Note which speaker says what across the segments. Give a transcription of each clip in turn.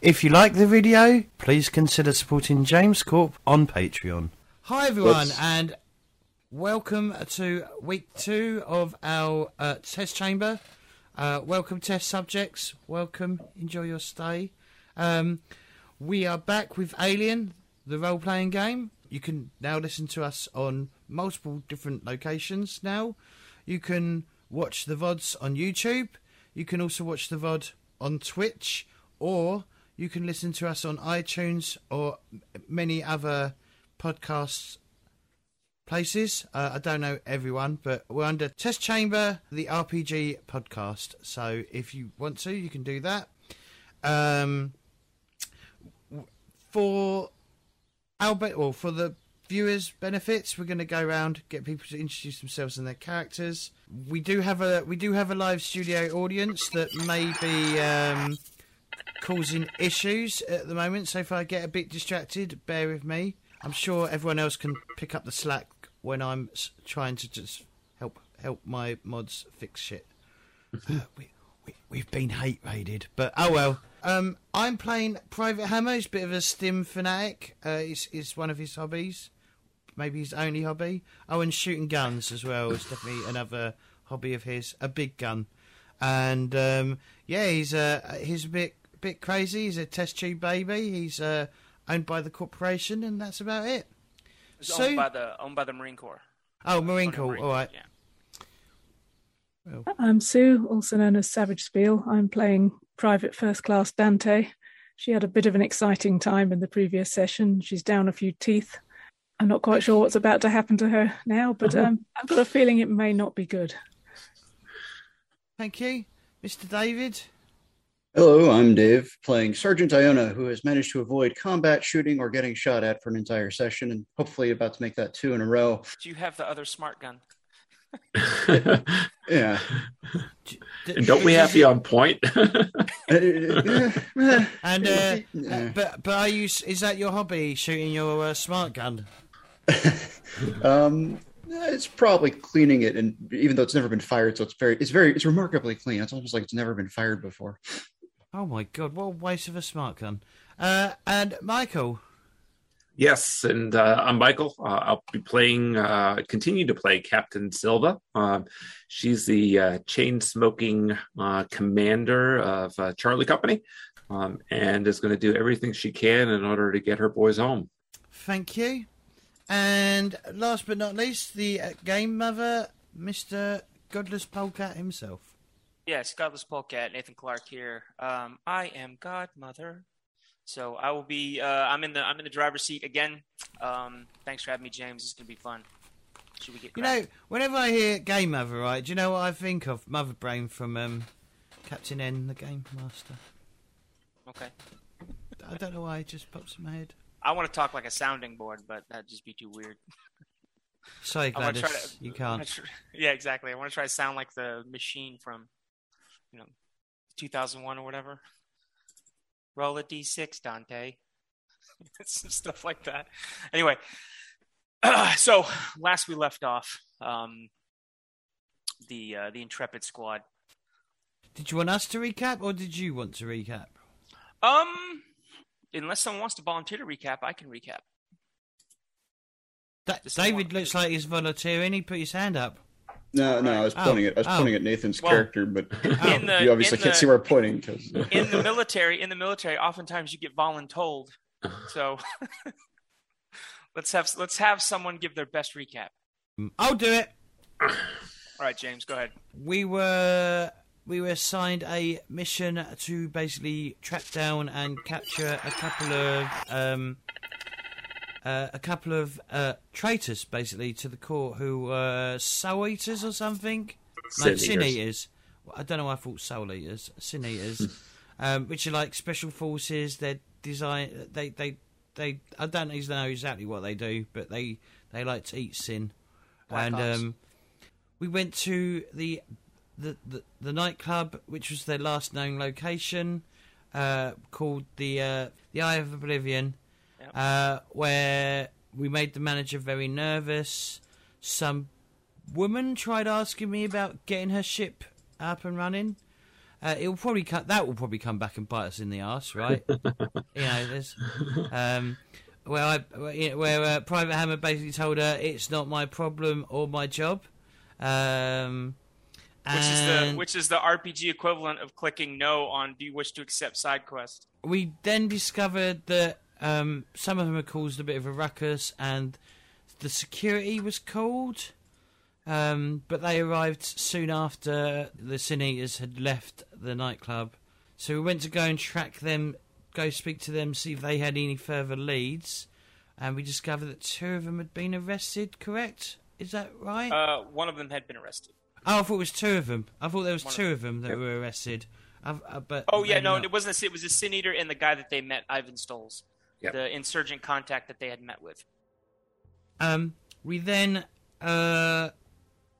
Speaker 1: If you like the video, please consider supporting James Corp on Patreon. Hi everyone,
Speaker 2: Whoops.
Speaker 1: and welcome to week two of our uh, test chamber. Uh, welcome, test subjects. Welcome. Enjoy your stay. Um, we are back with Alien, the role-playing game. You can now listen to us on multiple different locations. Now, you can watch the vods on YouTube. You can also watch the VOD on Twitch, or you can listen to us on iTunes or many other podcasts places. Uh, I don't know everyone, but we're under Test Chamber, the RPG podcast. So if you want to, you can do that. Um, for Albert, or for the viewers' benefits, we're going to go around get people to introduce themselves and their characters. We do have a we do have a live studio audience that may be um, causing issues at the moment. So if I get a bit distracted, bear with me. I'm sure everyone else can pick up the slack when I'm trying to just help help my mods fix shit. Uh, we, we we've been hate raided, but oh well. Um, I'm playing Private Hammer. He's a bit of a stim fanatic. Uh, it's, it's one of his hobbies, maybe his only hobby. Oh, and shooting guns as well is definitely another hobby of his. A big gun, and um, yeah, he's uh, he's a bit bit crazy. He's a test tube baby. He's uh, owned by the corporation, and that's about it.
Speaker 3: It's
Speaker 1: So-
Speaker 3: owned by the owned by the Marine Corps.
Speaker 1: Oh, Marine Corps.
Speaker 3: Marine
Speaker 1: All right.
Speaker 3: Yeah.
Speaker 4: I'm Sue, also known as Savage Spiel. I'm playing Private First Class Dante. She had a bit of an exciting time in the previous session. She's down a few teeth. I'm not quite sure what's about to happen to her now, but um, I've got a feeling it may not be good.
Speaker 1: Thank you, Mr. David.
Speaker 2: Hello, I'm Dave, playing Sergeant Iona, who has managed to avoid combat, shooting, or getting shot at for an entire session, and hopefully about to make that two in a row.
Speaker 3: Do you have the other smart gun?
Speaker 2: Yeah.
Speaker 5: And don't we have you on point?
Speaker 1: And uh,
Speaker 2: Yeah.
Speaker 1: but but are you? Is that your hobby? Shooting your uh, smart gun?
Speaker 2: um, it's probably cleaning it, and even though it's never been fired, so it's very, it's very, it's remarkably clean. It's almost like it's never been fired before.
Speaker 1: Oh my god! What a waste of a smart gun. Uh, and Michael.
Speaker 5: yes, and uh, I'm Michael. Uh, I'll be playing, uh, continue to play Captain Silva. Um, she's the uh, chain smoking uh, commander of uh, Charlie Company um, and is going to do everything she can in order to get her boys home.
Speaker 1: Thank you. And last but not least, the game mother, Mister Godless Polecat himself.
Speaker 3: Yes, Godless Polecat, Nathan Clark here. Um, I am Godmother, so I will be. Uh, I'm in the I'm in the driver's seat again. Um, thanks for having me, James. This is gonna be fun. Should we get?
Speaker 1: You know, whenever I hear game mother, right? Do you know what I think of? Mother Brain from um, Captain N, the Game Master.
Speaker 3: okay.
Speaker 1: I don't know why it just pops in my head.
Speaker 3: I want to talk like a sounding board, but that'd just be too weird.
Speaker 1: Sorry, Gladys,
Speaker 3: to-
Speaker 1: you can't.
Speaker 3: yeah, exactly. I want to try to sound like the machine from, you know, 2001 or whatever. Roll a d6, Dante. Some stuff like that. Anyway, so last we left off, um, the uh, the Intrepid Squad.
Speaker 1: Did you want us to recap, or did you want to recap?
Speaker 3: Um, unless someone wants to volunteer to recap, I can recap. Does
Speaker 1: David looks like he's volunteering. He put his hand up.
Speaker 2: No, no, I was
Speaker 1: Oh,
Speaker 2: pointing at, I was
Speaker 1: oh.
Speaker 2: pointing at Nathan's
Speaker 3: Well,
Speaker 2: character, but
Speaker 3: in the-
Speaker 2: you obviously
Speaker 3: in
Speaker 2: can't
Speaker 3: the-
Speaker 2: see where I'm pointing because
Speaker 3: In the military, in the military, oftentimes you get voluntold. So let's have let's have someone give their best recap.
Speaker 1: I'll do it.
Speaker 3: All right, James, go ahead.
Speaker 1: we were we were assigned a mission to basically track down and capture a couple of um, uh, a couple of uh, traitors, basically, to the court who were soul eaters or something. No,
Speaker 5: Sin
Speaker 1: sin
Speaker 5: eaters.
Speaker 1: eaters. I don't know. why I thought soul eaters, sin eaters, um, which are like special forces. They're design. They they they. I don't even know exactly what they do, but they they like to eat sin.
Speaker 3: Black
Speaker 1: and um, we went to the, the the the nightclub, which was their last known location, uh, called the uh, the Eye of Oblivion,
Speaker 3: Yep.
Speaker 1: uh, where we made the manager very nervous. Some woman tried asking me about getting her ship up and running. Uh, it will probably cut. That will probably come back and bite us in the ass, right? you know, there's um, where I where uh, Private Hammer basically told her it's not my problem or my job. Um,
Speaker 3: Which is the which is the RPG equivalent of clicking no on do you wish to accept side quest?
Speaker 1: we then discovered that um, some of them had caused a bit of a ruckus, and the security was called. Um, but they arrived soon after the Sin Eaters had left the nightclub. So we went to go and track them, go speak to them, see if they had any further leads. And we discovered that two of them had been arrested, correct? Is that right?
Speaker 3: Uh, one of them had been arrested.
Speaker 1: oh, I thought it was two of them. I thought there was
Speaker 3: one
Speaker 1: two of them that
Speaker 5: Yep.
Speaker 1: were arrested. I've, uh, but
Speaker 3: Oh yeah, no,
Speaker 1: not.
Speaker 3: it wasn't. A, it was a sin eater and the guy that they met, Ivan Stoles,
Speaker 5: Yep.
Speaker 3: the insurgent contact that they had met with.
Speaker 1: Um, we then, uh,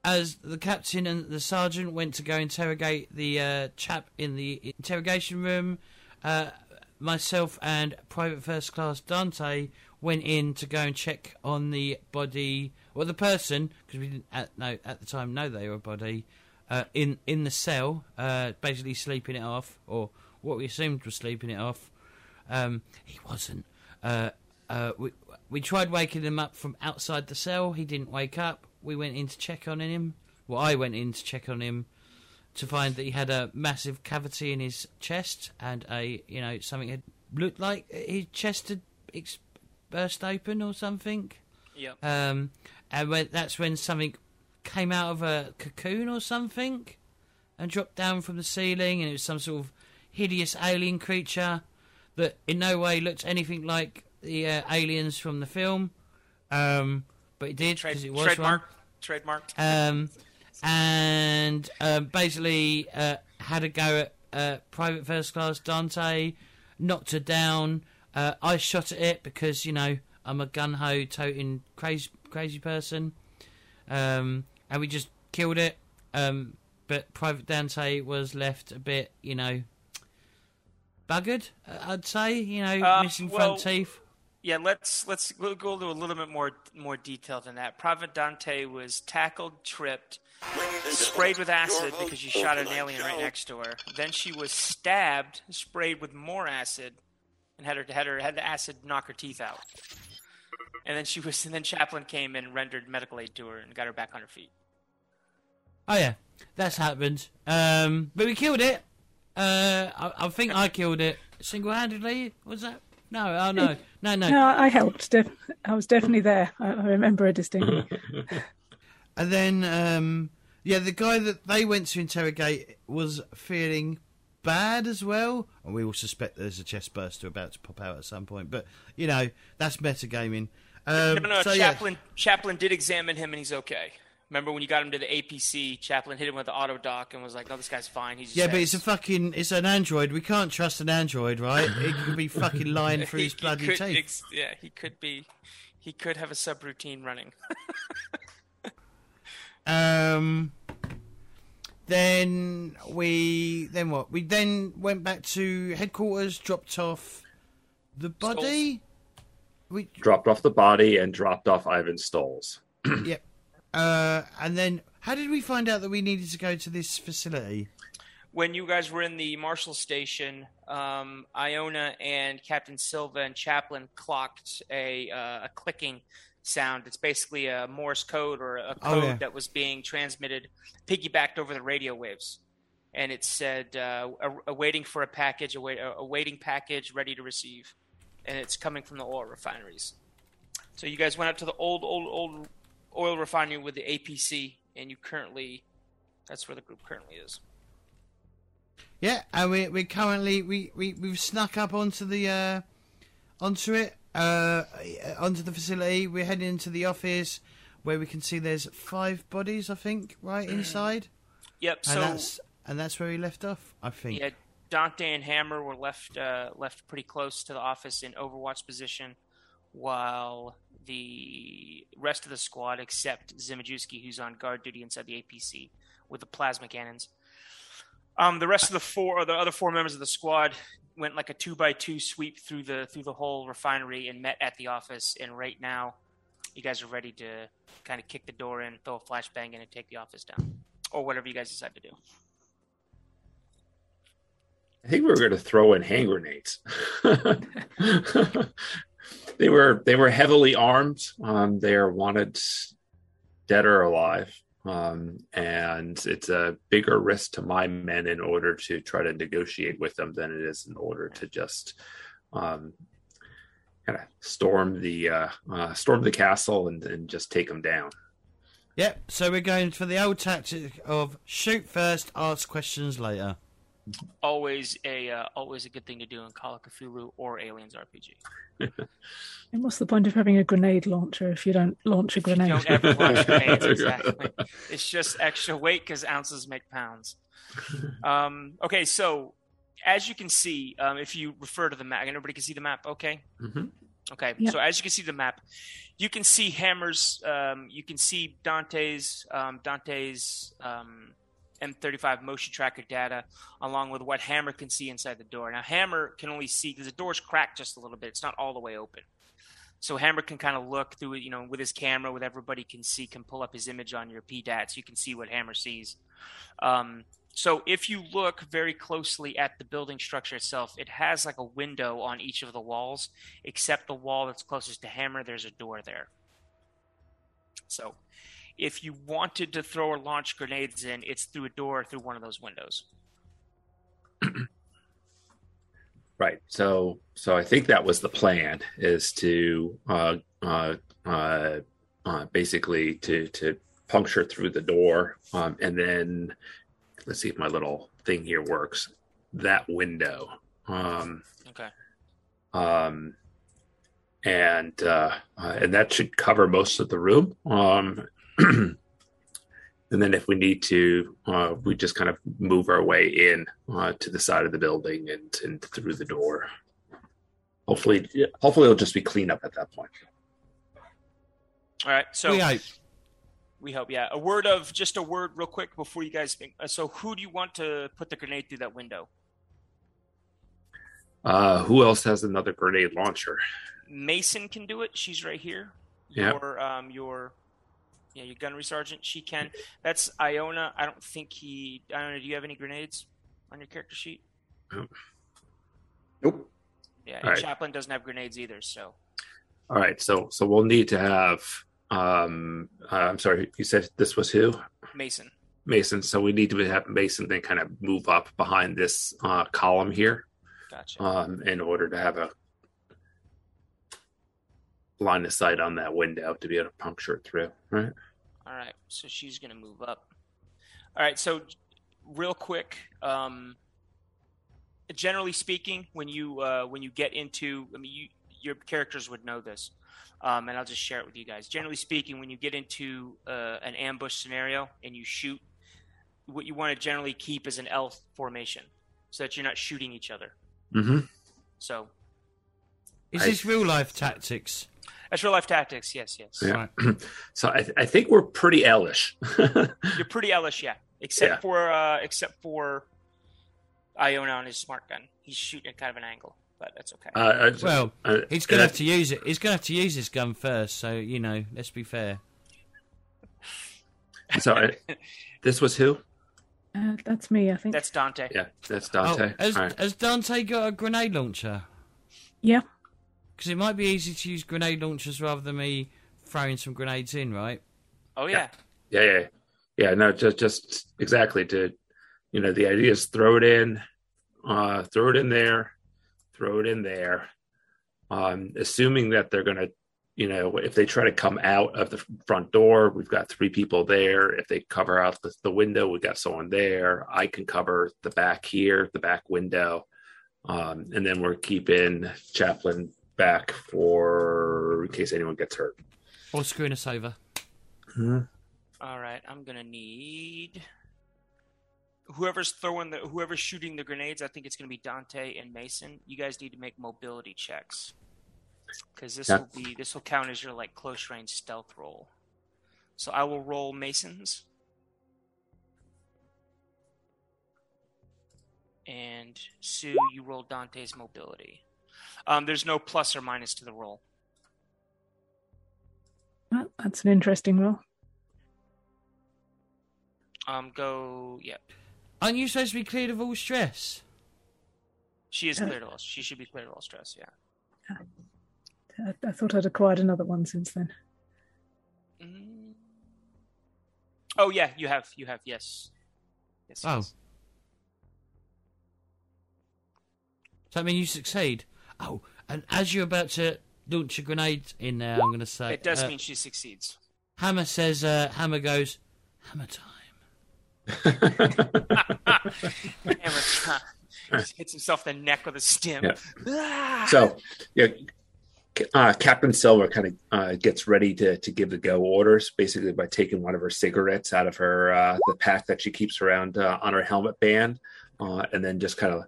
Speaker 1: as the captain and the sergeant went to go interrogate the uh, chap in the interrogation room, uh, myself and Private First Class Dante went in to go and check on the body, or the person, because we didn't at, no, at the time know they were a body, uh, in, in the cell, uh, basically sleeping it off, or what we assumed was sleeping it off. Um, he wasn't. Uh, uh, we we tried waking him up from outside the cell. He didn't wake up. We went in to check on him. Well, I went in to check on him to find that he had a massive cavity in his chest and a you know something had looked like his chest had ex- burst open or something.
Speaker 3: Yep.
Speaker 1: Um, and when, that's when something came out of a cocoon or something and dropped down from the ceiling, and it was some sort of hideous alien creature that in no way looked anything like the uh, aliens from the film. Um, but it did because it was
Speaker 3: trademark.
Speaker 1: one.
Speaker 3: Trademark.
Speaker 1: Um, and um, basically uh, had a go at uh, Private First Class Dante, knocked her down. Uh, I shot at it because you know I'm a gun ho toting crazy crazy person, um, and we just killed it. Um, but Private Dante was left a bit, you know, buggered. I'd say, you know,
Speaker 3: Uh,
Speaker 1: missing
Speaker 3: well-
Speaker 1: front teeth.
Speaker 3: Yeah, let's let's we'll go into a little bit more more detail than that. Private Dante was tackled, tripped, sprayed with acid because she shot an alien right next to her. Then she was stabbed, sprayed with more acid, and had her had her had the acid knock her teeth out. And then she was and then Chaplin came and rendered medical aid to her and got her back on her feet.
Speaker 1: Oh yeah, that's happened. Um, but we killed it. Uh, I, I think I killed it single-handedly. Was that? No, oh no, no, no.
Speaker 4: No, I helped. Def- I was definitely there. I, I remember it distinctly.
Speaker 1: And then, um, yeah, the guy that they went to interrogate was feeling bad as well. And we all suspect there's a chest burster about to pop out at some point. But you know, that's metagaming. Um,
Speaker 3: No, no,
Speaker 1: so, yeah.
Speaker 3: Chaplin Chaplin did examine him and he's okay. Remember when you got him to the APC, Chaplin hit him with the autodoc and was like, "No, this guy's fine. He's just
Speaker 1: Yeah, but it's a fucking it's an android. We can't trust an android, right? It could be fucking lying through his bloody
Speaker 3: could
Speaker 1: teeth.
Speaker 3: ex- yeah, he could be. He could have a subroutine running.
Speaker 1: Um. Then we then what? We then went back to headquarters, dropped off the body. We
Speaker 5: dropped off the body and dropped off Ivan Stoles.
Speaker 1: yep. Uh, and then how did we find out that we needed to go to this facility?
Speaker 3: when you guys were in the Marshall station, um, Iona and Captain Silva and Chaplin clocked a, uh, a clicking sound. It's basically a Morse code or a
Speaker 1: Oh,
Speaker 3: code
Speaker 1: yeah.
Speaker 3: that was being transmitted, piggybacked over the radio waves. And it said, uh, a- awaiting for a package, await, a awaiting package, ready to receive. And it's coming from the oil refineries. So you guys went up to the old, old, old oil refinery with the APC, and you currently, that's where the group currently is.
Speaker 1: Yeah, and we we currently we we we've snuck up onto the uh onto it uh onto the facility. We're heading into the office where we can see there's five bodies, I think, right inside,
Speaker 3: Yep.
Speaker 1: and
Speaker 3: So
Speaker 1: that's and that's where we left off. I think.
Speaker 3: Yeah, Dante and Hammer were left uh, left pretty close to the office in Overwatch position, while the rest of the squad, except Zimajewski, who's on guard duty inside the APC with the plasma cannons. Um, the rest of the four, or the other four members of the squad, went like a two by two sweep through the through the whole refinery and met at the office. And right now, you guys are ready to kind of kick the door in, throw a flashbang in, and take the office down, or whatever you guys decide to do.
Speaker 5: I think we were going to throw in hand grenades. they were they were heavily armed. Um, they are wanted dead or alive, um, and it's a bigger risk to my men in order to try to negotiate with them than it is in order to just um, kind of storm the uh, uh, storm the castle and, and just take them down.
Speaker 1: Yep. So we're going for the old tactic of shoot first, ask questions later.
Speaker 3: Always a uh, always a good thing to do in Call of Cthulhu or Aliens RPG.
Speaker 4: And what's the point of having a grenade launcher if you don't launch a
Speaker 3: You
Speaker 4: grenade?
Speaker 3: don't ever launch grenades. Exactly. It's just extra weight because ounces make pounds. Um, okay, so as you can see, um, if you refer to the map, and everybody can see the map. Okay.
Speaker 5: hmm
Speaker 3: Okay,
Speaker 4: Yep.
Speaker 3: so as you can see the map, you can see Hammer's. Um, you can see Dante's um, Dante's um, M35 motion tracker data, along with what Hammer can see inside the door. Now, Hammer can only see because the door's cracked just a little bit; it's not all the way open. So Hammer can kind of look through it, you know, with his camera, with everybody can see, can pull up his image on your PDAT, so you can see what Hammer sees. Um, so if you look very closely at the building structure itself, it has like a window on each of the walls, except the wall that's closest to Hammer, there's a door there. So if you wanted to throw or launch grenades in, it's through a door through one of those windows.
Speaker 5: Right. So so I think that was the plan is to uh, uh, uh, uh, basically to to puncture through the door, um, and then let's see if my little thing here works. That window, um,
Speaker 3: Okay.
Speaker 5: um, and uh, uh, and that should cover most of the room. Um, and then if we need to, uh, we just kind of move our way in uh, to the side of the building and, and through the door. Hopefully, hopefully it'll just be cleanup at that point.
Speaker 3: All right. So
Speaker 1: we hope.
Speaker 3: we hope, yeah. A word of just a word, real quick, before you guys. Think. Uh, so, who do you want to put the grenade through that window?
Speaker 5: Uh, who else has another grenade launcher?
Speaker 3: Mason can do it. She's right here.
Speaker 5: Yeah.
Speaker 3: Your um your yeah your gunnery sergeant. She can. That's Iona. I don't think he. Iona, do you have any grenades on your character sheet?
Speaker 2: Nope.
Speaker 3: Yeah. And
Speaker 5: right.
Speaker 3: Chaplain doesn't have grenades either. So
Speaker 5: All right, so so we'll need to have. Um, uh, I'm sorry, you said this was who?
Speaker 3: Mason.
Speaker 5: Mason. So we need to have Mason then kind of move up behind this uh, column here.
Speaker 3: Gotcha.
Speaker 5: um, in order to have a line of sight on that window to be able to puncture it through. Right.
Speaker 3: All right, so she's gonna move up. All right, so real quick, um, generally speaking, when you uh, when you get into, I mean, you your characters would know this, um, and I'll just share it with you guys. Generally speaking, when you get into uh, an ambush scenario and you shoot, what you want to generally keep is an L formation, so that you're not shooting each other.
Speaker 5: Mm-hmm.
Speaker 3: So
Speaker 1: Is
Speaker 5: I-
Speaker 1: this real life tactics?
Speaker 3: That's real life tactics. Yes, yes.
Speaker 5: Yeah.
Speaker 1: Right.
Speaker 5: So I, I think we're pretty Ellish.
Speaker 3: You're pretty Ellish, yeah. Except
Speaker 5: Yeah.
Speaker 3: for uh except for Iona on his smart gun. He's shooting at kind of an angle, but that's okay.
Speaker 5: uh,
Speaker 1: Well,
Speaker 5: uh,
Speaker 1: He's gonna
Speaker 5: and
Speaker 1: have to use it. He's gonna have to use his gun first. So you know, let's be fair.
Speaker 5: I- so this was who?
Speaker 4: Uh, that's me, I think.
Speaker 3: that's Dante.
Speaker 5: Yeah, that's Dante.
Speaker 1: Oh, has,
Speaker 5: All right.
Speaker 1: has Dante got a grenade launcher?
Speaker 4: Yeah.
Speaker 1: Because it might be easy to use grenade launchers rather than me throwing some grenades in, right?
Speaker 3: Oh yeah.
Speaker 5: Yeah, yeah, yeah. No, just just exactly to, you know, the idea is throw it in, uh, throw it in there, throw it in there, um, assuming that they're gonna, you know, if they try to come out of the front door, we've got three people there. If they cover out the, the window, we've got someone there. I can cover the back here, the back window, um, and then we're keeping Chaplain back for in case anyone gets hurt.
Speaker 1: Or screwing us over. Hmm.
Speaker 3: All right. I'm gonna need whoever's throwing the whoever's shooting the grenades. I think it's gonna be Dante and Mason. You guys need to make mobility checks because this
Speaker 5: Yeah.
Speaker 3: will be this will count as your like close range stealth roll. So I will roll Mason's. And Sue, you roll Dante's mobility. Um, there's no plus or minus to the roll.
Speaker 4: That- that's an interesting role.
Speaker 3: Um, go, yeah.
Speaker 1: Aren't you supposed to be cleared of all stress?
Speaker 3: She is
Speaker 4: Uh,
Speaker 3: cleared of all. She should be cleared of all stress. Yeah.
Speaker 4: I, I thought I'd acquired another one since then.
Speaker 3: Mm. Oh yeah, you have. You have. Yes. Yes.
Speaker 1: Oh.
Speaker 3: yes.
Speaker 1: Does that mean you succeed? Oh, and as you're about to launch a grenade in there, I'm going to say.
Speaker 3: It does
Speaker 1: uh,
Speaker 3: mean she succeeds.
Speaker 1: Hammer says, uh, Hammer goes, Hammer time.
Speaker 3: Hammer time. He hits himself in the neck with a stim.
Speaker 5: Yeah.
Speaker 3: Ah!
Speaker 5: so, yeah, uh, Captain Silva kind of uh, gets ready to to give the go orders, basically by taking one of her cigarettes out of her uh, the pack that she keeps around uh, on her helmet band, uh, and then just kind of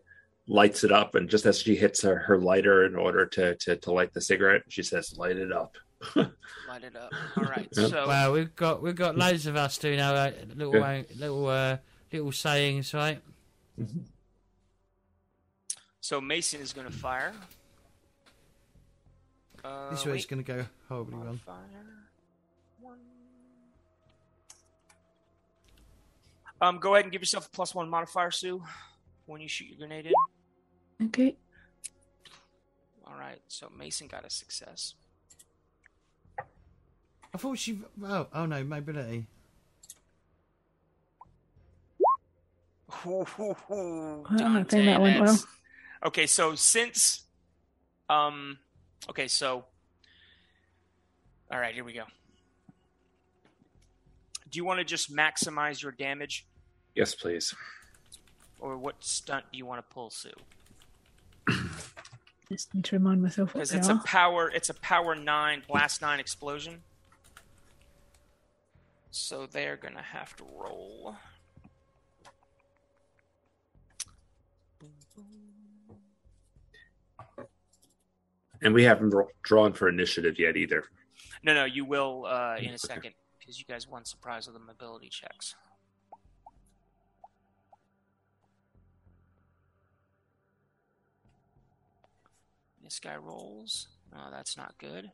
Speaker 5: lights it up. And just as she hits her, her lighter in order to, to to light the cigarette, she says, "Light it up."
Speaker 3: Light it up. All right. So
Speaker 1: Well, we've got we've got loads of us doing our uh, little
Speaker 5: Yeah.
Speaker 1: uh, little uh, little sayings, right?
Speaker 3: so Mason is going to fire. Uh,
Speaker 1: this way it's going to go horribly wrong.
Speaker 3: Fire. One. Um, go ahead and give yourself a plus one modifier, Sue, when you shoot your grenade in.
Speaker 4: Okay.
Speaker 3: All right. So Mason got a success.
Speaker 1: I thought she. Oh, oh no, mobility.
Speaker 4: I don't
Speaker 3: Dante,
Speaker 4: think that went well.
Speaker 3: Okay, so since, um, okay, so, all right, here we go. Do you want to just maximize your damage,
Speaker 5: Yes, please.
Speaker 3: or what stunt do you want to pull, Sue?
Speaker 4: Just need to remind myself what
Speaker 3: Because
Speaker 4: they
Speaker 3: it's a power, it's a power nine, blast nine explosion. So they're gonna have to roll.
Speaker 5: And we haven't drawn for initiative yet either.
Speaker 3: No, no, you will uh, in a second because you guys won surprise with the mobility checks. This guy rolls. Oh, that's not good.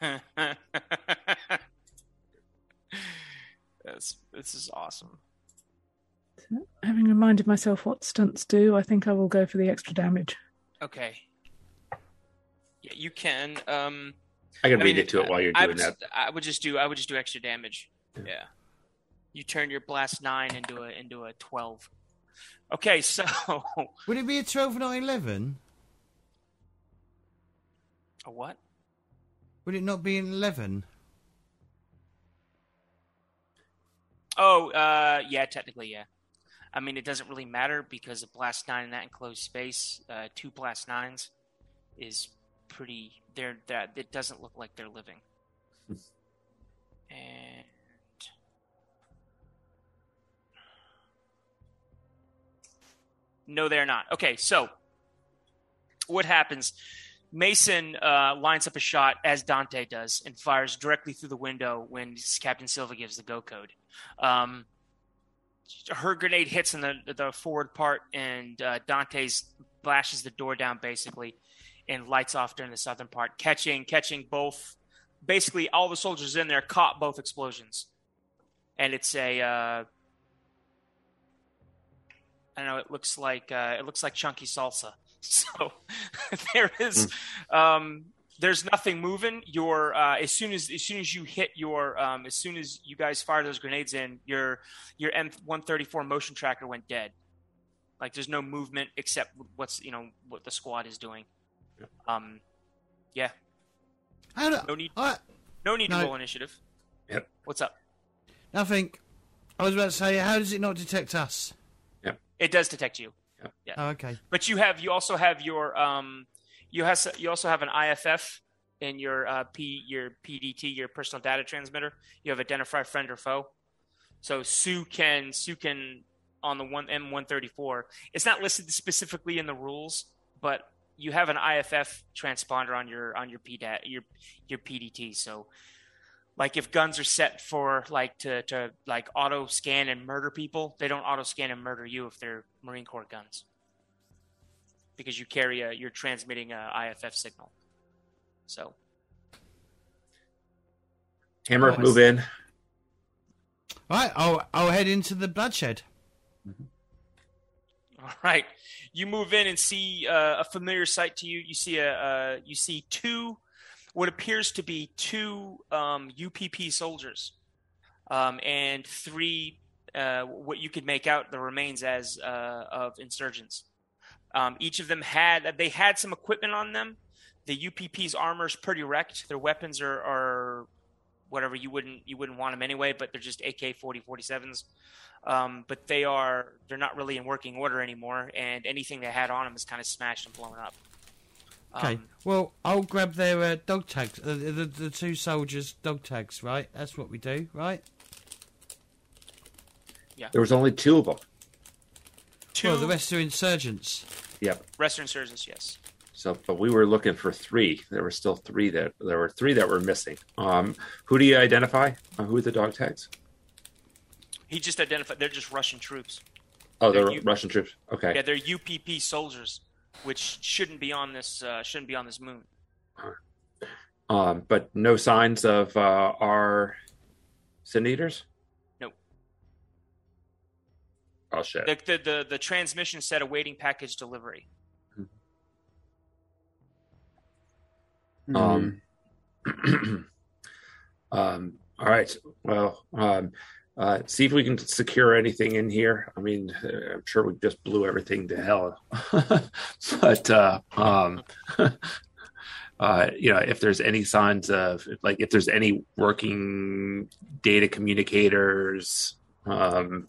Speaker 3: That's, this is awesome.
Speaker 4: Having reminded myself what stunts do, I think I will go for the extra damage.
Speaker 3: Okay. Yeah, you can. Um,
Speaker 5: I can
Speaker 3: I
Speaker 5: read
Speaker 3: mean,
Speaker 5: it to it while you're
Speaker 3: I
Speaker 5: doing
Speaker 3: would,
Speaker 5: that.
Speaker 3: I would just do. I would just do extra damage.
Speaker 5: Yeah.
Speaker 3: Yeah. You turn your blast nine into a into a twelve. Okay, so
Speaker 1: Would it be a twelve, not eleven?
Speaker 3: a what?
Speaker 1: Would it not be an eleven?
Speaker 3: Oh, uh, yeah, technically, yeah. I mean, it doesn't really matter because a blast nine in that enclosed space, uh, two blast nines, is pretty. They're that it doesn't look like they're living. and no, they're not. Okay, so what happens? Mason uh, lines up a shot as Dante does and fires directly through the window when Captain Silva gives the go code. Um, her grenade hits in the the forward part, and uh, Dante's bashes the door down basically, and lights off during the southern part, catching catching both. Basically, all the soldiers in there caught both explosions, and it's a. Uh, I don't know. It looks like uh, it looks like chunky salsa. So there is um, there's nothing moving. Your uh, as soon as as soon as you hit your um, as soon as you guys fire those grenades in, your your M one thirty four motion tracker went dead. Like there's no movement except what's you know what the squad is doing. Um, yeah,
Speaker 1: How do,
Speaker 3: no need
Speaker 1: I,
Speaker 3: no need
Speaker 1: No.
Speaker 3: to roll initiative.
Speaker 5: Yep.
Speaker 3: What's up?
Speaker 1: nothing. I was about to say, how does it not detect us?
Speaker 3: It does detect you,
Speaker 1: Oh, okay.
Speaker 3: but you have you also have your um you has you also have an IFF in your uh, P your PDT your personal data transmitter. You have identify friend or foe. So Sue can Sue can on the one M one thirty four. It's not listed specifically in the rules, but you have an IFF transponder on your on your PDAT your your PDT. So like if guns are set for like to to like auto scan and murder people, they don't auto scan and murder you if they're Marine Corps guns because you carry a you're transmitting a IFF signal. So
Speaker 5: Hammer,
Speaker 3: Oh,
Speaker 5: move in.
Speaker 1: Right, I'll I'll head into the bloodshed.
Speaker 3: All right, you move in and see uh, a familiar sight to you. You see a uh, you see two, what appears to be two um, UPP soldiers, um, and three uh, what you could make out the remains as uh, of insurgents. Um, each of them had they had some equipment on them. The UPP's armor is pretty wrecked. Their weapons are, are whatever you wouldn't you wouldn't want them anyway, but they're just AK 40 47s. Um, but they are they're not really in working order anymore, and anything they had on them is kind of smashed and blown up.
Speaker 1: Okay.
Speaker 3: Um,
Speaker 1: well, I'll grab their uh, dog tags. Uh, the, the the two soldiers' dog tags. Right. That's what we do. Right. Yeah.
Speaker 5: There was only two of them.
Speaker 3: two
Speaker 1: Well, the rest are insurgents.
Speaker 5: Yep.
Speaker 3: rest are insurgents, yes.
Speaker 5: So, but we were looking for three. There were still three that there were three that were missing. Um, who do you identify? Uh, who are the dog tags?
Speaker 3: He just identified they're just Russian troops.
Speaker 5: Oh, they're
Speaker 3: They're U-
Speaker 5: Russian troops. Okay.
Speaker 3: Yeah, they're UPP soldiers, which shouldn't be on this uh, shouldn't be on this moon.
Speaker 5: Um, but no signs of uh, our sin eaters.
Speaker 3: Nope.
Speaker 5: Oh shit.
Speaker 3: The, the the the transmission said awaiting package delivery.
Speaker 5: Um, um, all right. Well, um, uh, see if we can secure anything in here. I mean, uh, I'm sure we just blew everything to hell, but uh, um, uh, you know, if there's any signs of like if there's any working data communicators, um,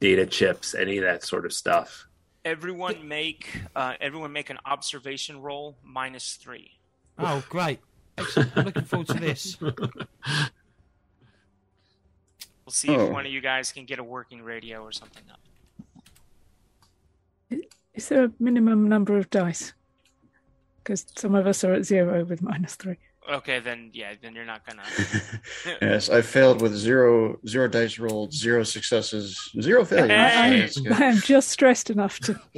Speaker 5: data chips, any of that sort of stuff.
Speaker 3: Everyone make uh, everyone make an observation roll minus three.
Speaker 1: Oh, great. Excellent. I'm looking forward to this.
Speaker 3: We'll see
Speaker 2: Oh.
Speaker 3: if one of you guys can get a working radio or something up.
Speaker 4: Is there a minimum number of dice? Because some of us are at zero with minus three.
Speaker 3: Okay, then yeah, then you're not gonna.
Speaker 2: yes, I failed with zero zero dice rolled, zero successes, zero failures.
Speaker 3: Hey!
Speaker 2: That's good.
Speaker 4: I am just stressed enough to.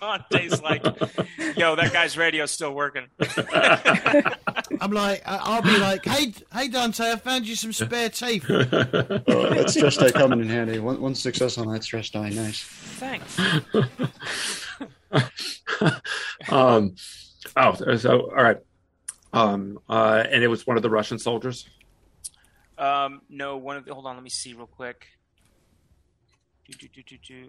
Speaker 3: Dante's like, yo, that guy's radio's still working.
Speaker 1: I'm like, I- I'll be like, hey, hey, Dante, I found you some spare teeth.
Speaker 2: Oh, that stress die coming in handy. One, one success on that stress die. Nice.
Speaker 3: Thanks.
Speaker 5: um, oh, so all right. Um, uh, and it was one of the Russian soldiers.
Speaker 3: Um, no, one of the. Hold on, let me see real quick. Do, do, do, do, do.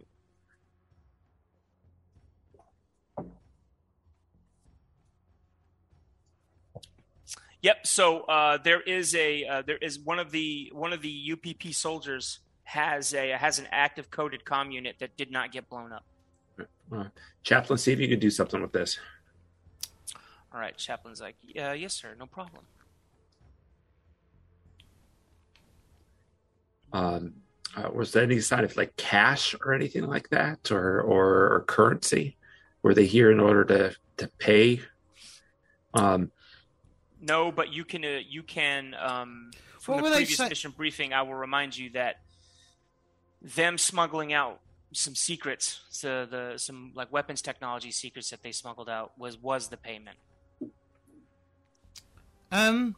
Speaker 3: Yep. So uh, there is a uh, there is one of the one of the UPP soldiers has a has an active coded comm unit that did not get blown up.
Speaker 5: Chaplain, see if you could do something with this.
Speaker 3: All right, chaplain's like, yeah, yes, sir, no problem.
Speaker 5: Um, uh, was there any sign of like cash or anything like that, or or, or currency? Were they here in order to to pay? Um,
Speaker 3: No, but you can uh, you can um, from
Speaker 1: What
Speaker 3: the
Speaker 1: were
Speaker 3: previous
Speaker 1: say-
Speaker 3: mission briefing. I will remind you that them smuggling out some secrets, so the some like weapons technology secrets that they smuggled out was was the payment.
Speaker 1: Um,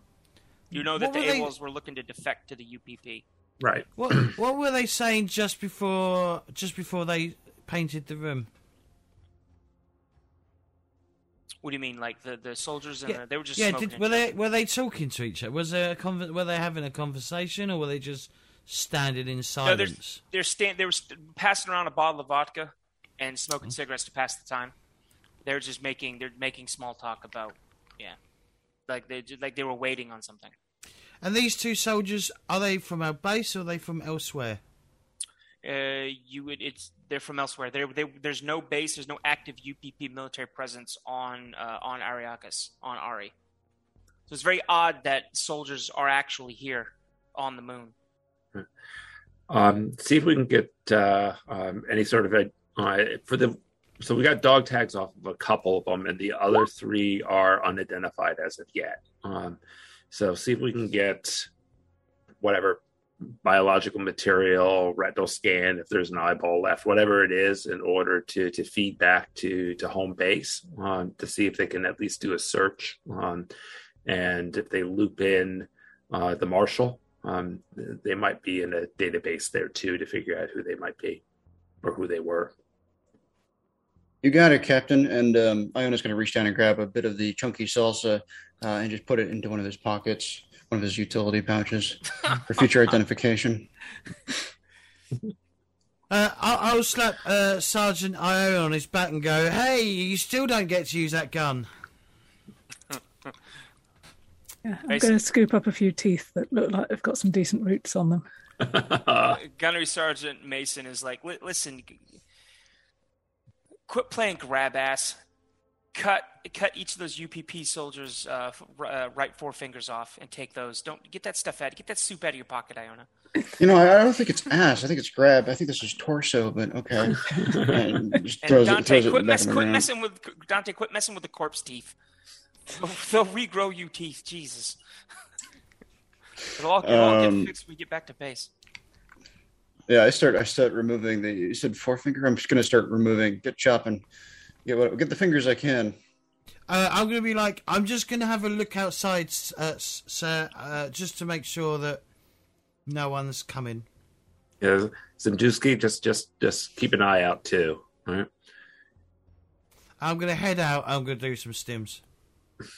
Speaker 3: You know that the
Speaker 1: were they-
Speaker 3: AWOLs were looking to defect to the UPP.
Speaker 5: right.
Speaker 1: what what were they saying just before just before they painted the room?
Speaker 3: What do you mean, like the, the soldiers and
Speaker 1: Yeah,
Speaker 3: the, they were just
Speaker 1: yeah,
Speaker 3: smoking
Speaker 1: did, were they
Speaker 3: joking.
Speaker 1: were they talking to each other? Was there a conver- were they having a conversation or were they just standing in
Speaker 3: No,
Speaker 1: silence?
Speaker 3: there's they're stand they were st- passing around a bottle of vodka and smoking
Speaker 1: Mm.
Speaker 3: cigarettes to pass the time. They're just making they're making small talk about yeah, like they like they were waiting on something.
Speaker 1: and these two soldiers are they from our base or are they from elsewhere?
Speaker 3: uh, you would it's they're from elsewhere. There, they, there's no base, there's no active UPP military presence on uh, on Ariarcus on Ari. So it's very odd that soldiers are actually here on the moon.
Speaker 5: Um, see if we can get uh, um, any sort of a uh, for the. So we got dog tags off of a couple of them, and the other three are unidentified as of yet. Um, so see if we can get whatever biological material, retinal scan, if there's an eyeball left, whatever it is, in order to to feed back to to home base um, to see if they can at least do a search. Um, and if they loop in uh, the marshal, um, they might be in a database there too to figure out who they might be or who they were.
Speaker 2: You got it, Captain. And um, Iona's going to reach down and grab a bit of the chunky salsa uh, and just put it into one of his pockets, one of his utility pouches for future identification.
Speaker 1: Uh, I'll, I'll slap uh, Sergeant Iona on his back and go, "Hey, you still don't get to use that gun."
Speaker 4: Yeah, I'm going to scoop up a few teeth that look like they've got some decent roots on them.
Speaker 3: Gunnery Sergeant Mason is like, listen, quit playing grab ass. Cut cut each of those UPP soldiers' uh, uh, right four fingers off and take those. Don't get that stuff out. Get that soup out of your pocket, Iona.
Speaker 2: You know, I don't think it's ass. I think it's grab. I think this is torso, but okay. And throws it,
Speaker 3: Dante,
Speaker 2: throws it
Speaker 3: quit,
Speaker 2: back
Speaker 3: mess, quit messing with Dante. Quit messing with the corpse teeth. They'll, they'll regrow you teeth. Jesus. it'll all, it'll all
Speaker 2: Um,
Speaker 3: get fixed when we get back to base.
Speaker 2: Yeah, I start. I start removing the. You said forefinger. I'm just going to start removing. Get chopping. Get what? Get the fingers I can.
Speaker 1: Uh, I'm going to be like, I'm just going to have a look outside, uh, sir, uh, just to make sure that no one's coming.
Speaker 5: Yeah, Zimduski, just just just keep an eye out too. All right.
Speaker 1: I'm going to head out. I'm going to do some stims.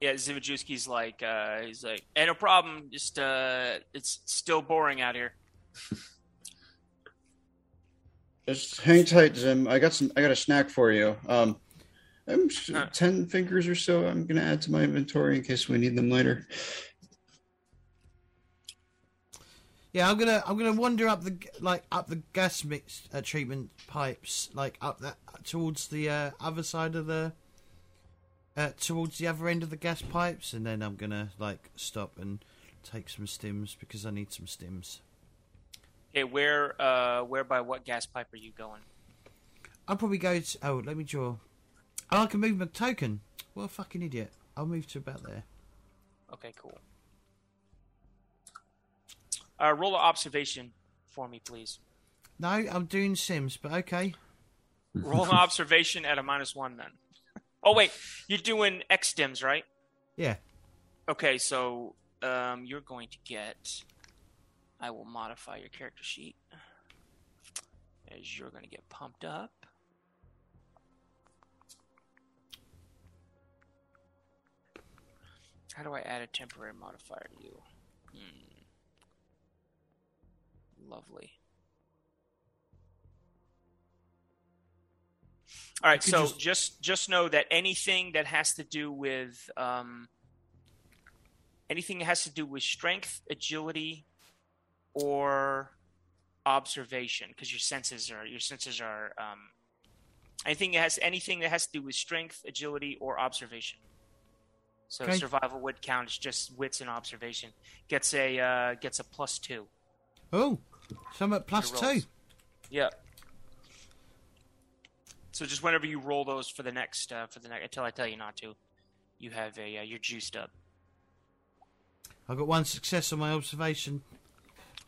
Speaker 3: Yeah, Zivajewski's like, uh, he's like, hey, no problem. Just, uh, it's still boring out here.
Speaker 2: Just hang tight, Zim. I got some. I got a snack for you. Um, I'm s-
Speaker 3: Huh.
Speaker 2: ten fingers or so. I'm going to add to my inventory in case we need them later.
Speaker 1: Yeah, I'm gonna I'm gonna wander up the like up the gas mix uh, treatment pipes, like up that towards the uh, other side of the uh, towards the other end of the gas pipes, and then I'm gonna like stop and take some stims because I need some stims.
Speaker 3: Okay, where, uh, where by what gas pipe are you going?
Speaker 1: I'll probably go to oh let me draw. Oh, I can move my token. What a fucking idiot! I'll move to about there.
Speaker 3: Okay, cool. Uh, roll an observation for me, please.
Speaker 1: No, I'm doing Sims, but okay.
Speaker 3: Roll an observation at a minus one, then. Oh wait, you're doing X stims, right?
Speaker 1: Yeah.
Speaker 3: Okay, so um, you're going to get. I will modify your character sheet as you're going to get pumped up. How do I add a temporary modifier to you? Hmm. Lovely. All right, so
Speaker 1: just-
Speaker 3: just just know that anything that has to do with um, anything that has to do with strength, agility, or observation, because your senses are your senses are um, anything that has anything that has to do with strength, agility, or observation. So
Speaker 1: Okay.
Speaker 3: survival would count as just wits and observation. Gets a uh, gets a plus two.
Speaker 1: Oh, so I'm at two.
Speaker 3: Yeah. So just whenever you roll those for the next uh, for the next until I tell you not to, you have a uh, you're juiced up.
Speaker 1: I got one success on my observation.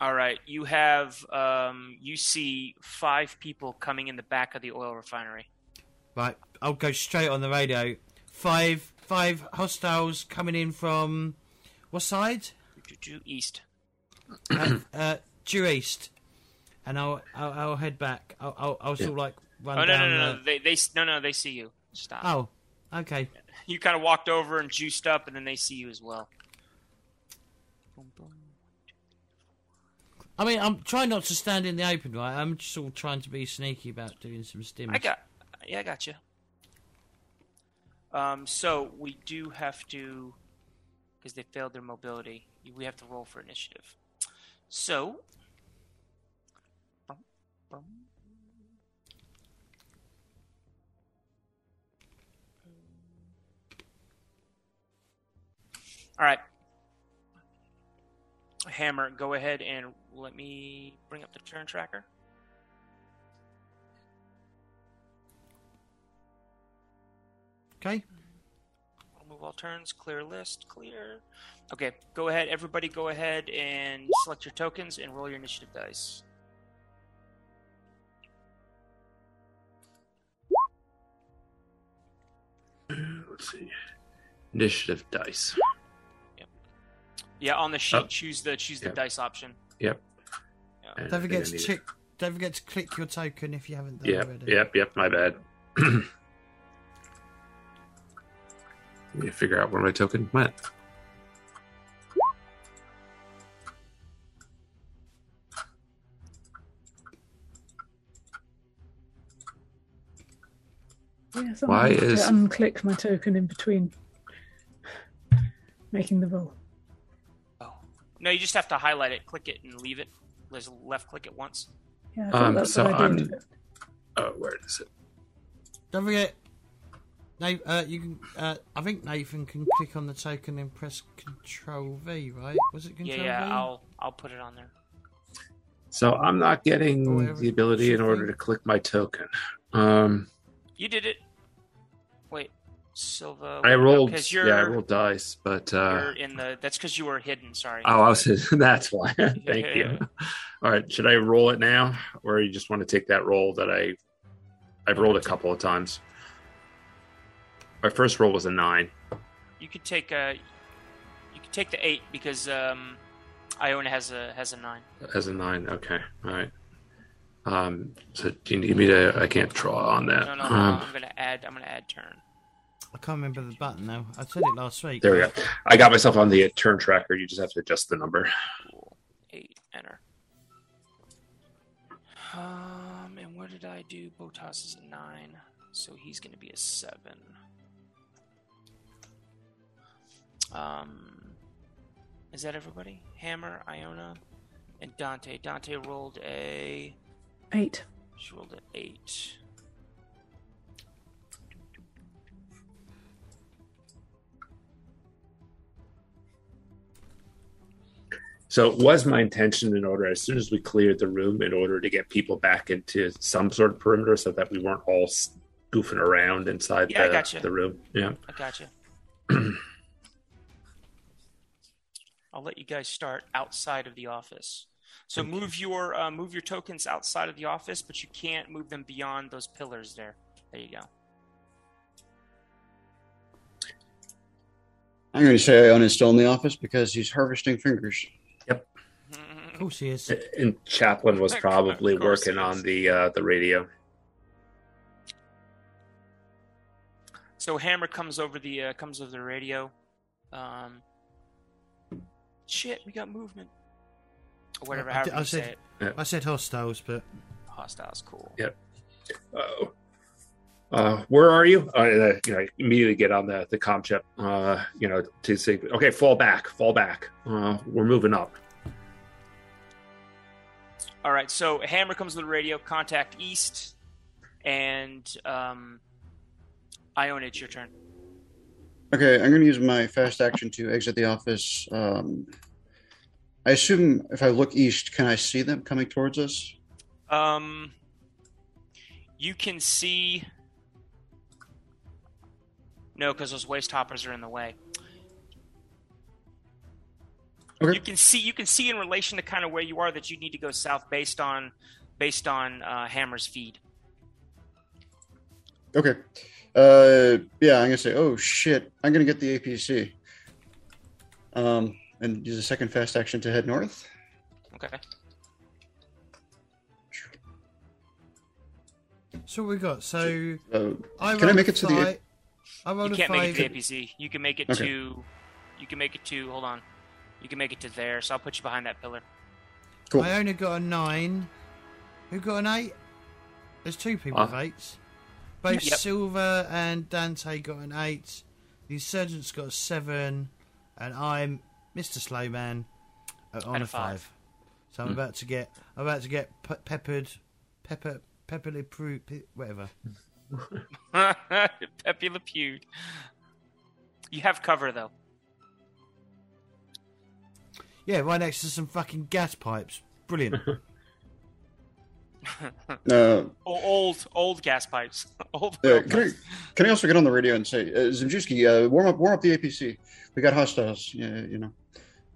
Speaker 3: All right, you have um, you see five people coming in the back of the oil refinery.
Speaker 1: Right, I'll go straight on the radio. Five, five hostiles coming in from what side?
Speaker 3: Due East.
Speaker 1: uh, uh, due east, and I'll I'll, I'll head back. I'll I'll, I'll sort of like run
Speaker 3: Oh no
Speaker 1: down.
Speaker 3: no no
Speaker 1: the-
Speaker 3: no! They they no no they see you. Stop.
Speaker 1: Oh, okay.
Speaker 3: You kind of walked over and juiced up, and then they see you as well. Boom, boom.
Speaker 1: I mean, I'm trying not to stand in the open, right? I'm just all trying to be sneaky about doing some stims.
Speaker 3: I got, yeah, I got you. Um, so we do have to, because they failed their mobility, we have to roll for initiative. So, bum, bum. all right, Hammer, go ahead and let me bring up the turn tracker.
Speaker 1: Okay.
Speaker 3: Remove all turns, clear list, clear. Okay, go ahead. Everybody go ahead and select your tokens and roll your initiative dice.
Speaker 5: Let's see. Initiative dice.
Speaker 3: Yeah, on the sheet,
Speaker 5: Oh.
Speaker 3: choose the choose the
Speaker 5: Yep.
Speaker 3: dice option.
Speaker 5: Yep.
Speaker 3: Yeah.
Speaker 5: And
Speaker 1: Don't forget to
Speaker 5: need it.
Speaker 1: check. Don't forget to click your token if you haven't done
Speaker 5: Yep,
Speaker 1: already.
Speaker 5: yep, yep. My bad. Let me figure out where my token went.
Speaker 4: Yeah,
Speaker 5: Why
Speaker 4: I have
Speaker 5: is-
Speaker 4: to unclick my token in between making the roll?
Speaker 3: Oh. No, you just have to highlight it, click it, and leave it. There's left click it once.
Speaker 4: Yeah, I
Speaker 5: Um,
Speaker 4: that's
Speaker 5: so
Speaker 4: what I did.
Speaker 5: I'm- Oh, where is it?
Speaker 1: Don't forget, Nathan, uh, you can. Uh, I think Nathan can click on the token and press Control V, right? Was it Control
Speaker 3: yeah, yeah.
Speaker 1: V?
Speaker 3: I'll I'll put it on there.
Speaker 5: So I'm not getting the ability in order to click my token. Um,
Speaker 3: You did it. Silva.
Speaker 5: I rolled,
Speaker 3: because you're
Speaker 5: yeah, I rolled dice, but uh,
Speaker 3: in the. That's because you were hidden. Sorry.
Speaker 5: oh, I was that's why. Thank
Speaker 3: Yeah.
Speaker 5: you. All right, should I roll it now, or you just want to take that roll that I I've rolled a couple of times? My first roll was a nine.
Speaker 3: You could take a. You could take the eight because um, Iona has a has a nine.
Speaker 5: As a nine, okay, all right. Um, so do you need me to? I can't draw on that.
Speaker 3: No, no, no.
Speaker 5: Um,
Speaker 3: I'm gonna add. I'm gonna add turn.
Speaker 1: I can't remember the button now. I said it last week.
Speaker 5: there we go. I got myself on the turn tracker. You just have to adjust the number.
Speaker 3: Eight. Enter. Um, and what did I do? Botas is a nine, so he's gonna be a seven. Um, is that everybody? Hammer, Iona, and Dante. Dante rolled a.
Speaker 4: Eight.
Speaker 3: She rolled an eight.
Speaker 5: So it was my intention in order, as soon as we cleared the room, in order to get people back into some sort of perimeter so that we weren't all goofing around inside
Speaker 3: Yeah, I
Speaker 5: the,
Speaker 3: gotcha.
Speaker 5: the room. Yeah.
Speaker 3: I gotcha. I'll let you guys start outside of the office. So move your uh, move your tokens outside of the office, but you can't move them beyond those pillars there. There you go.
Speaker 2: I'm going to say I Iona's still in the office because he's harvesting fingers.
Speaker 1: Of course he is.
Speaker 5: And Chaplin was probably working on the uh, the radio.
Speaker 3: So Hammer comes over the uh, comes over the radio. Um, shit, we got movement. Or whatever,
Speaker 1: I- I
Speaker 3: however
Speaker 1: I
Speaker 3: you
Speaker 1: said-
Speaker 3: say it.
Speaker 1: I said hostiles, but
Speaker 3: Hostiles, cool.
Speaker 5: Yeah. Oh. Uh, where are you? Uh, uh, you know, immediately get on the the com chip. Uh, you know, to say, okay, fall back, fall back. Uh, we're moving up.
Speaker 3: All right, so Hammer comes to the radio, contact East, and um, Iona, it's your turn.
Speaker 2: Okay, I'm going to use my fast action to exit the office. Um, I assume if I look east, can I see them coming towards us?
Speaker 3: Um, you can see. No, because those waste hoppers are in the way.
Speaker 2: Okay.
Speaker 3: You can see. You can see in relation to kind of where you are that you need to go south based on, based on uh, Hammer's feed.
Speaker 2: Okay. Uh, yeah, I'm gonna say, oh shit, I'm gonna get the APC. Um, and use a second fast action to head north.
Speaker 3: Okay.
Speaker 1: so we got. So
Speaker 2: Uh,
Speaker 1: I
Speaker 2: Can I make
Speaker 1: a
Speaker 2: it to the-
Speaker 1: five- I rolled
Speaker 3: You
Speaker 1: a
Speaker 3: can't make it
Speaker 1: five.
Speaker 3: to APC. You can make it
Speaker 2: Okay.
Speaker 3: to. You can make it to. Hold on. You can make it to there. So I'll put you behind that pillar.
Speaker 2: cool.
Speaker 1: I only got a nine. Who got an eight? There's two people
Speaker 5: Uh,
Speaker 1: with eights. Both
Speaker 3: Yep.
Speaker 1: Silva and Dante got an eight. The insurgents got a seven, and I'm Mr. Slowman on
Speaker 3: At
Speaker 1: a
Speaker 3: a five.
Speaker 1: five. So I'm about to get. I'm about to get pe- peppered, pepper, pepperly pru, pe- whatever.
Speaker 3: Pepe Le Pew. You have cover though.
Speaker 1: Yeah, right next to some fucking gas pipes. Brilliant.
Speaker 2: Uh,
Speaker 3: O- old, old gas pipes. old.
Speaker 2: uh, can I can I also get on the radio and say, uh, Zimjuski, uh, warm up, warm up the APC. We got hostiles. Yeah, you know.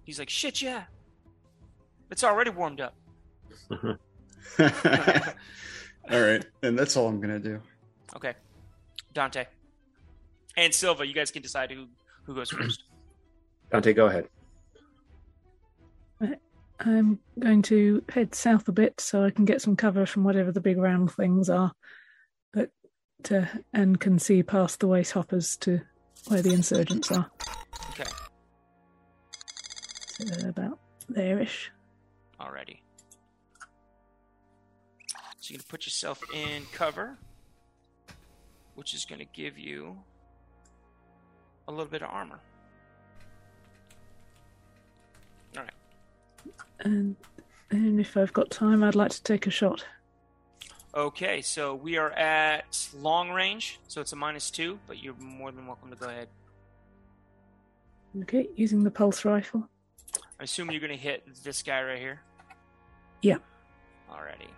Speaker 3: He's like, shit, yeah. It's already warmed up.
Speaker 2: all right, and that's all I'm gonna do.
Speaker 3: Okay, Dante and Silva, you guys can decide who who goes first.
Speaker 5: Dante, go ahead.
Speaker 4: I'm going to head south a bit so I can get some cover from whatever the big round things are. But uh, and can see past the waste hoppers to where the insurgents are.
Speaker 3: Okay.
Speaker 4: So about there-ish.
Speaker 3: Alrighty. So you're gonna put yourself in cover, which is gonna give you a little bit of armor. Alright.
Speaker 4: And, and if I've got time, I'd like to take a shot.
Speaker 3: Okay, so we are at long range, so it's a minus two, but you're more than welcome to go ahead.
Speaker 4: Okay, using the pulse rifle.
Speaker 3: I assume you're gonna hit this guy right here.
Speaker 4: Yeah.
Speaker 3: Alrighty.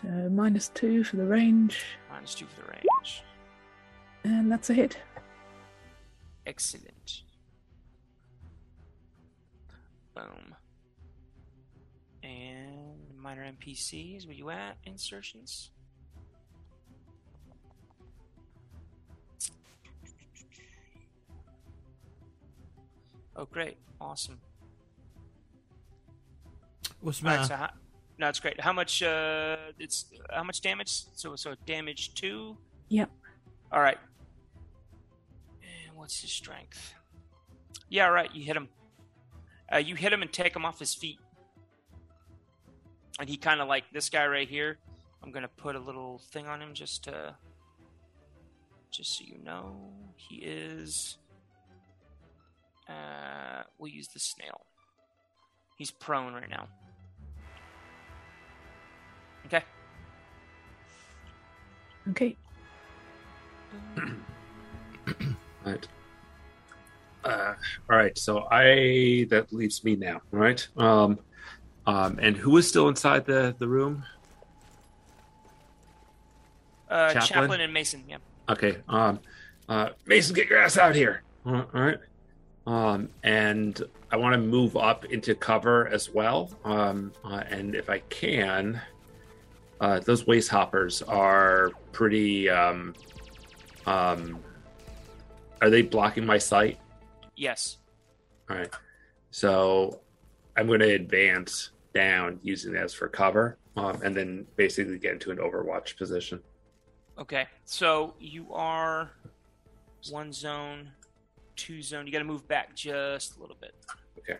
Speaker 4: So minus two for the range,
Speaker 3: Minus two for the range.
Speaker 4: and that's a hit.
Speaker 3: Excellent. Boom. And minor NPCs, where you at? Insertions? Oh, great. Awesome.
Speaker 1: What's the
Speaker 3: All right,
Speaker 1: matter?
Speaker 3: so how, no, it's great. How much? Uh, it's how much damage? So, so damage two.
Speaker 4: Yep.
Speaker 3: All right. And what's his strength? Yeah, all right. You hit him. Uh, you hit him and take him off his feet. And he kind of like this guy right here. I'm gonna put a little thing on him just to, just so you know, he is. Uh, we'll use the snail. He's prone right now. Okay.
Speaker 4: Okay.
Speaker 5: Right. Uh, all right. So I that leaves me now, right? Um, um, and who is still inside the the room?
Speaker 3: Uh, and Mason. Yeah.
Speaker 5: Okay. Um, uh, Mason, get your ass out here. Uh, all right. Um, and I want to move up into cover as well. Um, uh, and if I can, uh, those waste hoppers are pretty. Um, um, are they blocking my sight?
Speaker 3: Yes.
Speaker 5: All right. So I'm going to advance down using as for cover, um, and then basically get into an Overwatch position.
Speaker 3: Okay. So you are one zone, two zone. You got to move back just a little bit.
Speaker 5: Okay.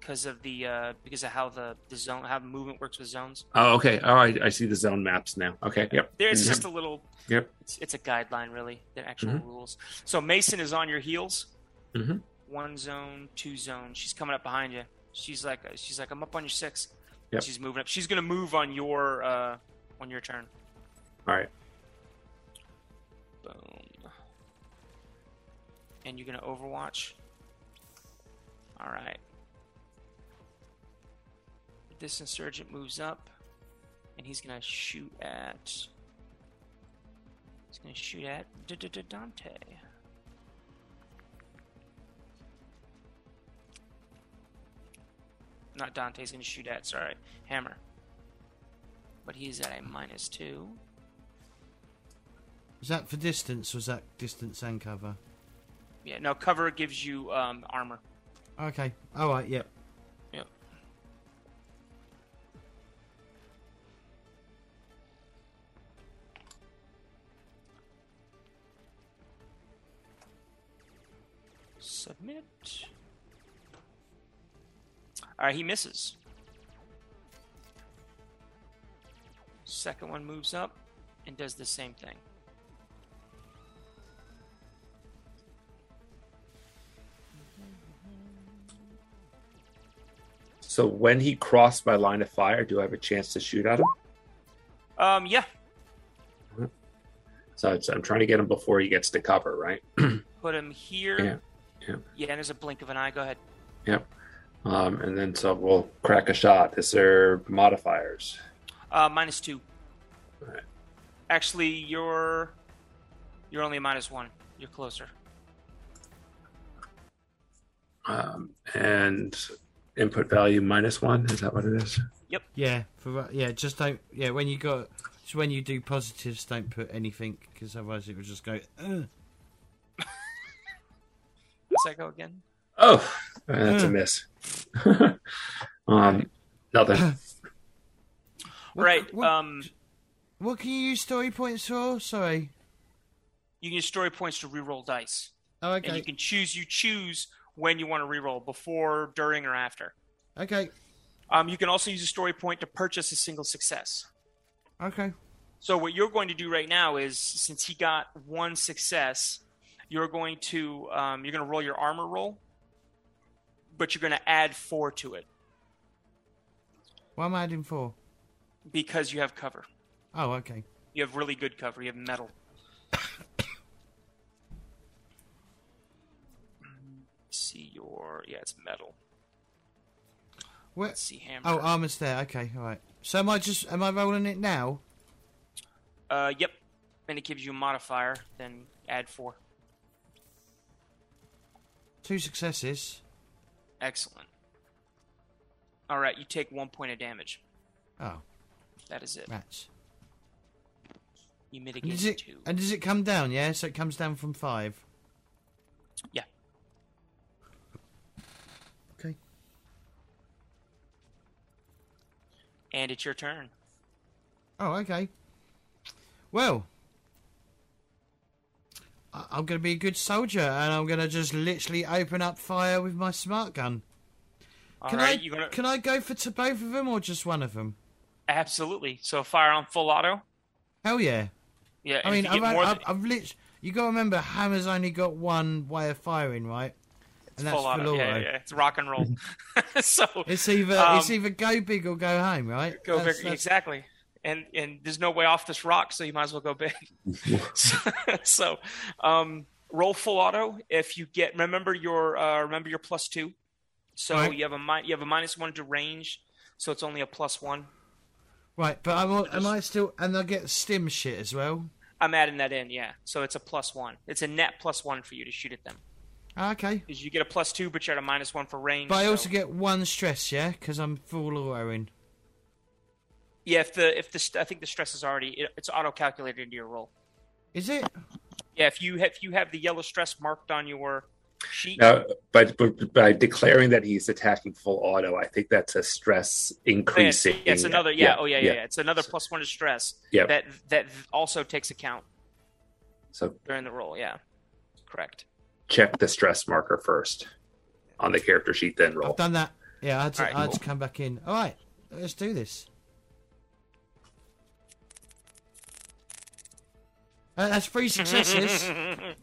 Speaker 3: Because of the uh, because of how the the zone how the movement works with zones.
Speaker 5: Oh, okay. All right. I see the zone maps now. Okay. Yep.
Speaker 3: There's just a little.
Speaker 5: Yep.
Speaker 3: It's, it's a guideline, really. The actual
Speaker 5: Mhm.
Speaker 3: rules. So Mason is on your heels.
Speaker 5: Mhm.
Speaker 3: One zone, two zone. She's coming up behind you. She's like, she's like, I'm up on your six.
Speaker 5: Yep.
Speaker 3: She's moving up. She's gonna move on your, uh, on your turn.
Speaker 5: All right.
Speaker 3: Boom. And you're gonna Overwatch. All right. This insurgent moves up, and he's gonna shoot at. He's gonna shoot at Dante. Not Dante. He's gonna shoot at. Sorry, Hammer. But he's at a minus two.
Speaker 1: Is that for distance or is that distance and cover?
Speaker 3: Yeah. No, cover gives you um, armor.
Speaker 1: Okay. All right. Yep.
Speaker 3: Yep. Submit. Alright, he misses. Second one moves up and does the same thing.
Speaker 5: So when he crossed my line of fire, do I have a chance to shoot at him?
Speaker 3: Um, yeah,
Speaker 5: So it's, I'm trying to get him before he gets to cover, right?
Speaker 3: put him here.
Speaker 5: Yeah, yeah.
Speaker 3: Yeah, and there's a blink of an eye. Go ahead.
Speaker 5: Yep. Um, and then so we'll crack a shot. Is there modifiers?
Speaker 3: Uh, minus two.
Speaker 5: Alright.
Speaker 3: Actually, you're you're only a minus one. You're closer.
Speaker 5: Um, and input value minus one. Is that what it is? Yep.
Speaker 1: Yeah. For yeah. Just don't. Yeah. When you got. Just when you do positives, don't put anything because otherwise it will just go. Ugh.
Speaker 3: Does that go again?
Speaker 5: Oh, uh, that's a
Speaker 1: Uh.
Speaker 5: miss. um, nothing.
Speaker 1: What-
Speaker 3: right.
Speaker 1: what-
Speaker 3: Um,
Speaker 1: What can you use story points for? Sorry.
Speaker 3: You can use story points to reroll dice,
Speaker 1: Oh,
Speaker 3: and
Speaker 1: okay.
Speaker 3: you can choose. You choose when you want to reroll, before, during, or after.
Speaker 1: Okay.
Speaker 3: Um, you can also use a story point to purchase a single success.
Speaker 1: Okay.
Speaker 3: So what you're going to do right now is, since he got one success, you're going to um, you're going to roll your armor roll, but you're going to add four to it
Speaker 1: Why am I adding four?
Speaker 3: because you have cover.
Speaker 1: Oh, okay.
Speaker 3: You have really good cover. You have metal. see your yeah, it's metal.
Speaker 1: Where?
Speaker 3: Let's see hammer.
Speaker 1: Oh, armor's there. Okay, all right. So am I just am I rolling it now?
Speaker 3: Uh, yep. And it gives you a modifier. Then add four.
Speaker 1: Two successes.
Speaker 3: Excellent. All right, you take one point of damage.
Speaker 1: Oh,
Speaker 3: That is it.
Speaker 1: rats.
Speaker 3: You
Speaker 1: And
Speaker 3: mitigate
Speaker 1: does it
Speaker 3: two.
Speaker 1: and does it come down? Yeah, so it comes down from five.
Speaker 3: Yeah.
Speaker 1: Okay.
Speaker 3: And it's your turn.
Speaker 1: Oh, okay. Well, I'm going to be a good soldier, and I'm going to just literally open up fire with my smart gun.
Speaker 3: All
Speaker 1: Can
Speaker 3: right,
Speaker 1: I
Speaker 3: gonna
Speaker 1: can I go for to both of them or just one of them?
Speaker 3: absolutely. So fire on full auto.
Speaker 1: Hell yeah!
Speaker 3: Yeah.
Speaker 1: I mean, I've, I've,
Speaker 3: than-
Speaker 1: I've lit. You got to remember, Hammer's only got one way of firing, right? And that's
Speaker 3: full auto.
Speaker 1: full auto.
Speaker 3: yeah, yeah, it's rock and roll. so
Speaker 1: It's either it's
Speaker 3: Um,
Speaker 1: either go big or go home, right?
Speaker 3: go
Speaker 1: That's-
Speaker 3: big.
Speaker 1: that's-
Speaker 3: Exactly. And and there's no way off this rock, so you might as well go big. so, so, um, roll full auto. If you get remember your uh, remember your plus two. So
Speaker 1: Right.
Speaker 3: you have a mi- you have a minus one to range, so it's only a plus one.
Speaker 1: Right, but I'm, am I still? And I get stim shit as well.
Speaker 3: I'm adding that in, yeah. So it's a plus one. It's a net plus one for you to shoot at them.
Speaker 1: Ah, Okay,
Speaker 3: Because you get a plus two, but you're at a minus one for range.
Speaker 1: but I
Speaker 3: so-
Speaker 1: also get one stress, yeah, because I'm full autoing.
Speaker 3: Yeah. If the if the I think the stress is already it, it's auto calculated into your roll.
Speaker 1: Is it?
Speaker 3: Yeah, if you have, if you have the yellow stress marked on your sheet,
Speaker 5: Now, but, but by declaring that he's attacking full auto, I think that's a stress
Speaker 3: Oh,
Speaker 5: increasing.
Speaker 3: yeah, it's another yeah, oh yeah, yeah, yeah, it's another plus one to stress
Speaker 5: Yeah.
Speaker 3: that that also takes account
Speaker 5: So
Speaker 3: during the roll. Yeah, correct.
Speaker 5: check the stress marker first on the character sheet, then roll.
Speaker 1: I've done that. Yeah, I had to,
Speaker 3: Alright,
Speaker 1: I had to come back in. All right, let's do this. That's three successes.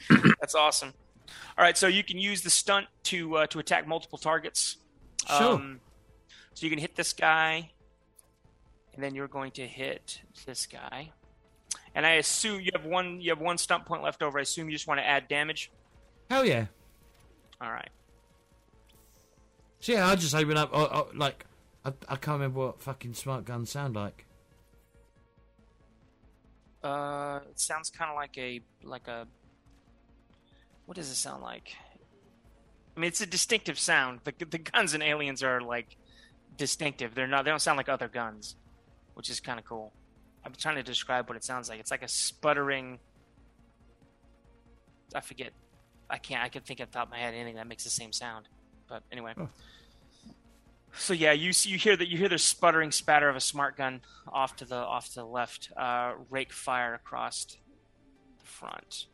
Speaker 3: That's awesome. All right, so you can use the stunt to uh, to attack multiple targets.
Speaker 1: Sure.
Speaker 3: Um, so you can hit this guy, and then you're going to hit this guy. And I assume you have one you have one stunt point left over. I assume you just want to add damage.
Speaker 1: Hell yeah.
Speaker 3: All right.
Speaker 1: So yeah, I just open up. Like, I, I can't remember what fucking smart guns sound like.
Speaker 3: Uh, it sounds kind of like a like a. What does it sound like? I mean, it's a distinctive sound. The the guns in Aliens are like distinctive. They're not. They don't sound like other guns, which is kind of cool. I'm trying to describe what it sounds like. It's like a sputtering. I forget. I can't. I can think at the top of my head anything that makes the same sound. But anyway.
Speaker 1: Oh.
Speaker 3: So yeah, you you hear that you hear the sputtering spatter of a smart gun off to the off to the left. Uh, rake fire across the front.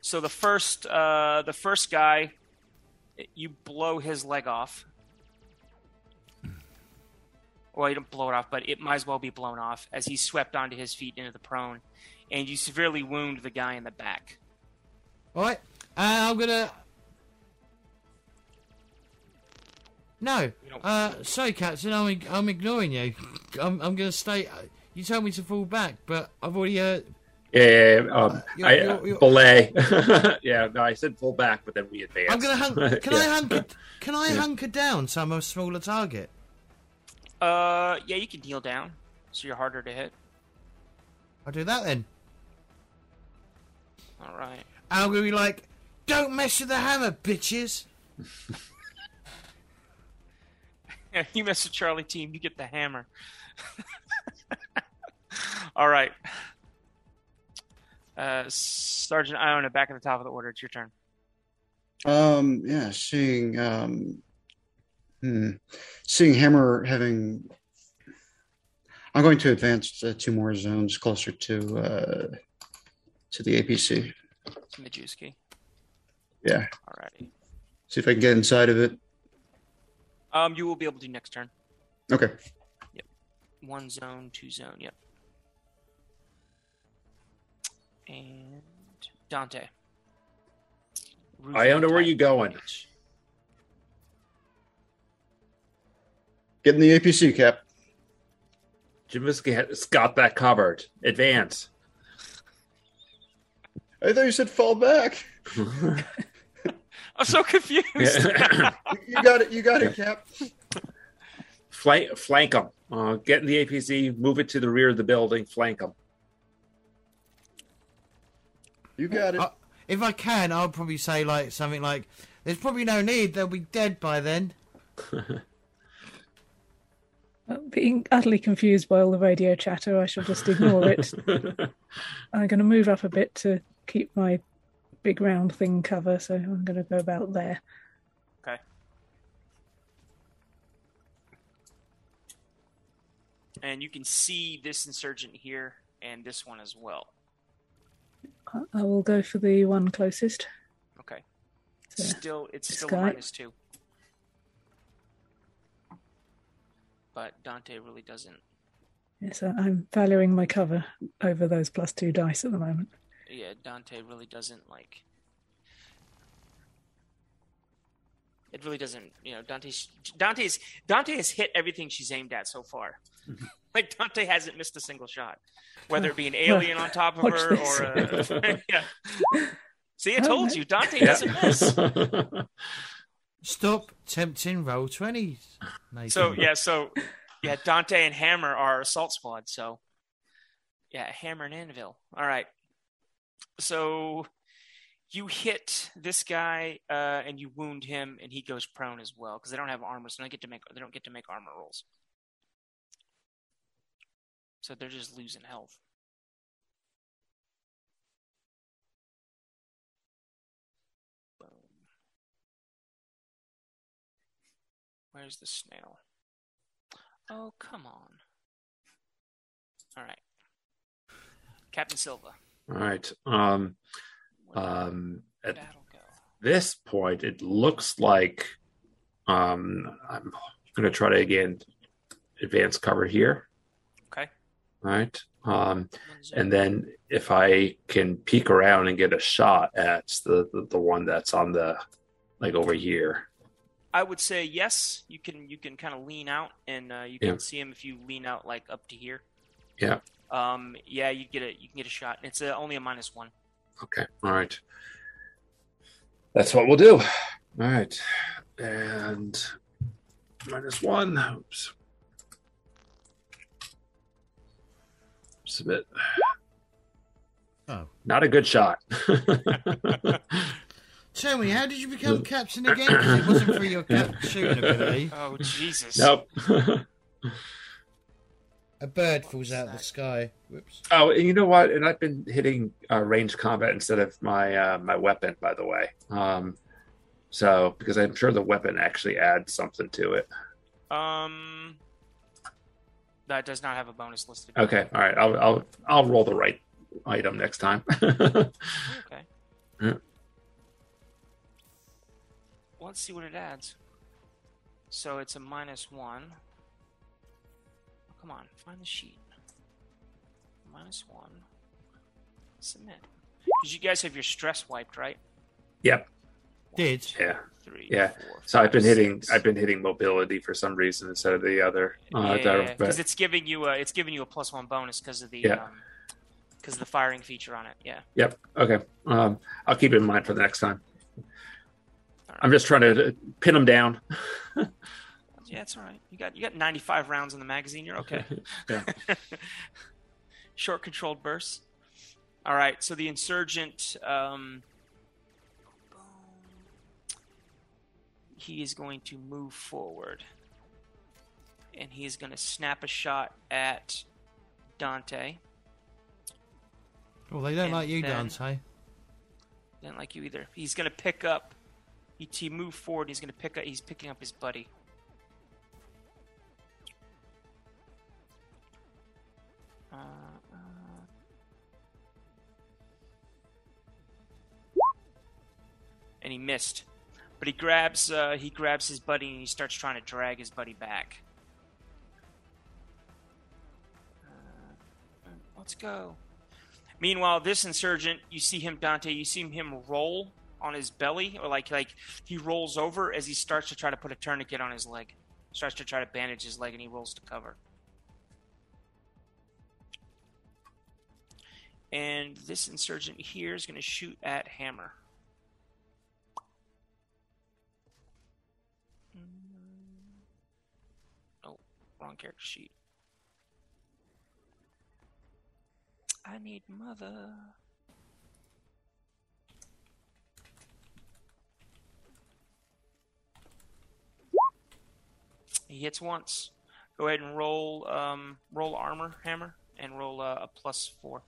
Speaker 3: So the first uh, the first guy, you blow his leg off. Well, you don't blow it off, but it might as well be blown off as he swept onto his feet into the prone, and you severely wound the guy in the back.
Speaker 1: All right, uh, I'm gonna. No,
Speaker 3: You
Speaker 1: uh, sorry, Captain. I'm I'm ignoring you. I'm I'm gonna stay. You told me to fall back, but I've already uh,
Speaker 5: Yeah, um,
Speaker 1: You're-
Speaker 5: I,
Speaker 1: you're-
Speaker 5: uh,
Speaker 1: you're-
Speaker 5: belay. yeah, no, I said full back, but then we advanced.
Speaker 1: I'm gonna hun- Can I hunker? Can I hunker down so I'm a smaller target?
Speaker 3: Uh, yeah, you can kneel down, so you're harder to hit.
Speaker 1: I'll do that then.
Speaker 3: All right.
Speaker 1: I'm gonna be like, "Don't mess with the hammer, bitches."
Speaker 3: Yeah, you mess with Charlie team, you get the hammer. All right. Uh, Sergeant Iona, back at the top of the order. It's your turn.
Speaker 2: Um, yeah, seeing um, hmm, seeing Hammer having I'm going to advance uh, two more zones closer to uh, to the APC.
Speaker 3: Majewski.
Speaker 2: Yeah.
Speaker 3: Alrighty.
Speaker 2: See if I can get inside of it.
Speaker 3: Um, you will be able to next turn.
Speaker 2: Okay. Yep.
Speaker 3: One zone, two zone. Yep. And Dante.
Speaker 5: I don't know where you're going.
Speaker 2: Get in the APC, Cap.
Speaker 5: Jimiski has got that covered. Advance.
Speaker 2: I thought you said fall back.
Speaker 3: I'm so confused.
Speaker 5: Yeah.
Speaker 2: You got it. You got it, Cap.
Speaker 5: flank, flank them. Uh, get in the APC, move it to the rear of the building, flank them.
Speaker 2: You got it.
Speaker 1: Uh, if I can, I'll probably say like something like, "There's probably no need; they'll be dead by then."
Speaker 4: Uh, Being utterly confused by all the radio chatter, I shall just ignore it. I'm going to move up a bit to keep my big round thing cover, so I'm going to go about there.
Speaker 3: Okay. And you can see this insurgent here and this one as well.
Speaker 4: I- will go for the one closest.
Speaker 3: Okay.
Speaker 4: So,
Speaker 3: Still, it's still
Speaker 4: Sky.
Speaker 3: minus two. But Dante really doesn't.
Speaker 4: yes, I'm valuing my cover over those plus two dice at the moment.
Speaker 3: Yeah, Dante really doesn't like. It really doesn't, you know. Dante's Dante's Dante has hit everything she's aimed at so far. like Dante hasn't missed a single shot, whether it be an alien on top of
Speaker 4: Watch
Speaker 3: her
Speaker 4: this.
Speaker 3: or uh, a, yeah. See, I told you, Dante doesn't miss.
Speaker 1: Stop tempting roll twenties.
Speaker 3: So yeah, so yeah, Dante and Hammer are assault squad. So yeah, Hammer and Anvil. All right. So you hit this guy uh, and you wound him, and he goes prone as well because they don't have armor, so they get to make they don't get to make armor rolls. So they're just losing health. Boom. Where's the snail? Oh, come on. All right. Captain Silva.
Speaker 5: All right. Um, um, at this point, it looks like um, I'm going to try to again advance cover here.
Speaker 3: Okay.
Speaker 5: All right. Um, and then if I can peek around and get a shot at the, the, the one that's on the like over here.
Speaker 3: I would say yes. You can you can kind of lean out, and uh, you can
Speaker 5: Yeah.
Speaker 3: see him if you lean out like up to here.
Speaker 5: Yeah.
Speaker 3: Um. Yeah. You get a you can get a shot. It's uh only a minus one.
Speaker 5: Okay. All right. That's what we'll do. All right. And minus one. Oops. Submit.
Speaker 1: Oh.
Speaker 5: Not a good shot.
Speaker 1: Tell me, how did you become captain again? 'Cause it wasn't for your cap shooting ability.
Speaker 3: Oh Jesus.
Speaker 5: nope.
Speaker 1: A bird falls out of the sky. Whoops.
Speaker 5: oh, and you know what? And I've been hitting uh, range combat instead of my uh, my weapon, by the way. Um, so because I'm sure the weapon actually adds something to it.
Speaker 3: Um. That does not have a bonus listed.
Speaker 5: Okay. All right. I'll I'll I'll roll the right item next time.
Speaker 3: Okay.
Speaker 5: Yeah.
Speaker 3: Let's see what it adds. So it's a minus one. Come on, find the sheet. Minus one. Submit. Because you guys have your stress wiped, right?
Speaker 5: yep.
Speaker 1: Did.
Speaker 5: Yeah.
Speaker 3: Three.
Speaker 5: Yeah.
Speaker 3: four,
Speaker 5: So I've been
Speaker 3: five,
Speaker 5: hitting
Speaker 3: six.
Speaker 5: I've been hitting mobility for some reason instead of the other. Uh,
Speaker 3: yeah, because
Speaker 5: but-
Speaker 3: it's giving you a it's giving you a plus one bonus because of the
Speaker 5: Yeah.
Speaker 3: um, because of the firing feature on it. Yeah.
Speaker 5: Yep. Okay. Um, I'll keep it in mind for the next time.
Speaker 3: All
Speaker 5: I'm just trying to pin them down.
Speaker 3: Yeah, it's all right. You got you got 95 rounds in the magazine. You're okay. Short controlled bursts. All right. So the insurgent, um, he is going to move forward, and he is going to snap a shot at Dante.
Speaker 1: Well, they don't
Speaker 3: And
Speaker 1: like you,
Speaker 3: then-
Speaker 1: Dante.
Speaker 3: Didn't like you either. He's going to pick up. He, he moved forward. He's going to pick up. He's picking up his buddy. Uh, uh. And he missed, but he grabs uh, he grabs his buddy and he starts trying to drag his buddy back. Uh, let's go. Meanwhile, this insurgent, you see him, Dante. You see him roll on his belly, or like like he rolls over as he starts to try to put a tourniquet on his leg. Starts to try to bandage his leg, and he rolls to cover. And this insurgent here is going to shoot at Hammer. Mm. Oh, wrong character sheet. I need mother. He hits once. Go ahead and roll um, roll armor hammer and roll uh, a plus four.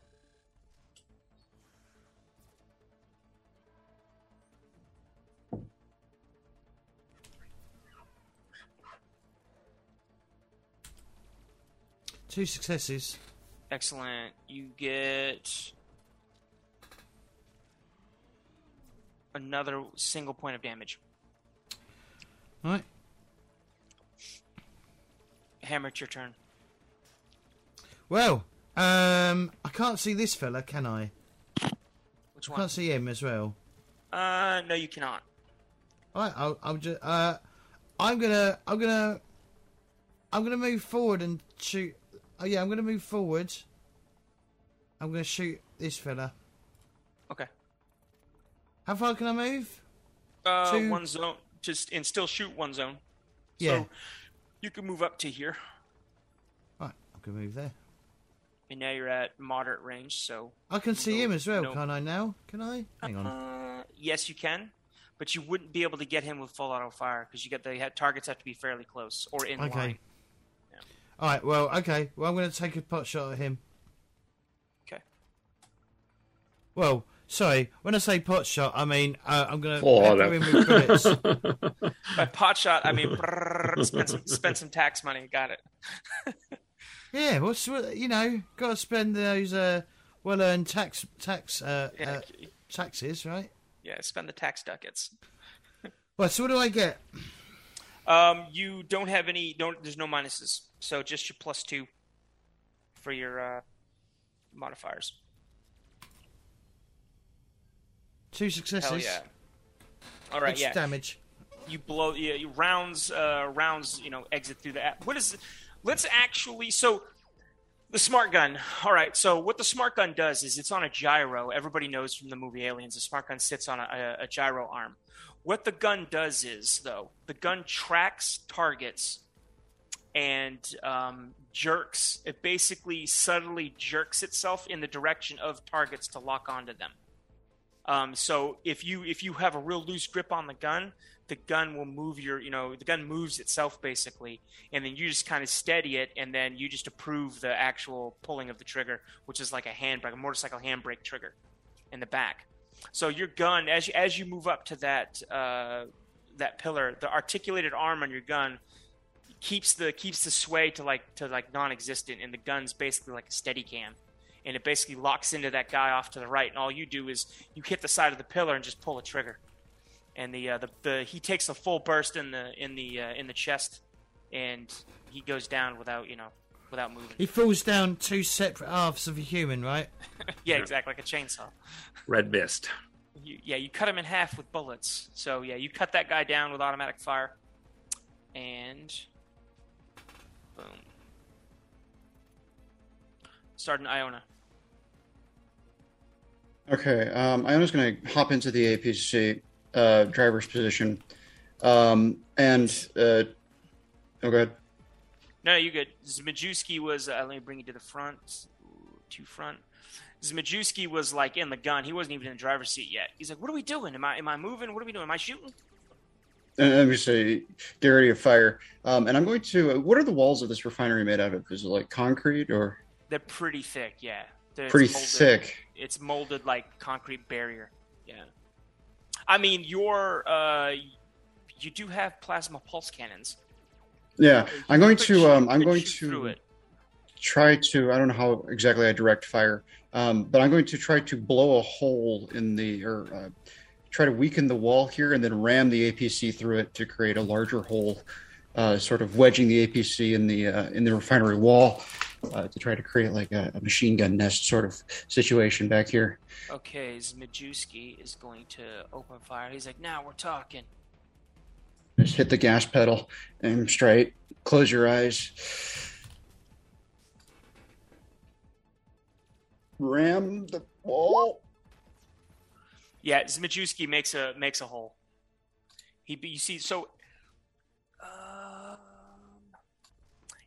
Speaker 1: Two successes.
Speaker 3: Excellent. You get another single point of damage.
Speaker 1: All right.
Speaker 3: Hammer, it's your turn.
Speaker 1: Well, um, I can't see this fella, can I?
Speaker 3: Which one?
Speaker 1: I can't see him as well.
Speaker 3: Uh, no, you cannot.
Speaker 1: All right, I'll, I'll just. Uh, I'm gonna. I'm gonna. I'm gonna move forward and shoot. Oh yeah, I'm gonna move forward. I'm gonna shoot this fella.
Speaker 3: Okay.
Speaker 1: How far can I move?
Speaker 3: Uh,
Speaker 1: Two.
Speaker 3: one zone. Just and still shoot one zone.
Speaker 1: Yeah.
Speaker 3: So you can move up to here,
Speaker 1: Right, I'm gonna move there.
Speaker 3: and now you're at moderate range. So
Speaker 1: I can see
Speaker 3: No,
Speaker 1: him as well,
Speaker 3: no.
Speaker 1: can't I? Now, can I? Hang on.
Speaker 3: Uh, yes, you can, but you wouldn't be able to get him with full auto fire because you get the targets have to be fairly close or in
Speaker 1: Okay.
Speaker 3: line.
Speaker 1: All right. Well, okay. Well, I'm gonna take a pot shot at him.
Speaker 3: Okay.
Speaker 1: Well, sorry. When I say pot shot, I mean uh, I'm gonna
Speaker 5: Oh,
Speaker 1: pepper him with bullets.
Speaker 3: By pot shot, I mean brrrr, spend some spend some tax money. Got it.
Speaker 1: Yeah, what's what you know? Got to spend those uh, well-earned tax tax uh,
Speaker 3: Yeah,
Speaker 1: uh, taxes, right?
Speaker 3: yeah. Spend the tax ducats.
Speaker 1: Well, so what do I get?
Speaker 3: Um, you don't have any. Don't. There's no minuses, so just your plus two for your uh, modifiers.
Speaker 1: Two successes.
Speaker 3: Hell yeah! All right,
Speaker 1: It's
Speaker 3: yeah.
Speaker 1: damage.
Speaker 3: you blow yeah, you- rounds uh rounds you know exit through the what is let's actually so the smart gun all right so what the smart gun does is it's on a gyro everybody knows from the movie aliens the smart gun sits on a, a, a gyro arm what the gun does is though the gun tracks targets and um, jerks it basically subtly jerks itself in the direction of targets to lock onto them um, so if you if you have a real loose grip on the gun, the gun will move your you know the gun moves itself basically, and then you just kind of steady it, and then you just approve the actual pulling of the trigger, which is like a handbrake, a motorcycle handbrake trigger, in the back. So your gun as you, as you move up to that uh, that pillar, the articulated arm on your gun keeps the keeps the sway to like to like non-existent, and the gun's basically like a steady cam and it basically locks into that guy off to the right. And all you do is you hit the side of the pillar and just pull a trigger, and the uh, the, the he takes a full burst in the in the uh, in the chest, and he goes down without you know without moving.
Speaker 1: He falls down two separate halves of a human, right?
Speaker 3: yeah, exactly like a chainsaw.
Speaker 5: Red mist.
Speaker 3: You, yeah, you cut him in half with bullets. So yeah, you cut that guy down with automatic fire, and boom. Starting Iona.
Speaker 2: Okay, um, Iona's going to hop into the APC uh, driver's position, um, and uh, oh, good.
Speaker 3: No, you good. Zmajewski was. Uh, let me bring you to the front. Ooh, To front. Zmajewski was like in the gun. He wasn't even in the driver's seat yet. He's like, "What are we doing? Am I am I moving? What are we doing? Am I shooting?"
Speaker 2: And let me say, get ready to fire. Um, and I'm going to. What are the walls of this refinery made out of? Is it like concrete or
Speaker 3: They're pretty thick. Yeah, They're- it's
Speaker 2: pretty
Speaker 3: molded-
Speaker 2: thick?
Speaker 3: It's molded like concrete barrier. Yeah. I mean, your uh, you do have plasma pulse cannons.
Speaker 2: Yeah, I'm going to. Um, I'm going to.
Speaker 3: it.
Speaker 2: try to. I don't know how exactly I direct fire, um, but I'm going to try to blow a hole in the or uh, try to weaken the wall here, and then ram the APC through it to create a larger hole, uh, sort of wedging the APC in the uh, in the refinery wall uh, to try to create like a, a machine gun nest sort of situation back here.
Speaker 3: Okay, Zmajewski is going to open fire. He's like, now we're talking.
Speaker 2: Just hit the gas pedal, aim straight, close your eyes. Ram the wall.
Speaker 3: Yeah, Zmajewski makes a makes a hole. He you see so. Um,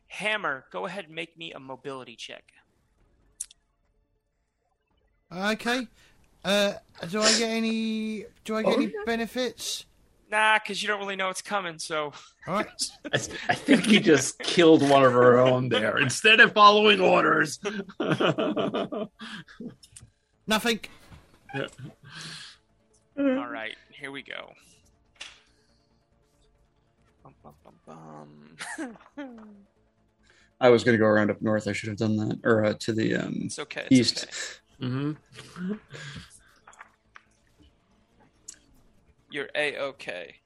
Speaker 3: Hammer, go ahead and make me a mobility check.
Speaker 1: Okay. Uh, do I get any? Do I get
Speaker 2: Oh,
Speaker 1: any
Speaker 2: yeah.
Speaker 1: benefits?
Speaker 3: Nah, because you don't really know it's coming. So
Speaker 1: All right.
Speaker 5: I, I think he just killed one of our own there instead of following orders.
Speaker 1: Nothing.
Speaker 3: all right, here we go. Bum, bum, bum, bum.
Speaker 2: I was going to go around up north. I should have done that, or uh, to the um,
Speaker 3: it's okay. It's
Speaker 2: east.
Speaker 3: okay.
Speaker 5: hmm
Speaker 3: You're a okay.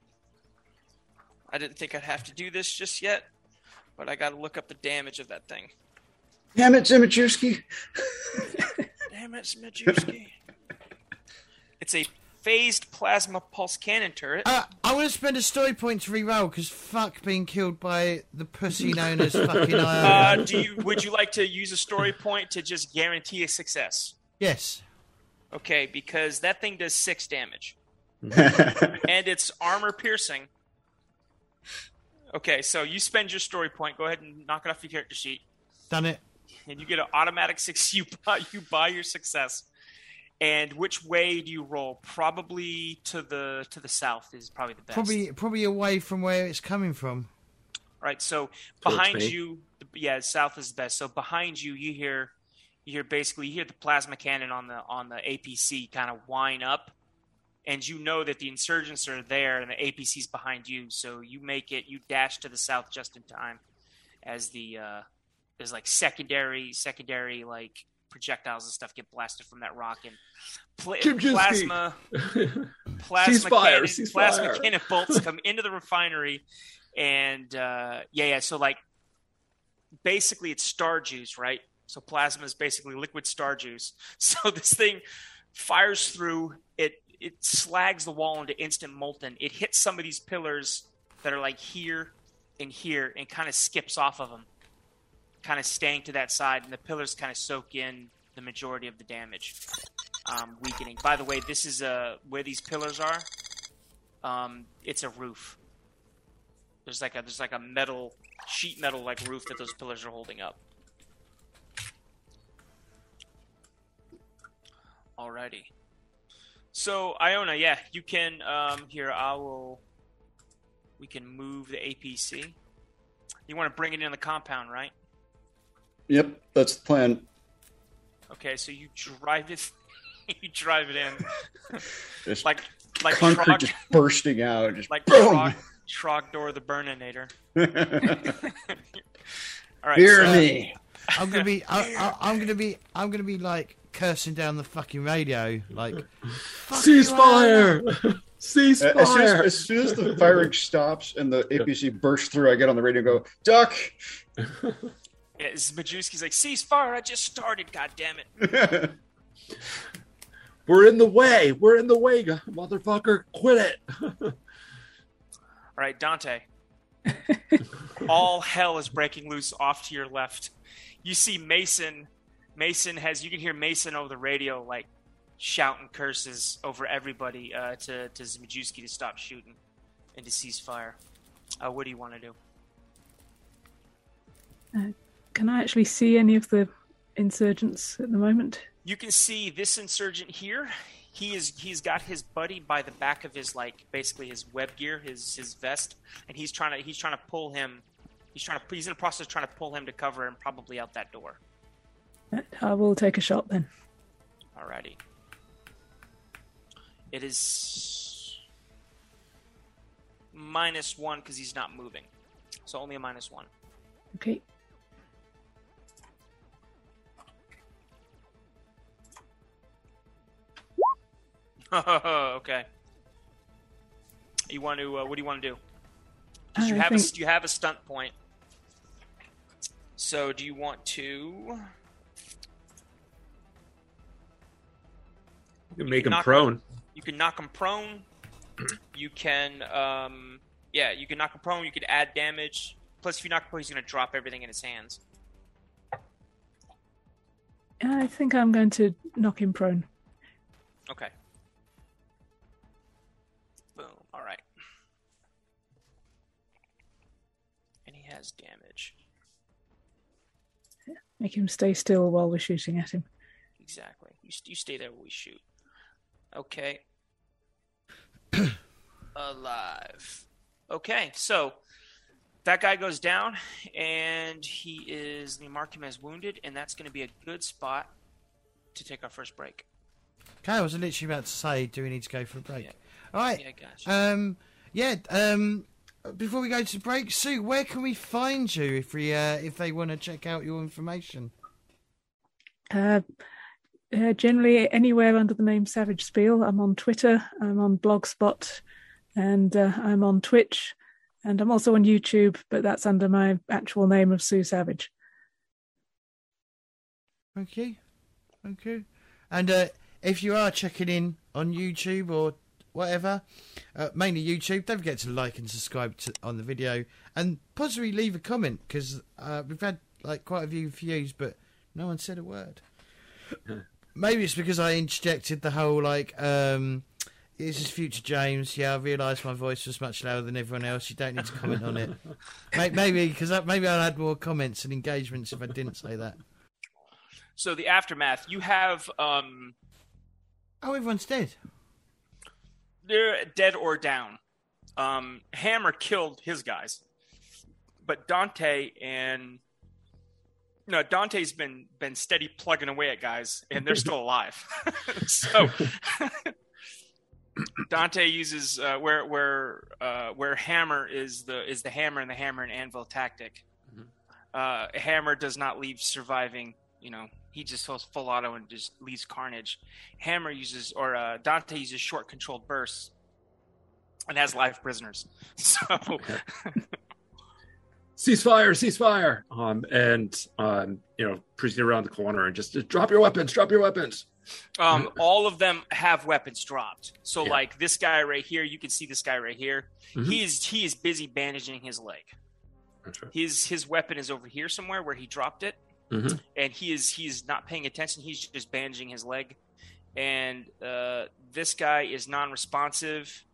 Speaker 3: I didn't think I'd have to do this just yet, but I got to look up the damage of that thing.
Speaker 2: Damn it, Zimichowski.
Speaker 3: Damn it, Zmajewski. it's a phased plasma pulse cannon turret.
Speaker 1: Uh, I want to spend a story point to re-roll because fuck being killed by the pussy known as fucking
Speaker 3: Uh, do you would you like to use a story point to just guarantee a success?
Speaker 1: yes.
Speaker 3: Okay, because that thing does six damage, Mm-hmm. and it's armor piercing. Okay, so you spend your story point. Go ahead and knock it off your character sheet,
Speaker 1: Done it.
Speaker 3: and you get an automatic six. You buy you buy your success. And which way do you roll? Probably to the to the south is probably the best.
Speaker 1: Probably, probably away from where it's coming from.
Speaker 3: right? So
Speaker 5: Towards
Speaker 3: behind
Speaker 5: me.
Speaker 3: you, yeah, south is the best. So behind you, you hear, you hear basically, you hear the plasma cannon on the on the APC kind of whine up, and you know that the insurgents are there and the APC's behind you. So you make it, you dash to the south just in time, as the uh, there's like secondary secondary like projectiles and stuff get blasted from that rock and
Speaker 5: Kimchinsky.
Speaker 3: plasma plasma cannon,
Speaker 5: ceasefire.
Speaker 3: plasma cannon bolts come into the refinery, and uh, yeah, yeah. So like, basically, it's star juice, right? So plasma is basically liquid star juice. So this thing fires through it. Slags the wall into instant molten. It hits some of these pillars that are like here and here, and kind of skips off of them, kind of staying to that side, and the pillars kind of soak in the majority of the damage um, weakening. By the way, this is uh, where these pillars are. Um, it's a roof. There's like a there's like a metal sheet metal like roof that those pillars are holding up. Alrighty. So Iona, yeah, you can um, here. I will. We can move the APC. You want to bring it in the compound, right?
Speaker 2: yep, that's the plan.
Speaker 3: Okay, so you drive it. you drive it in,
Speaker 2: Just
Speaker 3: like like
Speaker 2: concrete
Speaker 3: Trog,
Speaker 2: just bursting out. Just
Speaker 3: like
Speaker 2: boom.
Speaker 3: Trog, Trogdor the Burninator. All right,
Speaker 2: Hear
Speaker 3: so-
Speaker 2: me.
Speaker 1: I'm gonna be. I, I, I'm gonna be. I'm gonna be like cursing down the fucking radio, like "Fuck you, Iona."
Speaker 5: Ceasefire! Ceasefire!
Speaker 2: As soon as, as soon as the firing stops and the APC bursts through, I get on the radio and go, Duck!
Speaker 3: Yeah, Zmajewski's like, ceasefire, I just started, God damn it.
Speaker 5: We're in the way. We're in the way, motherfucker. Quit it.
Speaker 3: All right, Dante. All hell is breaking loose off to your left. You see Mason. Mason has, you can hear Mason over the radio, like, shouting curses over everybody uh, to, to Zmajewski to stop shooting and to cease fire. Uh, what do you want to do?
Speaker 4: Can I actually see any of the insurgents at the moment?
Speaker 3: You can see this insurgent here. He is he's got his buddy by the back of his like basically his web gear, his his vest, and he's trying to he's trying to pull him. He's trying to he's in the process of trying to pull him to cover and probably out that door.
Speaker 4: I will take a shot then.
Speaker 3: Alrighty. It is minus one because he's not moving. So only a minus one.
Speaker 4: Okay.
Speaker 3: okay. You want to? Uh, what do you want to do? You have
Speaker 4: think...
Speaker 3: a, you have a stunt point. So do you want to?
Speaker 5: You can make him
Speaker 3: knock-
Speaker 5: prone.
Speaker 3: You can knock him prone. You can, um, yeah, you can knock him prone. You can add damage. Plus, if you knock him prone, he's going to drop everything in his hands.
Speaker 4: I think I'm going to knock him prone.
Speaker 3: Okay. Boom. All right. And he has damage.
Speaker 4: Make him stay still while we're shooting at him.
Speaker 3: Exactly. You, you stay there while we shoot. Okay. Alive. Okay, so that guy goes down, and he is. They mark him as wounded, and that's going to be a good spot to take our first break.
Speaker 1: Okay, I was literally about to say, do we need to go for a break?
Speaker 3: Yeah.
Speaker 1: All right.
Speaker 3: Yeah, gotcha.
Speaker 1: Um, yeah. Um, before we go to break, Sue, where can we find you if we uh, if they want to check out your information?
Speaker 4: Uh, uh, generally, anywhere under the name Savage Spiel. I'm on Twitter, I'm on Blogspot, and uh, I'm on Twitch, and I'm also on YouTube, but that's under my actual name of Sue Savage.
Speaker 1: Okay. Okay. And uh, if you are checking in on YouTube or whatever, uh, mainly YouTube, don't forget to like and subscribe to, on the video and possibly leave a comment because uh, we've had like quite a few views, but no one said a word. Maybe it's because I interjected the whole like, um, this is future James. Yeah, I realised my voice was much louder than everyone else. You don't need to comment on it. Maybe because maybe I'd had more comments and engagements if I didn't say that.
Speaker 3: So the aftermath. You have um,
Speaker 1: Oh, everyone's dead.
Speaker 3: they're dead or down. Um, Hammer killed his guys, but Dante and no Dante's been been steady plugging away at guys, and they're still alive. so Dante uses uh, where where uh, where Hammer is the is the hammer and the hammer and anvil tactic. Uh, hammer does not leave surviving. You know, he just goes full auto and just leaves carnage. Hammer uses or uh, Dante uses short controlled bursts and has live prisoners. So
Speaker 5: ceasefire, ceasefire. Um, and um, you know, proceed around the corner and just, just drop your weapons, drop your weapons.
Speaker 3: um, all of them have weapons dropped. So
Speaker 5: Yeah.
Speaker 3: like this guy right here, you can see this guy right here.
Speaker 5: Mhm.
Speaker 3: He is he is busy bandaging his leg.
Speaker 5: That's right.
Speaker 3: His his weapon is over here somewhere where he dropped it,
Speaker 5: Mhm.
Speaker 3: and he is he is not paying attention. He's just bandaging his leg, and uh, this guy is non-responsive.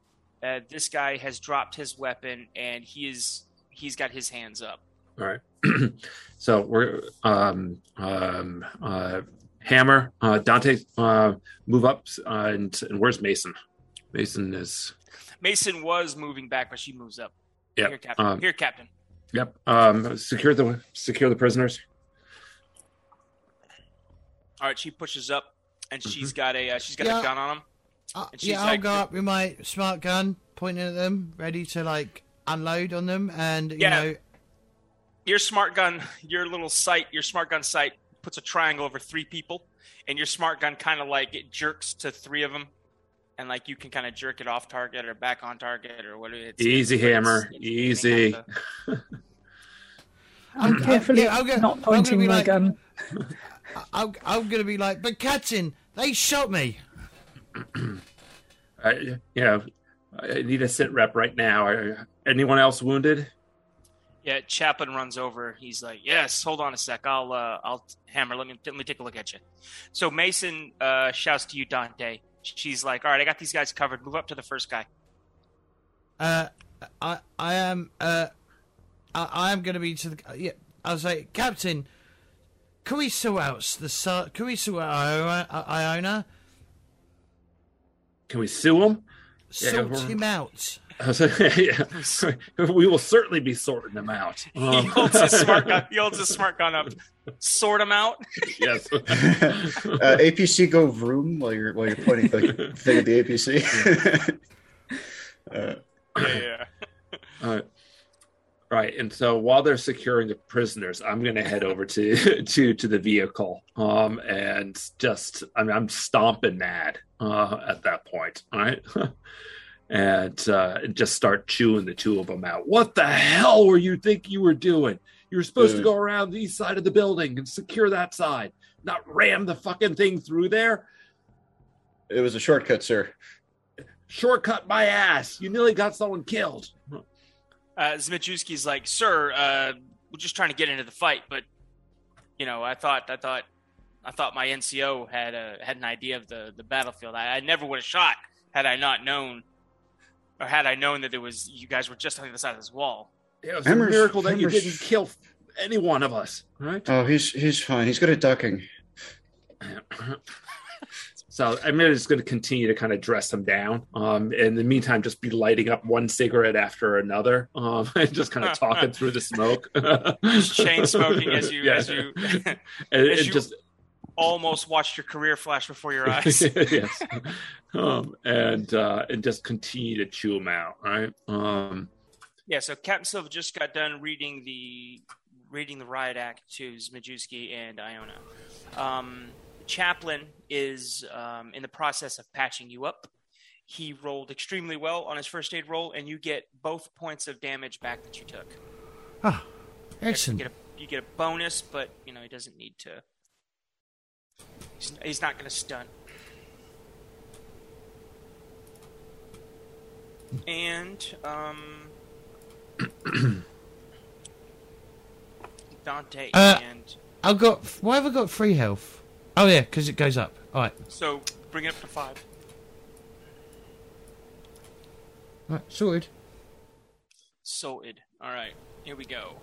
Speaker 3: Uh, this guy has dropped his weapon, and he is he's got his hands up.
Speaker 5: All right. so we're um, um, uh, Hammer, uh, Dante, uh, move up, uh, and, and where's Mason? Mason is
Speaker 3: Mason was moving back, but she moves up.
Speaker 5: Yeah,
Speaker 3: Here, Captain.
Speaker 5: um,
Speaker 3: Here, Captain.
Speaker 5: yep. Um, secure the secure the prisoners.
Speaker 3: All right, she pushes up, and she's got a uh, she's got
Speaker 1: Yeah.
Speaker 3: a gun on him.
Speaker 1: Uh,
Speaker 3: And she's
Speaker 1: yeah, I'll
Speaker 3: like-
Speaker 1: go up with my smart gun, pointing at them, ready to like unload on them, and you
Speaker 3: Yeah.
Speaker 1: know,
Speaker 3: Your smart gun, your little sight, your smart gun sight puts a triangle over three people, and your smart gun kind of like it jerks to three of them, and like you can kind of jerk it off target or back on target or whatever. It's,
Speaker 5: Easy,
Speaker 3: it's-
Speaker 5: Hammer.
Speaker 3: it's-
Speaker 5: Easy.
Speaker 3: it's-
Speaker 4: I'm
Speaker 1: I'll-
Speaker 4: carefully
Speaker 1: yeah, I'll go-
Speaker 4: not
Speaker 1: I'm gonna
Speaker 4: pointing
Speaker 1: be
Speaker 4: my
Speaker 1: like-
Speaker 4: gun.
Speaker 1: I'm, I'm gonna be like, but Captain, they shot me.
Speaker 5: I, you know, I need a sit rep right now. Are- Anyone else wounded?
Speaker 3: Yeah, Chaplin runs over. He's like, "Yes, hold on a sec. I'll, uh, I'll hammer. Let me, let me take a look at you." So Mason uh, shouts to you, Dante. She's like, "All right, I got these guys covered. Move up to the first guy."
Speaker 1: Uh, I, I am, uh, I, I am gonna be to the. Yeah, I was like, Captain, can we sort out the Sa- Can we sort out Iona? Iona?
Speaker 5: Can we sue him?
Speaker 1: Sort
Speaker 5: we're-
Speaker 1: him out.
Speaker 5: I yeah. we will certainly be sorting them out.
Speaker 3: He
Speaker 5: Um,
Speaker 3: holds his smart gun. He holds his smart gun up. Sort them out.
Speaker 5: yes.
Speaker 2: uh, APC go vroom while you're while you're pointing the thing at the APC. uh,
Speaker 3: Yeah, yeah.
Speaker 5: All right. Right, and so while they're securing the prisoners, I'm going to head over to to to the vehicle, um, and just I mean I'm stomping mad uh, at that point, all right, and uh, just start chewing the two of them out. What the hell were you think you were doing? You were supposed to go around the east side of the building and secure that side, not ram the fucking thing through there.
Speaker 2: It was a shortcut, sir.
Speaker 5: Shortcut my ass! You nearly got someone killed.
Speaker 3: Uh, Zmajewski's like, "Sir, uh, we're just trying to get into the fight, but you know, I thought, I thought, I thought my NCO had a had an idea of the the battlefield. I, I never would have shot had I not known, or had I known that there was you guys were just on the other side of this wall.
Speaker 5: It was
Speaker 2: Hammers-
Speaker 5: a miracle that you didn't kill any one of us, right?
Speaker 2: Oh, he's he's fine. He's good at ducking.
Speaker 5: so I'm just going to continue to kind of dress them down. Um, in the meantime, just be lighting up one cigarette after another, um, and just kind of talking through the smoke.
Speaker 3: Just chain smoking as you
Speaker 5: Yeah.
Speaker 3: as you
Speaker 5: and,
Speaker 3: as
Speaker 5: and
Speaker 3: you-
Speaker 5: just
Speaker 3: almost watched your career flash before your eyes.
Speaker 5: yes, um, and uh, and just continue to chew them out. Right. Um,
Speaker 3: Yeah, so Captain Silva just got done reading the reading the riot act to Zmajewski and Iona. Um, Chaplin is um, in the process of patching you up. He rolled extremely well on his first aid roll, and you get both points of damage back that you took.
Speaker 1: Ah,
Speaker 3: You
Speaker 1: excellent.
Speaker 3: get a, you get a bonus, but you know he doesn't need to. He's, he's not going to stunt. And um, Dante
Speaker 1: Uh,
Speaker 3: and
Speaker 1: I've got. Why have I got free health? Oh yeah, because it goes up. All right,
Speaker 3: so bring it up to five.
Speaker 1: all right, sorted.
Speaker 3: Sorted. All right, here we go.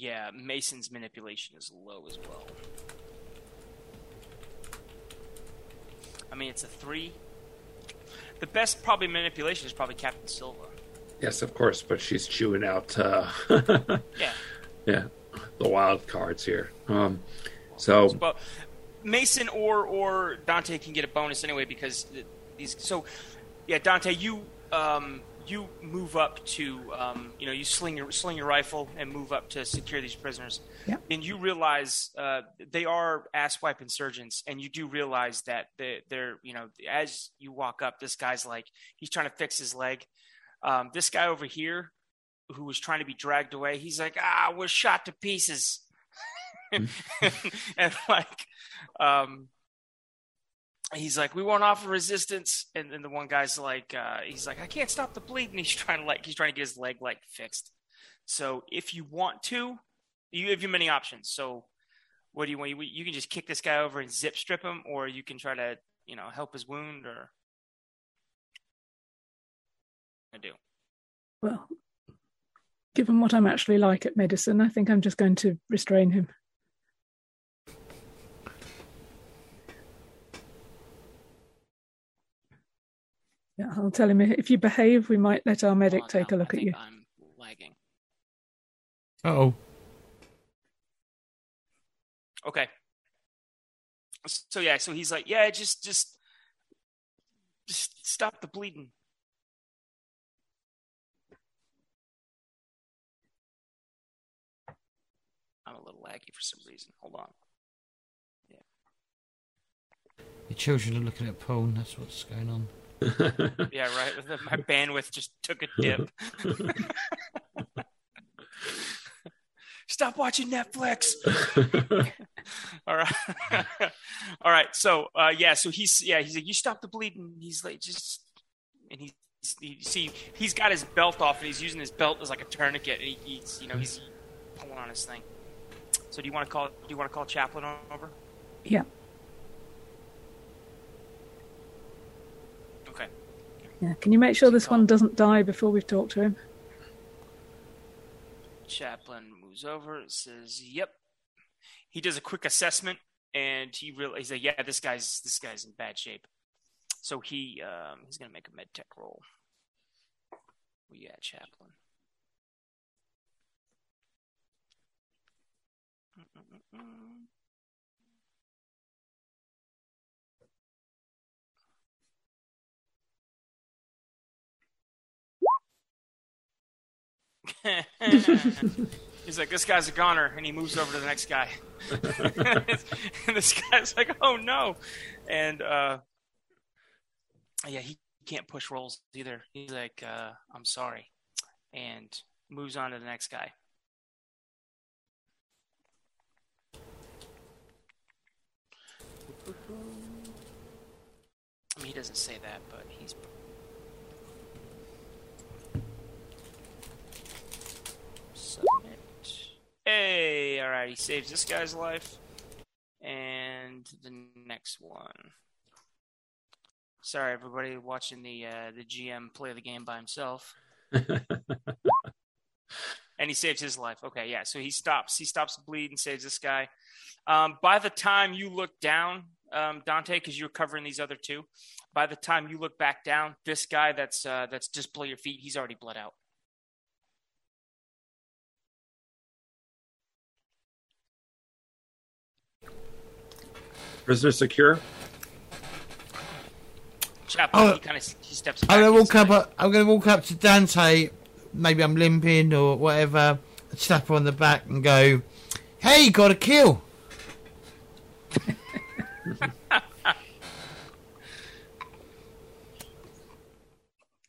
Speaker 3: Yeah, Mason's manipulation is low as well. I mean, it's a three. The best probably manipulation is probably Captain Silva.
Speaker 5: yes, of course, but she's chewing out. Uh,
Speaker 3: Yeah.
Speaker 5: yeah, the wild cards here. Um, so
Speaker 3: Well, Mason or or Dante can get a bonus anyway because these. So, yeah, Dante, you um, you move up to um, you know you sling your sling your rifle and move up to secure these prisoners.
Speaker 4: Yep.
Speaker 3: And you realize uh, they are asswipe insurgents, and you do realize that they, they're you know as you walk up, this guy's like he's trying to fix his leg. Um, this guy over here, who was trying to be dragged away, he's like, ah, we're shot to pieces. and, like um he's like we won't offer resistance. And then the one guy's like uh he's like i can't stop the bleeding. He's trying to like he's trying to get his leg like fixed. So if you want to you have you many options. So what do you want you, you can just kick this guy over and zip strip him or you can try to you know help his wound or I do.
Speaker 4: Well, given what I'm actually like at medicine, I think I'm just going to restrain him. Yeah, I'll tell him if you behave, we might let our medic
Speaker 3: Hold on
Speaker 4: take a look
Speaker 3: I
Speaker 4: at
Speaker 3: think
Speaker 4: you.
Speaker 3: i'm lagging
Speaker 1: Oh,
Speaker 3: Okay. So yeah, so he's like, yeah, just just just stop the bleeding. I'm a little laggy for some reason. Hold on. Yeah.
Speaker 1: The children are looking at porn. That's what's going on.
Speaker 3: Yeah, right. My bandwidth just took a dip. Stop watching Netflix. All right. All right. So, uh, yeah. So he's yeah. He's like, you stop the bleeding. He's like, just and he's he, see he's got his belt off and he's using his belt as like a tourniquet. And he, he's you know he's pulling on his thing. So do you want to call do you want to call Chaplin over?
Speaker 4: Yeah,
Speaker 3: Okay.
Speaker 4: Yeah. Can you make sure this one doesn't die before we've talked to him?
Speaker 3: Chaplin moves over, says, "Yep." He does a quick assessment, and he realizes, he's like, "Yeah, this guy's this guy's in bad shape." So he um, he's gonna make a med tech roll. Where you at, Chaplin? Mm-mm-mm. He's like, this guy's a goner, and he moves over to the next guy. and this guy's like, oh no, and uh, yeah, he can't push rolls either. He's like, uh, I'm sorry, and moves on to the next guy. I mean, he doesn't say that, but he's. Submit. Hey, all right. He saves this guy's life, and the next one. Sorry, everybody watching the uh, the GM play the game by himself, and he saves his life. Okay, yeah. So he stops. He stops the bleed and saves this guy. Um, by the time you look down, um, Dante, because you're covering these other two, by the time you look back down, this guy that's uh, that's just below your feet, he's already bled out.
Speaker 5: Prisoner secure.
Speaker 3: Chaplain,
Speaker 1: Oh.
Speaker 3: he kind of he steps back.
Speaker 1: I'm gonna walk
Speaker 3: inside.
Speaker 1: up. I'm gonna walk up to Dante. Maybe I'm limping or whatever. Slap her on the back and go, "Hey, you got a kill."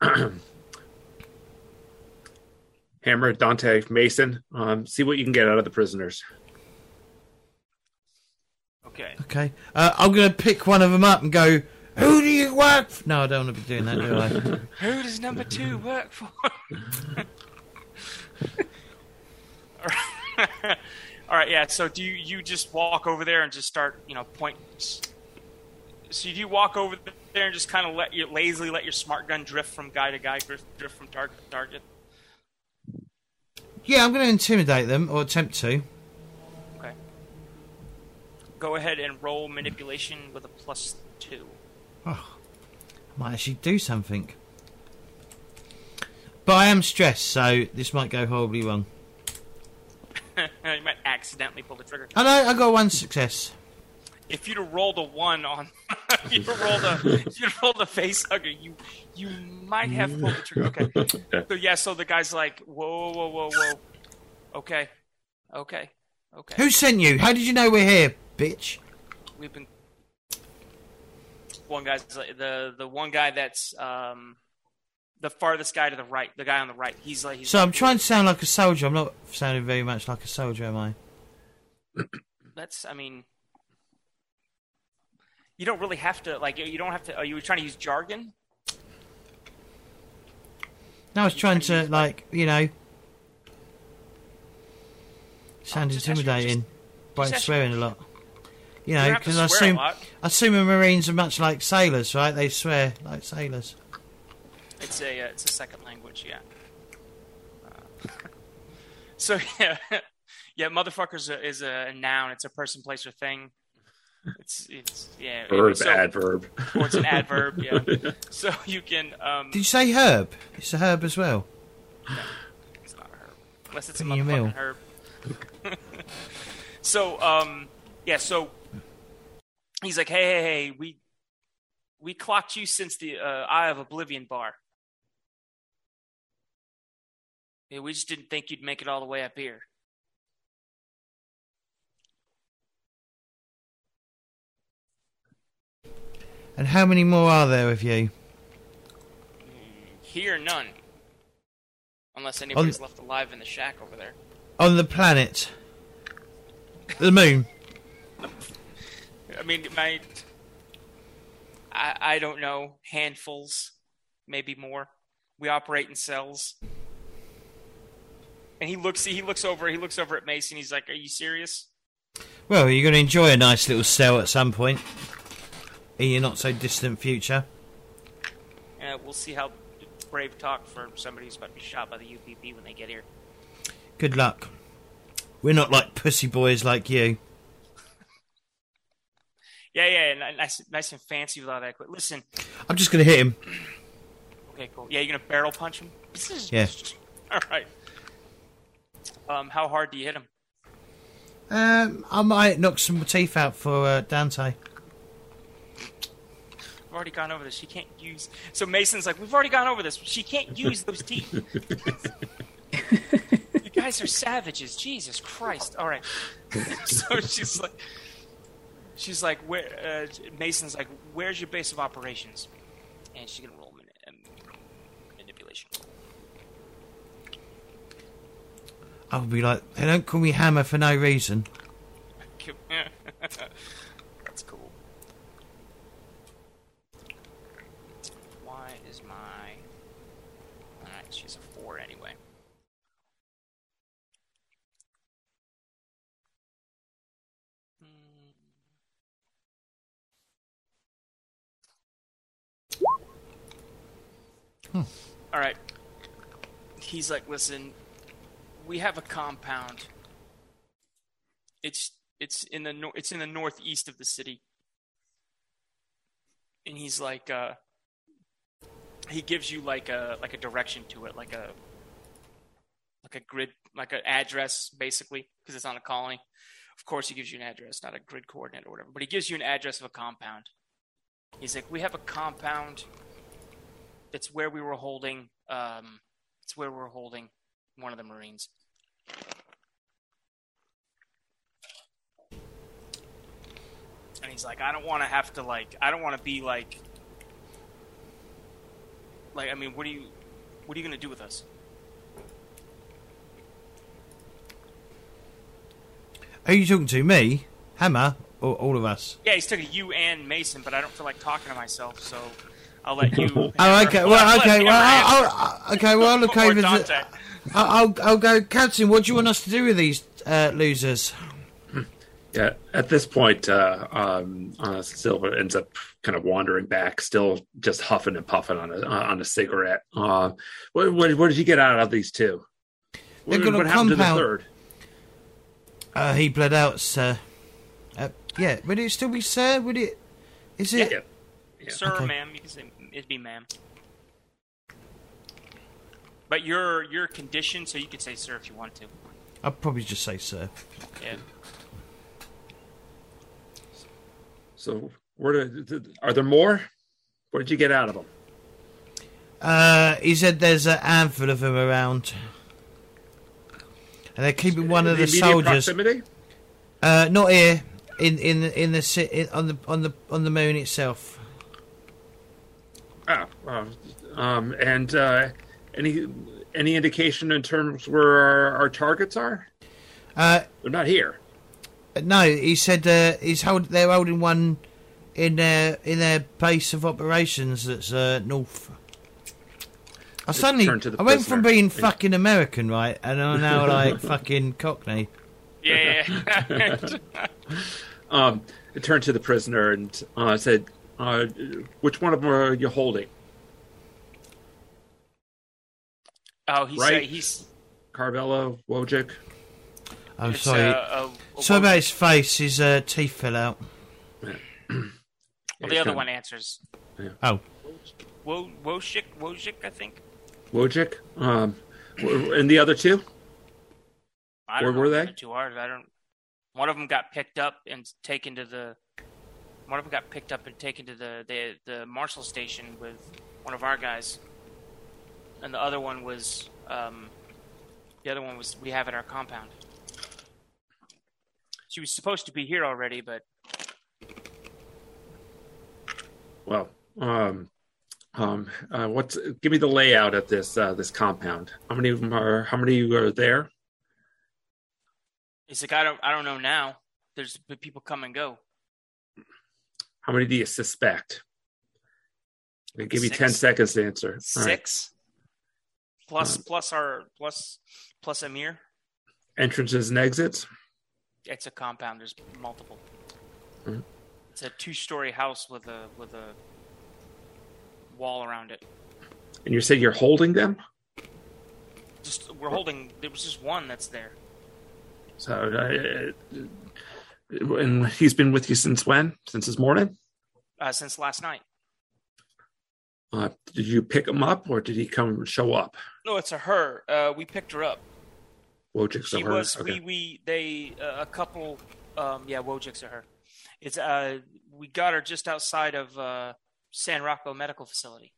Speaker 5: Hammer, Dante, Mason. Um, see what you can get out of the prisoners.
Speaker 3: Okay.
Speaker 1: Okay. Uh, I'm gonna pick one of them up and go. Who do you work? For? No, I don't want to be doing that, do I?
Speaker 3: Who does number two work for? All right, yeah. So do you, you just walk over there and just start, you know, point? So do you walk over there and just kind of let your lazily let your smart gun drift from guy to guy, drift, drift from target to target.
Speaker 1: yeah, I'm gonna intimidate them or attempt to.
Speaker 3: Okay. Go ahead and roll manipulation with a plus two.
Speaker 1: Oh, i Might actually do something. But I am stressed, so this might go horribly wrong.
Speaker 3: you might accidentally pull the trigger.
Speaker 1: I know I got one success.
Speaker 3: If you'd have rolled a one on, if you'd have rolled a, you'd have rolled a face hugger, you you might have pulled the trigger. Okay. So yeah, so the guy's like, whoa, whoa, whoa, whoa. Okay, okay, okay.
Speaker 1: Who sent you? How did you know we're here, bitch?
Speaker 3: We've been. One guy's like- the the one guy that's um, the farthest guy to the right, the guy on the right. He's like, he's
Speaker 1: So I'm trying to sound like a soldier. I'm not sounding very much like a soldier, am I?
Speaker 3: That's, I mean, you don't really have to like. You don't have to. Are you trying to use jargon?
Speaker 1: No, I was trying to like you know sound
Speaker 3: Oh, just
Speaker 1: intimidating by
Speaker 3: just
Speaker 1: swearing a lot. You
Speaker 3: You
Speaker 1: know,
Speaker 3: don't have to
Speaker 1: because I assume. I assume the Marines are much like sailors, right? They swear like sailors.
Speaker 3: It's a uh, it's a second language, yeah. Uh, so yeah, yeah, motherfuckers is a, is a noun. It's a person, place, or thing. It's it's yeah.
Speaker 5: Verb,
Speaker 3: so-
Speaker 5: adverb.
Speaker 3: Or it's an adverb, yeah. So you can um.
Speaker 1: Did you say herb? It's a herb as well.
Speaker 3: It's not a herb, unless it's a
Speaker 1: Put in your
Speaker 3: motherfucking herb. so um yeah, so he's like, hey hey hey, we we clocked you since the uh, Eye of Oblivion bar. Yeah, we just didn't think you'd make it all the way up here.
Speaker 1: And how many more are there of you?
Speaker 3: Here, none. Unless anybody's left alive in the shack over there.
Speaker 1: On the planet. The moon.
Speaker 3: I mean, my. I, I don't know. Handfuls, maybe more. We operate in cells. And he looks. He looks over. He looks over at Mason. He's like, "Are you serious?"
Speaker 1: Well, you're going to enjoy a nice little cell at some point. In your not so distant future.
Speaker 3: Uh, we'll see how brave talk for somebody who's about to be shot by the UPP when they get here.
Speaker 1: Good luck. We're not like pussy boys like you.
Speaker 3: Yeah, yeah, and nice, nice and fancy with all that. But listen,
Speaker 1: I'm just going to hit him.
Speaker 3: okay, cool. Yeah, you're gonna barrel punch him.
Speaker 1: Yeah.
Speaker 3: All right. Um, how hard do you hit him?
Speaker 1: Um, I might knock some teeth out for uh, Dante.
Speaker 3: We've already gone over this. She can't use. So Mason's like, we've already gone over this. She can't use those teeth. you guys are savages. Jesus Christ! All right. so she's like, she's like, where? Uh, Mason's like, where's your base of operations? And she can roll um, manipulation.
Speaker 1: I'll be like, they don't call me Hammer for no reason.
Speaker 3: That's cool. Why is my? All right, she's a four anyway. Hmm. All right. He's like, listen, we have a compound. It's it's in the nor- it's in the northeast of the city. And he's like, uh, he gives you like a like a direction to it, like a like a grid, like an address, basically, because it's on a colony. Of course, he gives you an address, not a grid coordinate or whatever, but he gives you an address of a compound. He's like, we have a compound. It's where we were holding. Um, it's where we're holding one of the Marines. And he's like, I don't want to have to like, I don't want to be like, like, I mean, what are you, what are you gonna do with us?
Speaker 1: Are you talking to? Me? Hammer? Or all of us?
Speaker 3: Yeah, he's talking to you and Mason, but I don't feel like talking to myself, so I'll let you.
Speaker 1: Oh, okay.
Speaker 3: I'll
Speaker 1: Well,
Speaker 3: let
Speaker 1: okay.
Speaker 3: Hammer
Speaker 1: Well, I'll,
Speaker 3: answer.
Speaker 1: I'll, okay. Well, I'll look
Speaker 3: Or
Speaker 1: over. The,
Speaker 3: Dante.
Speaker 1: I'll, I'll, I'll go, Captain. What do you want us to do with these uh, losers?
Speaker 5: Yeah, at this point, uh, um, uh, Silva ends up kind of wandering back, still just huffing and puffing on a uh, on a cigarette. Uh, what, what, what did you get out of these two?
Speaker 1: They've
Speaker 5: What,
Speaker 1: got a
Speaker 5: what happened to the
Speaker 1: compound.
Speaker 5: third?
Speaker 1: Uh, he bled out, sir. Uh, yeah. Would it still be sir? Would it? Is it?
Speaker 5: Yeah. Yeah.
Speaker 3: Sir,
Speaker 1: Okay.
Speaker 3: ma'am, you can say it'd be ma'am. But you're you're conditioned, so you could say sir if you want to.
Speaker 1: I'll probably just say sir.
Speaker 3: Yeah.
Speaker 5: So, where did, are there more? What did you get out of them?
Speaker 1: Uh, he said there's a handful of them around, and they're keeping one of the
Speaker 5: immediate
Speaker 1: soldiers.
Speaker 5: Proximity?
Speaker 1: Uh, not here. In in in the ci- in, on the on the on the moon itself.
Speaker 5: Oh, uh, um, and uh, any any indication in terms where our, our targets are?
Speaker 1: Uh,
Speaker 5: They're not here.
Speaker 1: no, he said uh, he's hold. They're holding one in their in their base of operations that's uh, north. I suddenly
Speaker 5: to the
Speaker 1: I went from being fucking American, right, and I'm now like fucking Cockney.
Speaker 3: Yeah. yeah, yeah.
Speaker 5: Um, I turned to the prisoner and uh, said, uh, "Which one of them are you holding?
Speaker 3: oh, he's
Speaker 5: Right.
Speaker 3: uh, he's.
Speaker 5: Carvello, Wojcik?"
Speaker 1: I'm
Speaker 3: it's,
Speaker 1: sorry.
Speaker 3: Uh, a, a
Speaker 1: Sorry about his face. His uh, teeth fell out.
Speaker 3: well, the other
Speaker 5: kinda-
Speaker 3: one answers.
Speaker 1: Oh,
Speaker 3: Wo Wojcik, Wojcik, I think.
Speaker 5: Wojcik. Um, and the other two?
Speaker 3: I
Speaker 5: Where
Speaker 3: don't know
Speaker 5: were
Speaker 3: if
Speaker 5: they?
Speaker 3: they're I don't. One of them got picked up and taken to the. One of them got picked up and taken to the the, the Marshall station with one of our guys, and the other one was um, the other one was we have at our compound. She was supposed to be here already, but
Speaker 5: Well, um, um, uh, what's? Give me the layout of this uh, this compound. How many of them are? How many are there?
Speaker 3: it's like I don't I don't know now. There's people come and go.
Speaker 5: How many do you suspect? I give you ten seconds to answer. All right.
Speaker 3: Six plus
Speaker 5: Um,
Speaker 3: plus our plus plus Amir.
Speaker 5: Entrances and exits.
Speaker 3: It's a compound. There's multiple.
Speaker 5: Mhm.
Speaker 3: It's a two-story house with a with a wall around it.
Speaker 5: And you said you're holding them.
Speaker 3: Just we're holding. There was just one that's there.
Speaker 5: So, uh, and he's been with you since when? Since this morning?
Speaker 3: Uh, since last night.
Speaker 5: Uh, did you pick him up, or did he come show up?
Speaker 3: No, it's a her. Uh, we picked her up.
Speaker 5: Wojcik's
Speaker 3: She
Speaker 5: a her.
Speaker 3: was.
Speaker 5: Okay.
Speaker 3: We we they uh, a couple. Um, yeah, Wojcik's are her. It's uh we got her just outside of uh, San Rocco Medical Facility.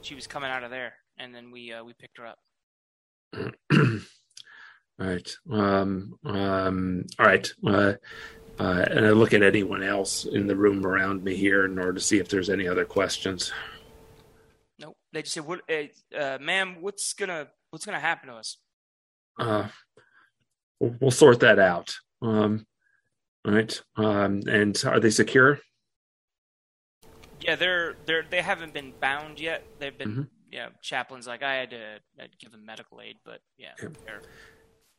Speaker 3: She was coming out of there, and then we uh, we picked her up.
Speaker 5: all right. Um, um, all right. Uh, uh, and I look at anyone else in the room around me here in order to see if there's any other questions.
Speaker 3: Nope. They just said, "What, uh, uh, ma'am? What's gonna what's gonna happen to us?"
Speaker 5: Uh, we'll, we'll sort that out. Um, all right. Um, and are they secure?
Speaker 3: Yeah, they're they're they haven't been bound yet. They've been
Speaker 5: Mhm.
Speaker 3: yeah. Chaplain's like I had to I'd give them medical aid, but yeah,
Speaker 5: Yeah.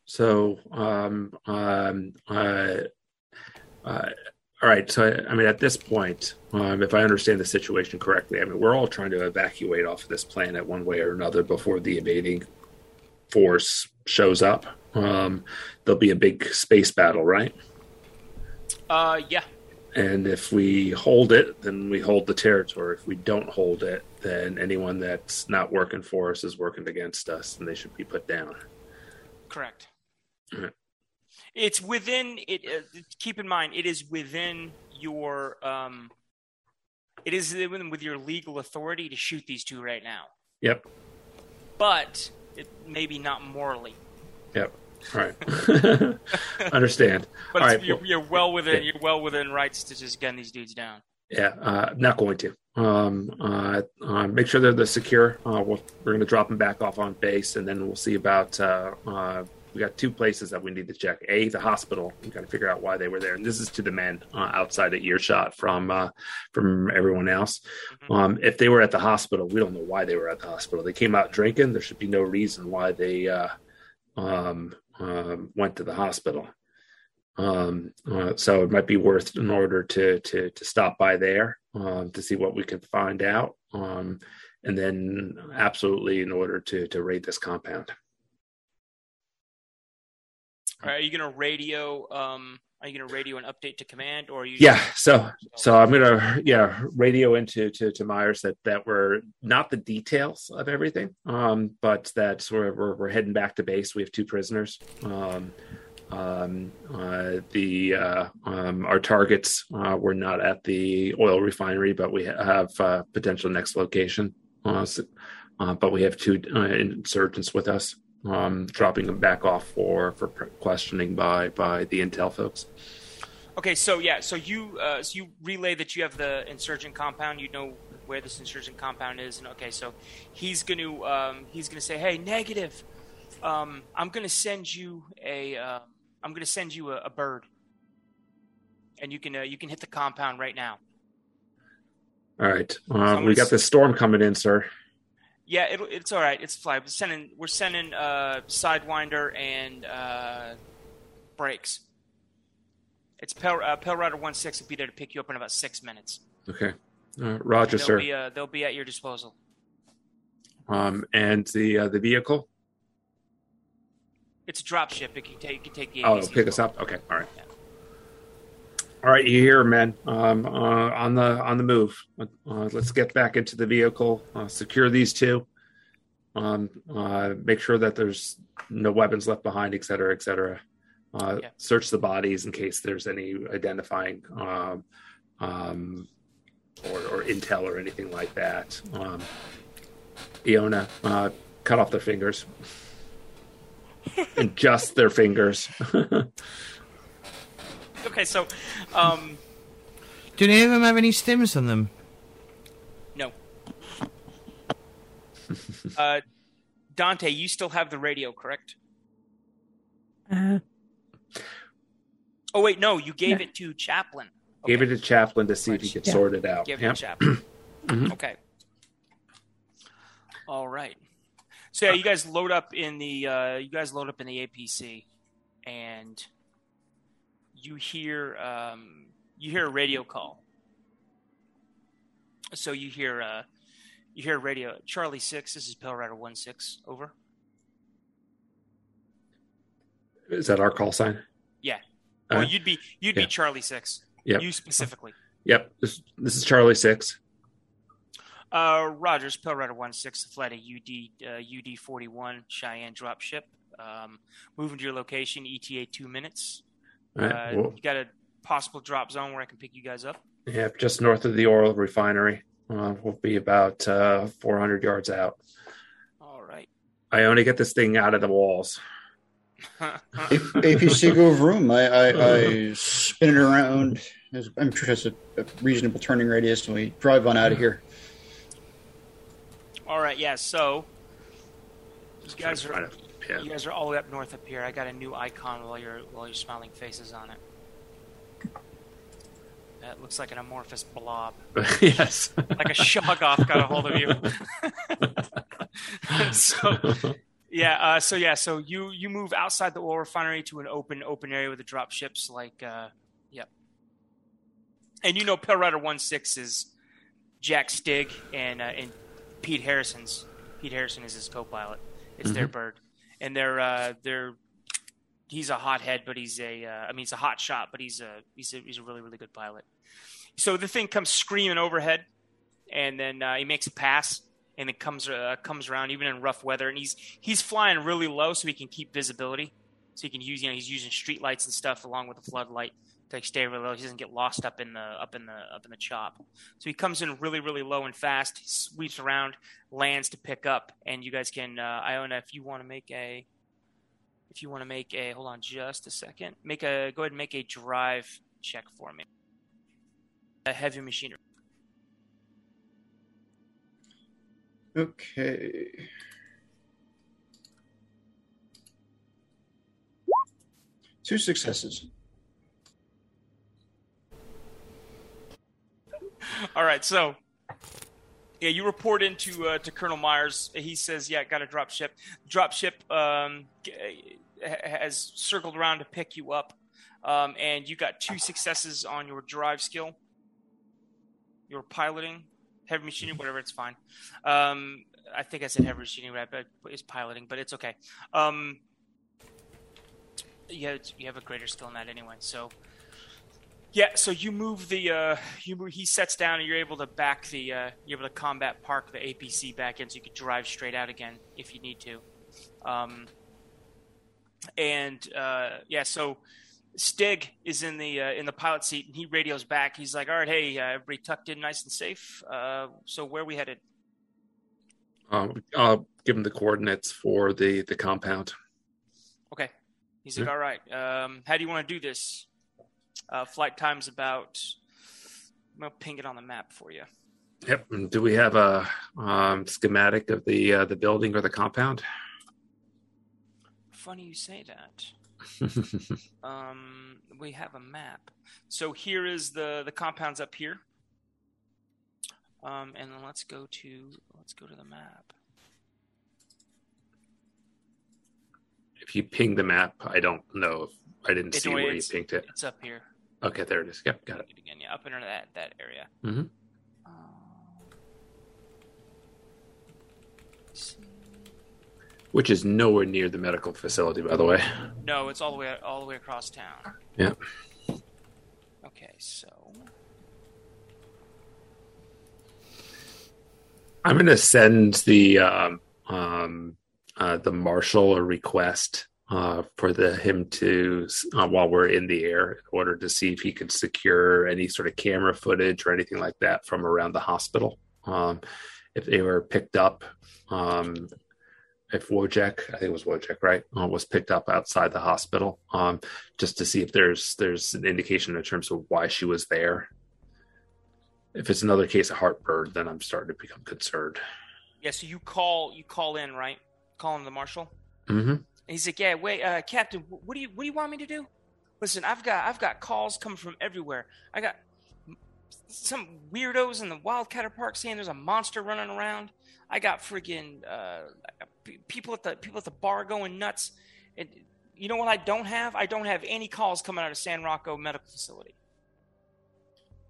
Speaker 5: So, um, um, uh, uh, all right. So, I, I mean, at this point, um, if I understand the situation correctly, I mean, we're all trying to evacuate off of this planet one way or another before the invading force shows up. Um, there'll be a big space battle, right?
Speaker 3: uh yeah.
Speaker 5: And if we hold it, then we hold the territory. If we don't hold it, then anyone that's not working for us is working against us, and they should be put down.
Speaker 3: Correct.
Speaker 5: Alright.
Speaker 3: It's within it. Uh, keep in mind, it is within your um, it is within with your legal authority to shoot these two right now,
Speaker 5: Yep.
Speaker 3: but it maybe not morally.
Speaker 5: Yep. All right. Understand.
Speaker 3: But
Speaker 5: All right,
Speaker 3: you're,
Speaker 5: well-
Speaker 3: you're well within
Speaker 5: yeah.
Speaker 3: you're well within rights to just gun these dudes down.
Speaker 5: Yeah, uh, not going to. Um, uh, uh, make sure that they're secure. Uh, we'll, we're going to drop them back off on base, and then we'll see about. We got two places that we need to check. A, the hospital. We got to figure out why they were there, and this is to the men uh, outside of earshot from uh, from everyone else.
Speaker 3: Mhm.
Speaker 5: Um, if they were at the hospital, we don't know why they were at the hospital. They came out drinking. There should be no reason why they uh, um, um, went to the hospital. Um, uh, so it might be worth in order to to to stop by there um, to see what we can find out, um, and then absolutely in order to to raid this compound.
Speaker 3: Are you gonna radio? Um, are you gonna radio an update to command, or you?
Speaker 5: Yeah. So so I'm gonna yeah radio into to to Myers that that we're not the details of everything, um, but that we're, we're we're heading back to base. We have two prisoners. Um, um, uh, the uh, um, our targets uh, were not at the oil refinery, but we have uh, potential next location. Uh, s- uh, but we have two insurgents with us, um, dropping them back off for for questioning by by the intel folks.
Speaker 3: Okay, so yeah, so you uh, so you relay that you have the insurgent compound. You know where this insurgent compound is, and okay, so he's gonna um, he's gonna say, hey, negative. Um, I'm gonna send you a uh, I'm gonna send you a, a bird, and you can uh, you can hit the compound right now.
Speaker 5: All right.
Speaker 3: I'm
Speaker 5: Uh, we got
Speaker 3: s-
Speaker 5: this storm coming in, sir.
Speaker 3: Yeah, it, it's all right. It's fly. We're sending we're sending uh, sidewinder and uh, brakes. It's Pale, uh, Pale Rider One Six will be there to pick you up in about six minutes.
Speaker 5: Okay. Uh, Roger,
Speaker 3: They'll
Speaker 5: sir.
Speaker 3: be uh, they'll be at your disposal.
Speaker 5: Um, and the uh, the vehicle.
Speaker 3: It's a drop ship. It can take it can take the.
Speaker 5: Oh, it'll pick us up. Okay. All right.
Speaker 3: Yeah.
Speaker 5: All right, you hear, men. Um, uh, on the on the move. Uh, let's get back into the vehicle. Uh, secure these two. Um, uh, make sure that there's no weapons left behind, et cetera, et cetera. Uh,
Speaker 3: Yeah.
Speaker 5: Search the bodies in case there's any identifying um, um, or, or intel or anything like that. Um, Iona, uh, cut off their fingers. and just their fingers.
Speaker 3: Okay, so um,
Speaker 1: Do any of them have any stims on them?
Speaker 3: no. Uh, Dante, you still have the radio, correct?
Speaker 4: Uh,
Speaker 3: Oh wait, no, you gave
Speaker 4: Yeah.
Speaker 3: it to Chaplin.
Speaker 5: Gave it to Chaplin to see if he could
Speaker 4: Yeah.
Speaker 5: sort it out.
Speaker 3: Give
Speaker 5: Yep.
Speaker 3: it to Chaplin.
Speaker 5: Mhm.
Speaker 3: Okay. All right. So yeah, you guys load up in the uh, you guys load up in the APC, and you hear um, you hear a radio call. So you hear uh, you hear radio Charlie six. This is Pale Rider one six. Over.
Speaker 5: Is that our call sign?
Speaker 3: Yeah.
Speaker 5: Uh,
Speaker 3: well, you'd be you'd
Speaker 5: yeah.
Speaker 3: be Charlie six.
Speaker 5: Yep.
Speaker 3: You specifically.
Speaker 5: Yep. This, this is Charlie Six.
Speaker 3: Uh, Rogers, Pale Rider one six, flight of UD uh, UD forty one Cheyenne dropship. Um, moving to your location, ETA two minutes.
Speaker 5: All right.
Speaker 3: Uh,
Speaker 5: well,
Speaker 3: you got a possible drop zone where I can pick you guys up.
Speaker 5: yeah, just north of the oil refinery. Uh, we'll be about uh, 400 yards out.
Speaker 3: All right.
Speaker 5: I only get this thing out of the walls.
Speaker 2: If APC go room, I, I, I spin it around. I'm sure that's a, a reasonable turning radius, and we drive on out of here.
Speaker 3: All right, yeah. So you guys are
Speaker 5: to- yeah.
Speaker 3: you guys are all the way up north up here. I got a new icon while you're while you're smiling faces on it. That looks like an amorphous blob.
Speaker 5: yes.
Speaker 3: Like a shoggoth got a hold of you. so yeah, uh, so yeah, so you you move outside the oil refinery to an open open area with the drop ships. Like, uh, yep. And you know, Pale Rider One Six is Jack Stig and uh, and Pete Harrison's. Pete Harrison is his co-pilot. It's their bird, and they're uh, they're he's a hothead, but he's a uh, I mean he's a hot shot, but he's a he's a he's a really really good pilot. So the thing comes screaming overhead, and then uh, he makes a pass, and it comes uh, comes around even in rough weather, and he's he's flying really low so he can keep visibility, so he can use you know he's using street lights and stuff along with the floodlight to like, stay really low. He doesn't get lost up in the up in the up in the chop. So he comes in really really low and fast, he sweeps around, lands to pick up, and you guys can uh, Iona if you want to make a if you want to make a hold on just a second make a go ahead and make a drive check for me a heavy machinery
Speaker 2: Okay. Two successes.
Speaker 3: all right so yeah you report into uh, to colonel myers. He says yeah got a drop ship. Drop ship um, has circled around to pick you up um, and you got two successes on your drive skill. Your piloting heavy machinery whatever it's fine. Um, i think i said heavy machinery right but it's piloting but it's okay. Um, yeah, it's- you have a greater skill in that anyway. So, yeah, so you move the uh, you move, he sets down, and you're able to back the uh, you're able to combat park the APC back in, so you can drive straight out again if you need to. Um, and uh, yeah, so Stig is in the uh, in the pilot seat, and he radios back. He's like, "All right, hey, uh, everybody tucked in, nice and safe. Uh, so where we headed?"
Speaker 5: Um, I'll give him the coordinates for the the compound.
Speaker 3: Okay. He's like, all right. Um, how do you want to do this? Uh, flight time's about. I'm gonna ping it on the map for you.
Speaker 5: Yep. And do we have a um, schematic of the uh, the building or the compound?
Speaker 3: Funny you say that. Um, we have a map. So here is the the compounds up here. Um, and then let's go to let's go to the map.
Speaker 5: if you ping the map, I don't know if I didn't see where you pinked it.
Speaker 3: It's up here.
Speaker 5: Okay, there it is. Yep, got it.
Speaker 3: Again, yeah, up into that that area.
Speaker 5: Mhm.
Speaker 3: Um.
Speaker 5: Which is nowhere near the medical facility, by the way.
Speaker 3: No, it's all the way all the way across town.
Speaker 5: Yeah.
Speaker 3: Okay, so
Speaker 5: I'm going to send the um, um, uh, the marshal a request uh, for the him to uh, while we're in the air in order to see if he could secure any sort of camera footage or anything like that from around the hospital. Um, if they were picked up, um, if Wojcik, I think it was Wojcik, right, uh, was picked up outside the hospital, um, just to see if there's there's an indication in terms of why she was there. If it's another case of heartburn, then I'm starting to become concerned.
Speaker 3: yeah, so you call you call in right? Call in the marshal.
Speaker 5: Mm-hmm.
Speaker 3: And he's like, "Yeah, wait, uh, Captain, what do you what do you want me to do? Listen, I've got I've got calls coming from everywhere. I got some weirdos in the Wildcatter Park saying there's a monster running around. I got friggin' uh, people at the people at the bar going nuts. And you know what? I don't have I don't have any calls coming out of San Rocco Medical Facility.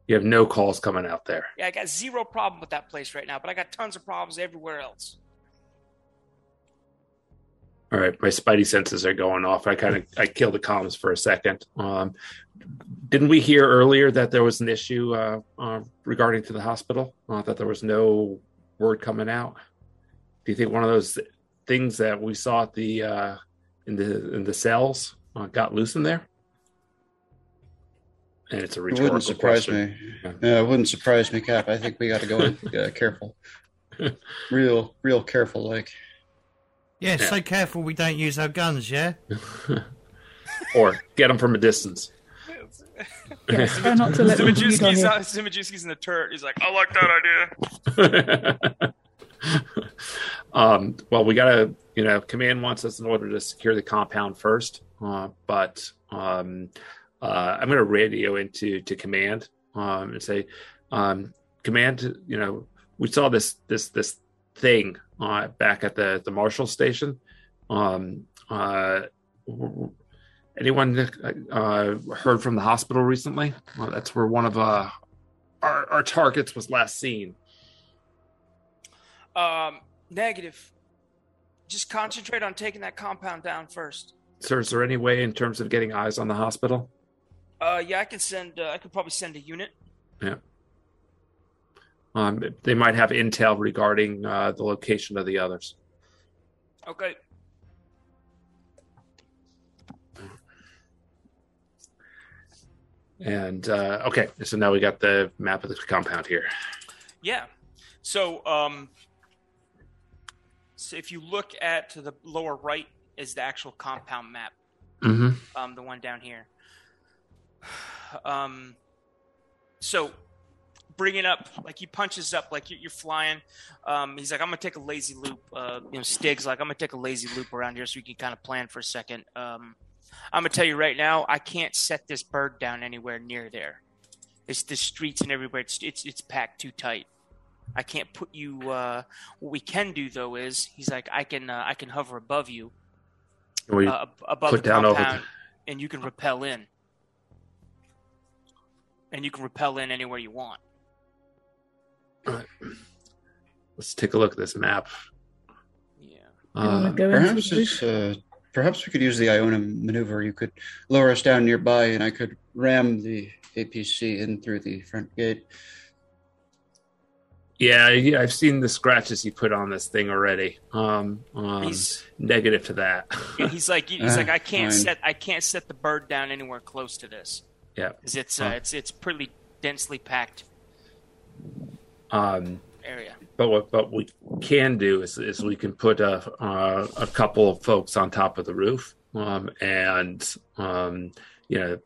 Speaker 5: You have no calls coming out there.
Speaker 3: Yeah, I got zero problem with that place right now, but I got tons of problems everywhere else.
Speaker 5: All right, my spidey senses are going off. I kind of I killed the comms for a second. Um, didn't we hear earlier that there was an issue uh, uh, regarding to the hospital? Uh, that there was no word coming out. Do you think one of those things that we saw at the uh, in the in the cells uh, got loose in there? And it's a
Speaker 2: It wouldn't surprise
Speaker 5: question.
Speaker 2: me.
Speaker 5: Yeah.
Speaker 2: Yeah, it wouldn't surprise me, Cap. I think we got to go in uh, careful, real, real careful. Like,
Speaker 1: Yeah,
Speaker 5: Yeah.
Speaker 1: stay careful we don't use our guns, yeah?
Speaker 5: or get them from a distance.
Speaker 4: Yes, try not to let them feed on
Speaker 3: Zmajewski's,
Speaker 4: you.
Speaker 3: Zmajewski's in the turret. He's like, I like that idea.
Speaker 5: um, well, we gotta, you know, command wants us in order to secure the compound first. Uh, but um, uh, I'm going to radio into to command um, and say, um, command, you know, we saw this this this thing uh, back at the the Marshall station. Um, uh, anyone uh, heard from the hospital recently? Well, that's where one of uh, our our targets was last seen.
Speaker 3: Um, negative. Just concentrate on taking that compound down first.
Speaker 5: Sir, is there any way in terms of getting eyes on the hospital?
Speaker 3: Uh, yeah, I can send. Uh, I could probably send a unit.
Speaker 5: Um, they might have intel regarding uh, the location of the others.
Speaker 3: Okay.
Speaker 5: And uh, okay, so now we got the map of the compound here.
Speaker 3: Yeah. So, um, so if you look at to the lower right is the actual compound map.
Speaker 5: Mm-hmm.
Speaker 3: um, the one down here. Um, so bring it up like he punches up like you're, you're flying. Um, he's like, I'm gonna take a lazy loop. Uh, you know, Stig's like, I'm gonna take a lazy loop around here so we can kind of plan for a second. Um, I'm gonna tell you right now, I can't set this bird down anywhere near there. It's the streets and everywhere. It's it's it's packed too tight. I can't put you. Uh, what we can do though is he's like, I can uh, I can hover above you
Speaker 5: We
Speaker 3: uh, above
Speaker 5: put
Speaker 3: the
Speaker 5: down over
Speaker 3: compound, and you can repel in. And you can repel in anywhere you want.
Speaker 5: Let's take a look at this map.
Speaker 3: Yeah.
Speaker 5: Uh,
Speaker 2: Perhaps it's, uh, perhaps we could use the Iona maneuver. You could lower us down nearby, and I could ram the APC in through the front gate.
Speaker 5: yeah, yeah, I've seen the scratches he put on this thing already. Um, um,
Speaker 3: He's
Speaker 5: negative to that.
Speaker 3: and he's like he's
Speaker 2: Ah,
Speaker 3: like I can't
Speaker 2: fine.
Speaker 3: set I can't set the bird down anywhere close to this
Speaker 5: yeah.
Speaker 3: because it's uh,
Speaker 5: Huh.
Speaker 3: it's it's pretty densely packed
Speaker 5: Um,
Speaker 3: area.
Speaker 5: but what but we can do is, is we can put a uh, a couple of folks on top of the roof um, and um, you know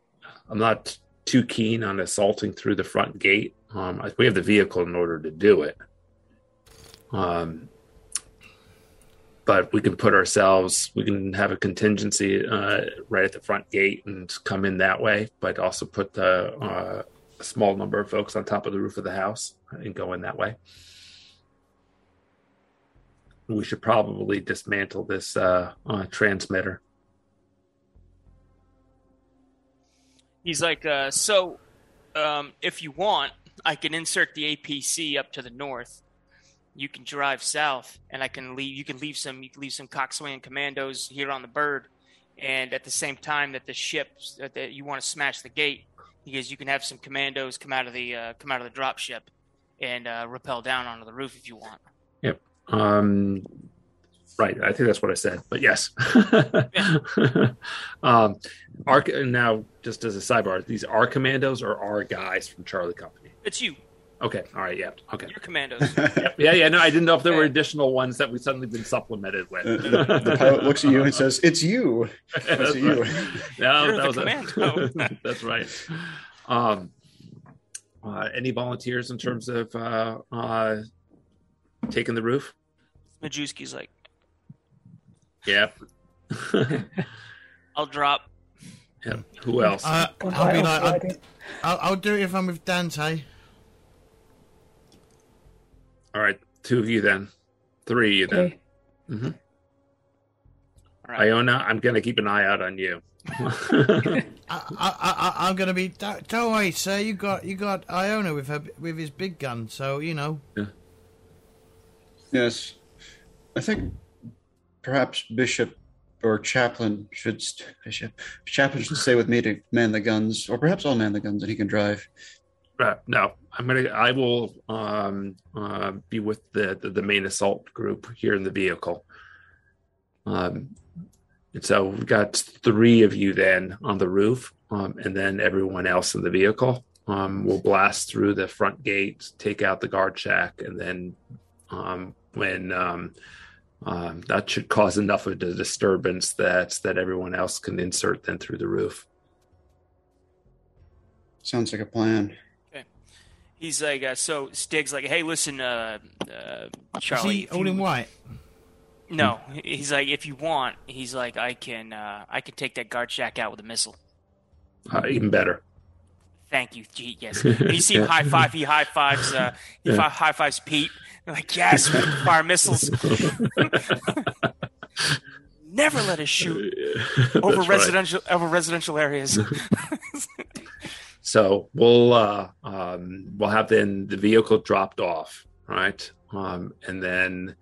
Speaker 5: i'm not too keen on assaulting through the front gate um, we have the vehicle in order to do it um, but we can put ourselves we can have a contingency uh, right at the front gate and come in that way but also put the uh, a small number of folks on top of the roof of the house and go in that way we should probably dismantle this uh, uh, transmitter.
Speaker 3: He's like, uh, so um, if you want, I can insert the APC up to the north. You can drive south, and I can leave. You can leave some. You can leave some coxswain commandos here on the bird, and at the same time that the ship that, that you want to smash the gate, because you can have some commandos come out of the uh, come out of the drop ship and uh, rappel down onto the roof if you want. Yep.
Speaker 5: Um, right, I think that's what I said. But yes, um, our now just as a sidebar, these are commandos or are guys from Charlie Company.
Speaker 3: It's you,
Speaker 5: Okay, all right, yeah, okay,
Speaker 3: your commandos.
Speaker 5: yeah, yeah. No, I didn't know if there were additional ones that we suddenly been supplemented with.
Speaker 2: Uh, the, the pilot looks at you and says, "It's you."
Speaker 5: That's
Speaker 2: That's you.
Speaker 5: right. No,
Speaker 3: You're
Speaker 5: that
Speaker 3: the
Speaker 5: was
Speaker 3: commando.
Speaker 5: that's right. Um, uh, any volunteers in terms of uh, uh, taking the roof?
Speaker 3: Majewski's like,
Speaker 5: Yep.
Speaker 3: I'll drop.
Speaker 5: yep. Who else?
Speaker 1: Uh, I'll be like, I'll, I'll, I'll do it if I'm with Dante.
Speaker 5: All right, two of you then. Three of you then.
Speaker 4: Okay.
Speaker 5: hmm
Speaker 3: All right.
Speaker 5: Iona, I'm going to keep an eye out on you.
Speaker 1: I, I, I, I'm going to be. Don't, don't worry, sir. You got, you got Iona with her, with his big gun. So you know.
Speaker 2: Yes, I think perhaps Bishop or Chaplin should Bishop Chaplin should stay with me to man the guns, or perhaps I'll man the guns and he can drive.
Speaker 5: Uh, no, I'm gonna. I will um, uh, be with the, the the main assault group here in the vehicle. Um, and so we've got three of you then on the roof, um, and then everyone else in the vehicle. Um, we'll blast through the front gate, take out the guard shack, and then um, when um, Um, that should cause enough of the disturbance that that everyone else can insert then through the roof.
Speaker 2: Sounds like a plan.
Speaker 3: He's like, uh, so Stig's like, hey, listen, uh, uh,
Speaker 1: Is
Speaker 3: Charlie.
Speaker 1: he
Speaker 3: if
Speaker 1: all
Speaker 3: you-
Speaker 1: white?
Speaker 3: No, he's like, if you want, he's like, I can, uh, I can take that guard shack out with a missile.
Speaker 5: Uh, even better.
Speaker 3: Thank you, Gee, yes. And you see him
Speaker 5: Yeah.
Speaker 3: high five. He high fives. Uh, he
Speaker 5: Yeah.
Speaker 3: high fives Pete. They're like, yes, we fire missiles. Never let us shoot over
Speaker 5: That's right.
Speaker 3: residential over residential areas.
Speaker 5: So we'll uh, um, we'll have then the vehicle dropped off, right? Um, and then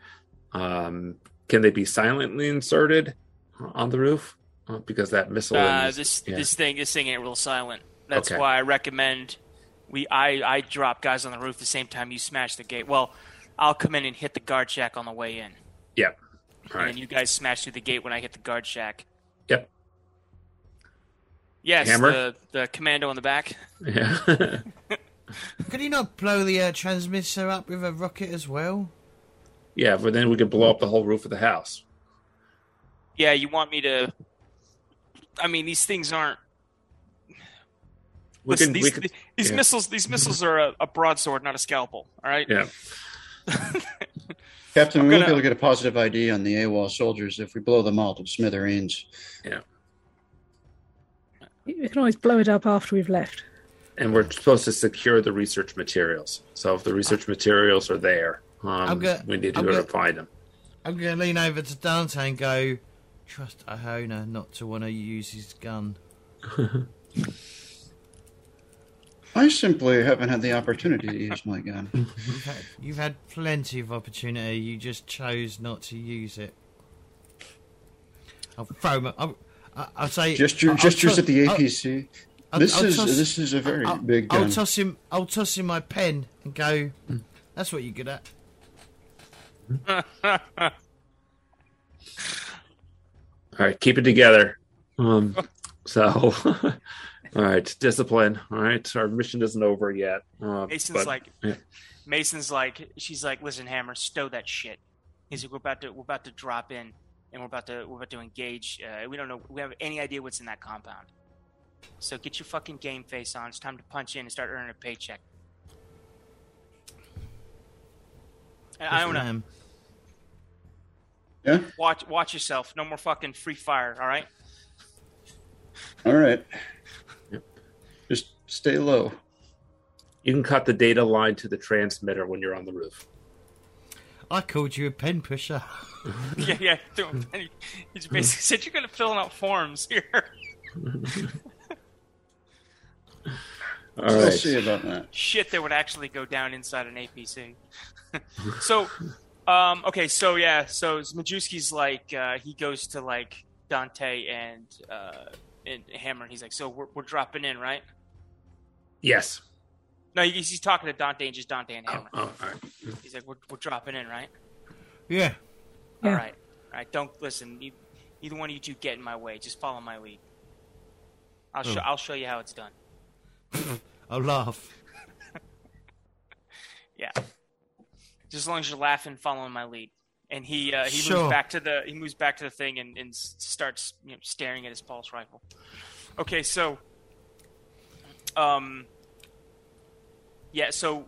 Speaker 5: um, can they be silently inserted on the roof? Uh, because that missile.
Speaker 3: uh,
Speaker 5: is-
Speaker 3: this
Speaker 5: yeah.
Speaker 3: this thing this thing ain't real silent. That's
Speaker 5: Okay.
Speaker 3: why I recommend we I I drop guys on the roof the same time you smash the gate. Well, I'll come in and hit the guard shack on the way in,
Speaker 5: yeah. All
Speaker 3: and
Speaker 5: right.
Speaker 3: then you guys smash through the gate when I hit the guard shack.
Speaker 5: Yep.
Speaker 3: Yes,
Speaker 5: Hammer?
Speaker 3: the the commando on the back.
Speaker 5: Yeah.
Speaker 1: Could he not blow the uh, transmitter up with a rocket as well?
Speaker 5: yeah, but then we could blow up the whole roof of the house.
Speaker 3: Yeah, you want me to? I mean, these things aren't.
Speaker 5: We
Speaker 3: Listen,
Speaker 5: can,
Speaker 3: these
Speaker 5: we can,
Speaker 3: these
Speaker 5: yeah.
Speaker 3: missiles these missiles are a, a broadsword, not a scalpel. All right.
Speaker 5: yeah.
Speaker 2: Captain, we won't
Speaker 3: gonna-
Speaker 2: be able to get a positive ID on the AWOL soldiers if we blow them all to smithereens.
Speaker 4: We can always blow it up after we've left.
Speaker 5: And we're supposed to secure the research materials. So if the research materials are there, um,
Speaker 1: I'm go-
Speaker 5: we need to
Speaker 1: I'm
Speaker 5: go
Speaker 1: go-
Speaker 5: to find them.
Speaker 1: I'm going to lean over to Dante and go, trust Iona not to want to use his gun.
Speaker 2: I simply haven't had the opportunity to use my gun.
Speaker 1: You've had, you've had plenty of opportunity. You just chose not to use it. I'll throw my. I'll, I- I'll say
Speaker 2: Gesture,
Speaker 1: I'll- I'll
Speaker 2: gestures
Speaker 1: to-
Speaker 2: at the
Speaker 1: I'll-
Speaker 2: APC.
Speaker 1: I'll-
Speaker 2: this
Speaker 1: I'll
Speaker 2: is
Speaker 1: toss-
Speaker 2: this is a very
Speaker 1: I'll,
Speaker 2: big
Speaker 1: I'll toss him. I'll toss him my pen and go. That's what you're good at.
Speaker 5: All right, keep it together. Um, so, all right, discipline. All right, our mission isn't over yet. Uh,
Speaker 3: Mason's
Speaker 5: but-
Speaker 3: like,
Speaker 5: yeah.
Speaker 3: Mason's like, she's like, listen, Hammer, stow that shit. He's like, we're about to, we're about to drop in, and we're about to, we're about to engage. Uh, we don't know, we have any idea what's in that compound. So get your fucking game face on. It's time to punch in and start earning a paycheck. And I don't know.
Speaker 2: Yeah.
Speaker 3: Watch, watch yourself. No more fucking free fire. All right.
Speaker 2: All right.
Speaker 5: Yep.
Speaker 2: Just stay low.
Speaker 5: you can cut the data line to the transmitter when you're on the roof.
Speaker 1: I called you a pen pusher.
Speaker 3: yeah, yeah. He he basically said you're gonna fill out forms here.
Speaker 5: All
Speaker 2: We'll see about that.
Speaker 3: shit that would actually go down inside an APC. so, um, okay, so yeah, so Majewski's like uh, he goes to like Dante and uh, and Hammer, and he's like, so we're, we're dropping in, right?
Speaker 5: Yes.
Speaker 3: No, he's, he's talking to Dante and just Dante and
Speaker 5: Oh,
Speaker 3: Hammer.
Speaker 5: oh, all right.
Speaker 3: He's like, we're, we're dropping in, right?
Speaker 1: Yeah.
Speaker 3: All
Speaker 4: Yeah.
Speaker 3: right, all right. Don't listen. You, either one of you two get in my way. Just follow my lead. I'll show
Speaker 1: Oh.
Speaker 3: I'll show you how it's done.
Speaker 1: I'll laugh.
Speaker 3: Yeah. Just as long as you're laughing, following my lead. And he uh, he
Speaker 1: Sure.
Speaker 3: moves back to the he moves back to the thing and, and starts you know, staring at his pulse rifle. Okay, so um yeah, so S-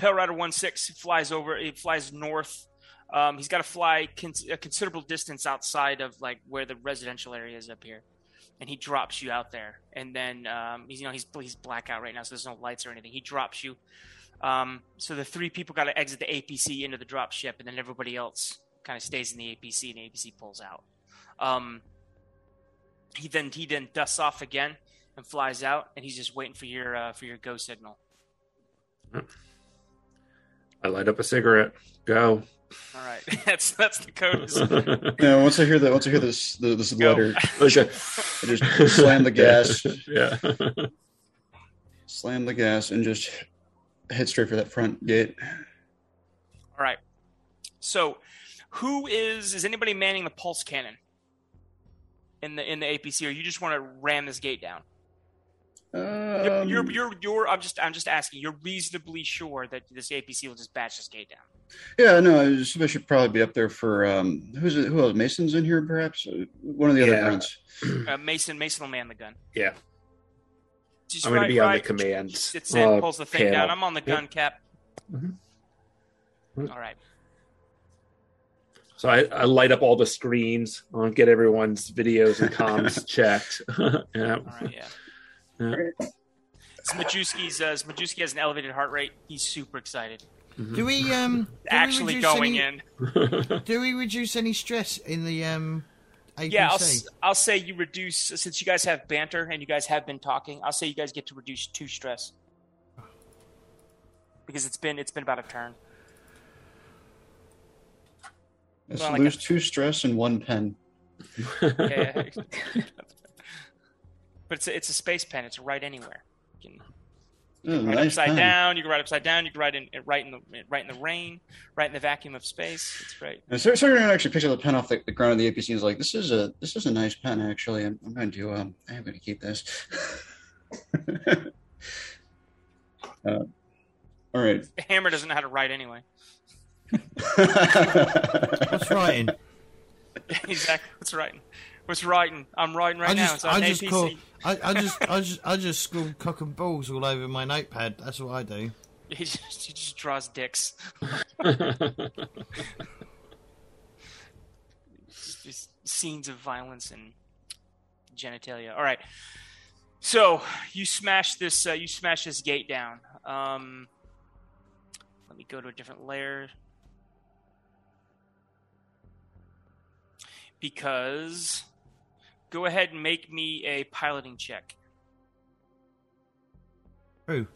Speaker 3: Pale Rider One Six flies over. It flies north. Um, he's got to fly con- a considerable distance outside of like where the residential area is up here, and he drops you out there. And then um, he's you know he's he's blackout right now, so there's no lights or anything. He drops you. Um, so the three people got to exit the APC into the drop ship, and then everybody else kind of stays in the APC, and the APC pulls out. Um, he then he then dusts off again and flies out, and he's just waiting for your uh, for your go signal.
Speaker 5: I light up a cigarette. Go.
Speaker 3: All right, that's that's the code. is-
Speaker 2: Yeah, once I hear that, once I hear this, the, this
Speaker 3: Go.
Speaker 2: letter,
Speaker 5: Okay.
Speaker 2: I just slam the gas,
Speaker 5: Yeah.
Speaker 2: slam the gas, and just head straight for that front gate.
Speaker 3: All right. So, who is is anybody manning the pulse cannon in the in the APC, or you just want to ram this gate down? You're,
Speaker 2: Um,
Speaker 3: you're you're you're I'm just I'm just asking. You're reasonably sure that this APC will just batch this gate down.
Speaker 2: Yeah, no, somebody should probably be up there for um, who's it, who else? Mason's in here, perhaps. One of the other
Speaker 5: Yeah.
Speaker 2: grunts.
Speaker 3: Uh, Mason Mason will man the gun.
Speaker 5: Yeah,
Speaker 3: Just
Speaker 5: I'm going
Speaker 3: right-
Speaker 5: to be on the
Speaker 3: right,
Speaker 5: command.
Speaker 3: Sits in,
Speaker 5: uh,
Speaker 3: pulls the thing
Speaker 5: panel.
Speaker 3: down. I'm on the
Speaker 5: Yep.
Speaker 3: gun cap.
Speaker 5: Mhm.
Speaker 3: All right.
Speaker 5: So I, I light up all the screens, uh, get everyone's videos and comms checked. yeah.
Speaker 3: All right. Yeah.
Speaker 5: Yeah.
Speaker 3: Zmajewski's uh, Zmajewski has an elevated heart rate. He's super excited.
Speaker 1: Do we um do
Speaker 3: Actually
Speaker 1: reduce
Speaker 3: going
Speaker 1: any,
Speaker 3: in.
Speaker 1: Do we reduce any stress in the um APC?
Speaker 3: Yeah, I'll, s- I'll say you reduce since you guys have banter and you guys have been talking. I'll say you guys get to reduce two stress because it's been it's been about a turn.
Speaker 2: Let's
Speaker 3: Well, like
Speaker 2: lose
Speaker 3: a-
Speaker 2: two stress and one pen.
Speaker 3: Yeah. but it's a, it's a space pen. It's right anywhere. You can
Speaker 2: Oh,
Speaker 3: write
Speaker 2: nice
Speaker 3: upside
Speaker 2: pen.
Speaker 3: down. You can write upside down. You can write in right in the right in the rain. Right in the vacuum of space. It's great.
Speaker 2: And so, so I actually picked up the pen off the, the ground of the APC and was like, "This is a this is a nice pen. Actually, I'm, I'm going to um I'm going to keep this." uh, all right.
Speaker 3: Hammer doesn't know how to write anyway.
Speaker 1: What's writing?
Speaker 3: exactly. What's writing? What's writing? I'm writing right
Speaker 1: I
Speaker 3: now.
Speaker 1: just
Speaker 3: on
Speaker 1: I just call I, I just I just I just scribble cock and balls all over my notepad. That's what I do.
Speaker 3: He just, he just draws dicks. Just- just scenes of violence and genitalia. All right. So you smash this. Uh, you smash this gate down. Um, let me go to a different layer because go ahead and make me a piloting check.
Speaker 1: Who?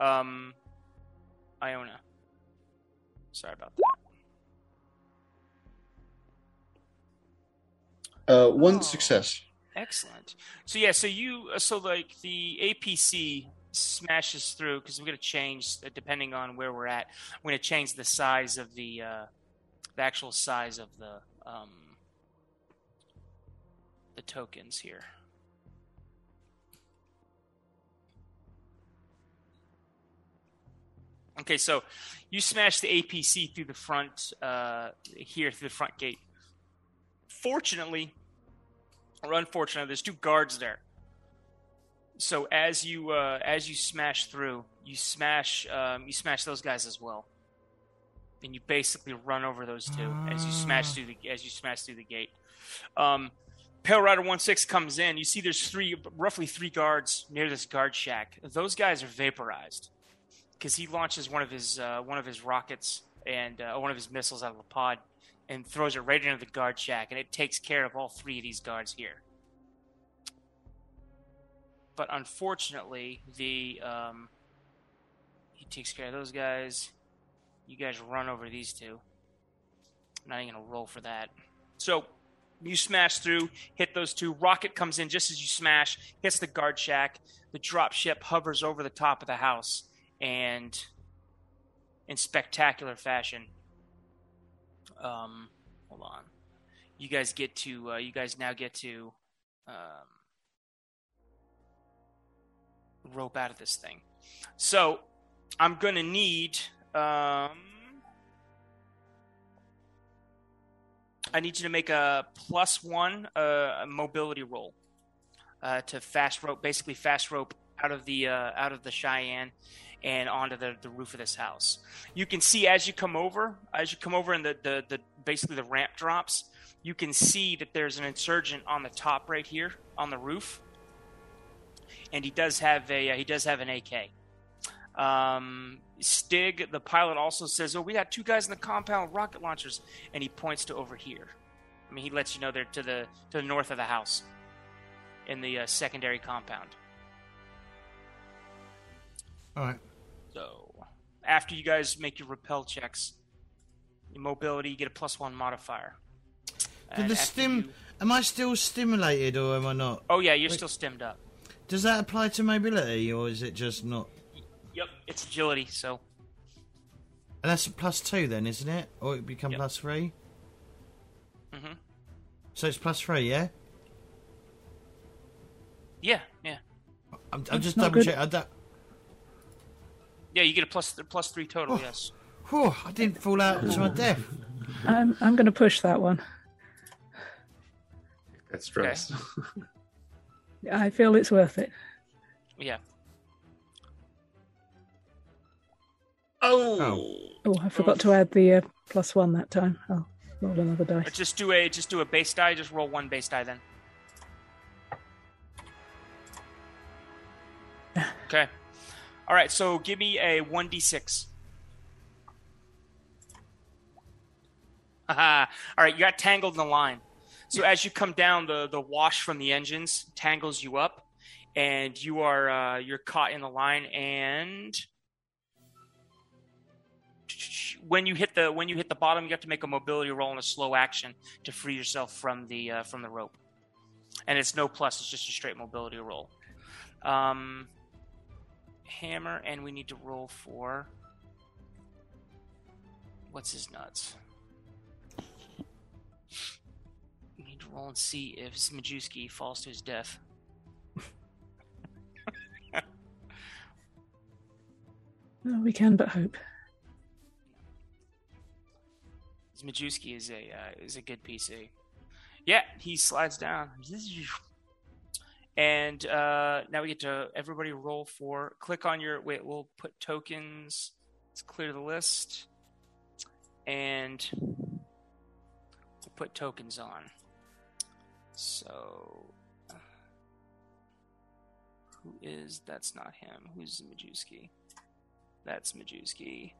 Speaker 3: Um, Iona. Sorry about that.
Speaker 2: uh, one
Speaker 3: Oh.
Speaker 2: success.
Speaker 3: Excellent. So yeah, so you uh, so like the APC smashes through because we're going to change uh, depending on where we're at. We're going to change the size of the uh, the actual size of the um, the tokens here. Okay, so you smash the APC through the front uh, here through the front gate. Fortunately, or unfortunately, there's two guards there. So as you uh, as you smash through, you smash um, you smash those guys as well, and you basically run over those two as you smash through the as you smash through the gate. Um, Pale Rider One Six comes in. You see, there's three roughly three guards near this guard shack. Those guys are vaporized because he launches one of his uh, one of his rockets and uh, one of his missiles out of the pod and throws it right into the guard shack, and it takes care of all three of these guards here. But unfortunately, the um, he takes care of those guys. You guys run over these two. I'm not even gonna roll for that. So you smash through, hit those two. Rocket comes in just as you smash, hits the guard shack. The drop ship hovers over the top of the house, and in spectacular fashion, um, hold on. You guys get to. Uh, you guys now get to um, rope out of this thing. So I'm gonna need. Um, I need you to make a plus one uh, mobility roll uh, to fast rope, basically fast rope out of the uh, out of the Cheyenne and onto the, the roof of this house. You can see as you come over, as you come over, and the, the, the basically the ramp drops. You can see that there's an insurgent on the top right here on the roof, and he does have a uh, he does have an AK. Um, Stig, the pilot, also says, "Oh, we got two guys in the compound with rocket launchers," and he points to over here. I mean, he lets you know they're to the to the north of the house, in the uh, secondary compound.
Speaker 1: All right.
Speaker 3: So, after you guys make your repel checks, your mobility, you get a plus one modifier.
Speaker 1: Did the stim?
Speaker 3: you-
Speaker 1: Am I still stimulated or am I not?
Speaker 3: Oh yeah, you're still stemmed up.
Speaker 1: Does that apply to mobility or is it just not?
Speaker 3: Yep, it's agility. So
Speaker 1: And that's a plus two then, isn't it? Or it become
Speaker 3: Yep.
Speaker 1: plus three?
Speaker 3: Mhm.
Speaker 1: So it's plus three, yeah.
Speaker 3: yeah, yeah,
Speaker 1: I'm, I'm just double
Speaker 4: good.
Speaker 1: check. I don't,
Speaker 3: yeah. You get a plus plus three total.
Speaker 1: Oh.
Speaker 3: Yes.
Speaker 1: Whew, I didn't fall out to my death.
Speaker 4: I'm I'm going to push that one.
Speaker 5: That's stress.
Speaker 4: I feel it's worth it.
Speaker 3: Yeah.
Speaker 5: Oh.
Speaker 4: Oh, I forgot to add the uh, plus one that time. I'll roll another
Speaker 3: Or
Speaker 4: dice.
Speaker 3: just do a just do a base die. Just roll one base die then. Okay. All right. So give me a one d six. Haha. All right. You got tangled in the line. So as you come down, the the wash from the engines tangles you up, and you are uh, you're caught in the line. And when you hit the when you hit the bottom, you have to make a mobility roll and a slow action to free yourself from the uh, from the rope. And it's no plus; it's just a straight mobility roll. Um, hammer, and we need to roll for what's his nuts. We need to roll and see if Zmajewski falls to his death.
Speaker 4: Oh, we can but hope.
Speaker 3: Majewski is a uh, is a good PC. Yeah, he slides down, and uh, now we get to everybody roll for. Click on your wait. We'll put tokens. Let's clear the list, and we'll put tokens on. So, who is? That's not him. Who's Majewski? That's Majewski.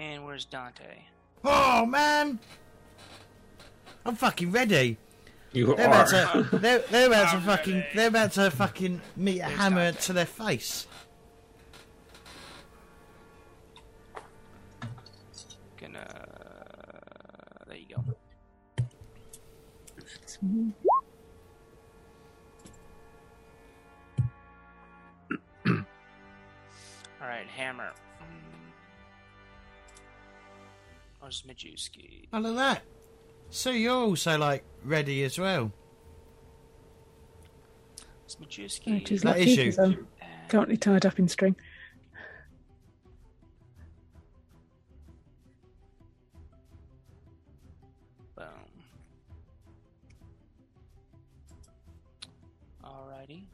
Speaker 3: And where's Dante?
Speaker 1: Oh man, I'm fucking ready.
Speaker 5: You
Speaker 1: They're
Speaker 5: are.
Speaker 1: about to, they're, they're about to
Speaker 3: I'm
Speaker 1: fucking,
Speaker 3: ready.
Speaker 1: they're about to fucking meet a
Speaker 3: There's
Speaker 1: hammer
Speaker 3: Dante.
Speaker 1: to their face.
Speaker 3: Gonna. Uh, there you go. All right, hammer. Where's Majewski?
Speaker 1: Oh, look at that. So you're also like ready as well.
Speaker 3: Where's Majewski?
Speaker 4: Oh, right, he's
Speaker 1: That
Speaker 4: lucky
Speaker 1: is
Speaker 4: I'm um, currently tied up in string.
Speaker 3: Boom. Alrighty.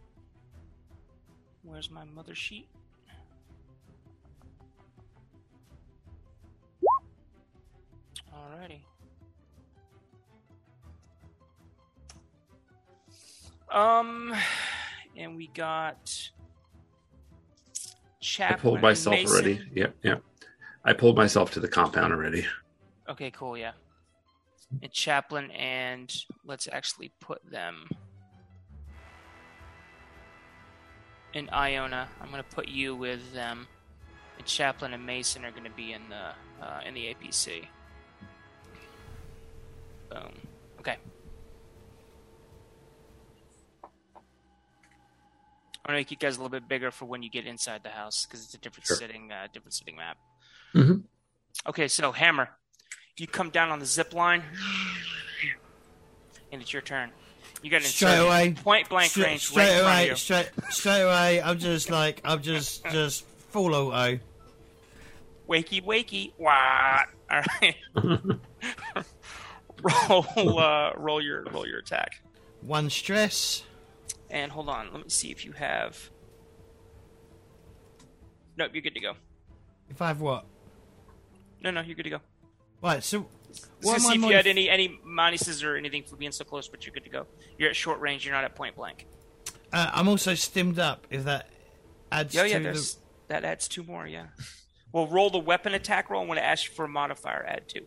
Speaker 3: Where's my mother sheet? Alrighty. Um, and we got
Speaker 5: I pulled myself
Speaker 3: Mason.
Speaker 5: already. Yep, yep. I pulled myself to the compound already.
Speaker 3: Okay, cool, yeah. And Chaplin and let's actually put them in Iona. I'm gonna put you with them. And Chaplin and Mason are gonna be in the uh, in the APC. Boom. Okay. I'm gonna make you guys a little bit bigger for when you get inside the house because it's a different
Speaker 5: Sure.
Speaker 3: sitting, uh, different sitting map.
Speaker 5: Mhm.
Speaker 3: Okay, so hammer, you come down on the zip line, and it's your turn. You got an
Speaker 1: Straight away.
Speaker 3: point blank
Speaker 1: Straight,
Speaker 3: range,
Speaker 1: straight
Speaker 3: right
Speaker 1: away, straight, straight away. I'm just like, I'm just, just full auto.
Speaker 3: Wakey, wakey, wah! All right, roll, uh, roll your, roll your attack.
Speaker 1: One stress.
Speaker 3: And hold on, let me see if you have. Nope, you're good to go.
Speaker 1: If I have what?
Speaker 3: No, no, you're good to go.
Speaker 1: Right. So, what
Speaker 3: to see if you had any any minuses or anything for being so close, but you're good to go. You're at short range. You're not at point blank.
Speaker 1: Uh, I'm also stimmed up. If that adds
Speaker 3: Yeah, yeah.
Speaker 1: to the.
Speaker 3: that adds two more. Yeah. Well, roll the weapon attack roll. and when it asks you for a modifier, add two.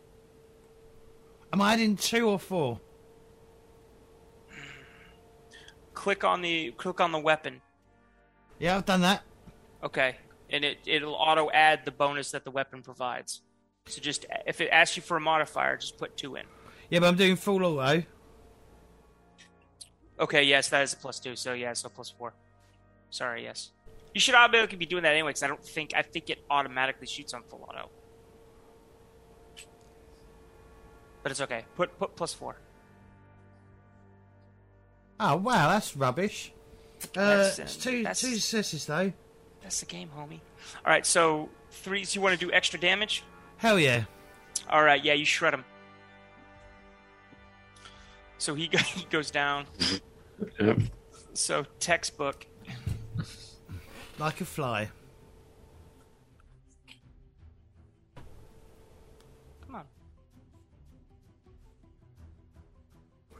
Speaker 1: Am I adding two or four?
Speaker 3: Click on the click on the weapon.
Speaker 1: Yeah, I've done that.
Speaker 3: Okay, and it it'll auto add the bonus that the weapon provides. So just if it asks you for a modifier, just put two in.
Speaker 1: Yeah, but I'm doing full auto.
Speaker 3: Okay, yes, that is a plus two. So yeah, so plus four. Sorry, yes. You should automatically be doing that anyway, because I don't think I think it automatically shoots on full auto. But it's okay. Put put plus four.
Speaker 1: Oh wow, that's rubbish. Uh,
Speaker 3: That's, uh,
Speaker 1: it's two
Speaker 3: that's-
Speaker 1: two successes though.
Speaker 3: That's the game, homie. All right, so three. So you want to do extra damage?
Speaker 1: Hell yeah.
Speaker 3: All right, yeah, you shred him. So he, go- he goes down.
Speaker 5: Yep.
Speaker 3: So textbook.
Speaker 1: Like a fly.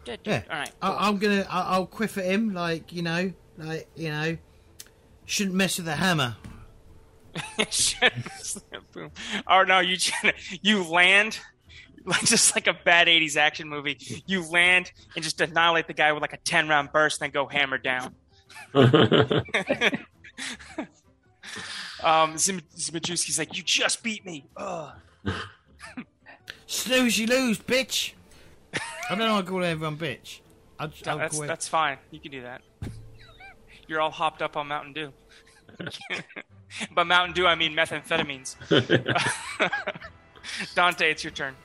Speaker 1: Yeah.
Speaker 3: All right.
Speaker 1: I, I'm gonna. I, I'll quiff at him, like you know, like you know, shouldn't mess with the hammer.
Speaker 3: Boom. Or no, you you land like just like a bad '80s action movie. You land and just annihilate the guy with like a ten round burst, then go hammer down. um, Zim- Zmajewski's like, "You just beat me."
Speaker 1: Snooze, you lose, bitch. I don't know. I call everyone bitch. I, I'll
Speaker 3: That's that's fine. You can do that. You're all hopped up on Mountain Dew. By Mountain Dew, I mean methamphetamines. Dante, it's your turn.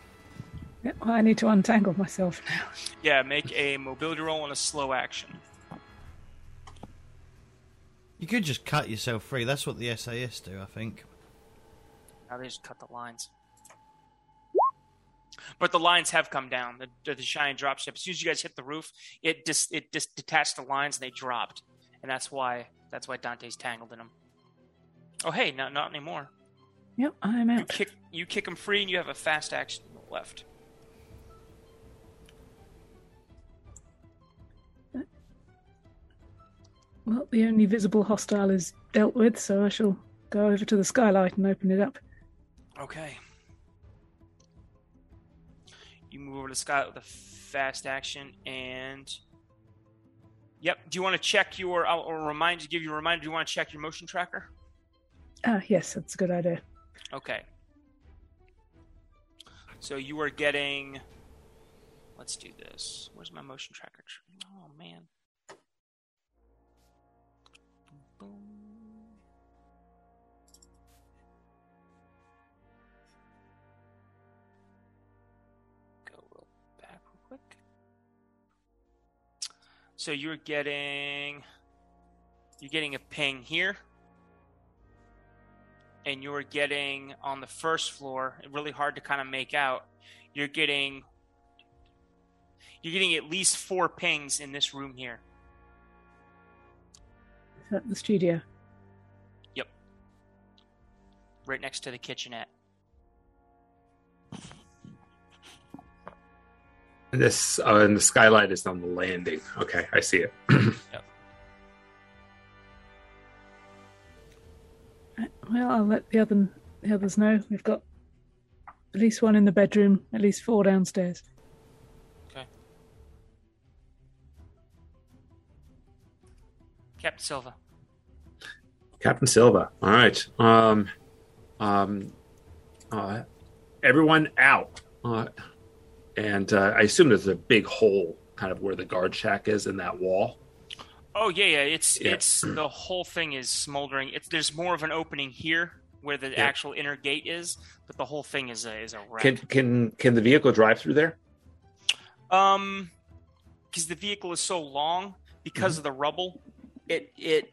Speaker 4: Yeah, well, I need to untangle myself now.
Speaker 3: Yeah, make a mobility roll and a slow action.
Speaker 1: You could just cut yourself free. That's what the SAS do, I think.
Speaker 3: Now they just cut the lines. But the lines have come down. The, the shiny drop ship. As soon as you guys hit the roof, it just it just detached the lines and they dropped, and that's why that's why Dante's tangled in them. Oh hey, not not anymore.
Speaker 4: Yep, I'm
Speaker 3: You
Speaker 4: out.
Speaker 3: kick you kick them free, and you have a fast action left.
Speaker 4: Well, the only visible hostile is dealt with, so I shall go over to the skylight and open it up.
Speaker 3: Okay. You move over to Scott with a fast action, and yep. Do you want to check your? I'll, I'll remind you, give you a reminder. Do you want to check your motion tracker?
Speaker 4: Ah, yes, that's a good idea.
Speaker 3: Okay. So you are getting. Let's do this. Where's my motion tracker? Oh man. Boom. So you're getting. You're getting a ping here and you're getting on the first floor really hard to kind of make out you're getting you're getting at least four pings in this room here
Speaker 4: Is that the studio? Yep.
Speaker 3: Right next to the kitchenette
Speaker 5: this uh, and the skylight is on the landing. Okay, I see it.
Speaker 4: Right, Well, I'll let the other the others know. We've got at least one in the bedroom, at least four downstairs.
Speaker 3: okay captain silva
Speaker 5: Captain Silva. All right. Um, um, uh, everyone out. Uh, and uh, I assume there's a big hole, kind of where the guard shack is in that wall.
Speaker 3: oh yeah yeah it's
Speaker 5: Yeah.
Speaker 3: it's the whole thing is smoldering it's there's more of an opening here where the
Speaker 5: Yeah.
Speaker 3: actual inner gate is but the whole thing is a is a wreck
Speaker 5: Can can can the vehicle drive through there?
Speaker 3: Um, because the vehicle is so long, because of the rubble, it it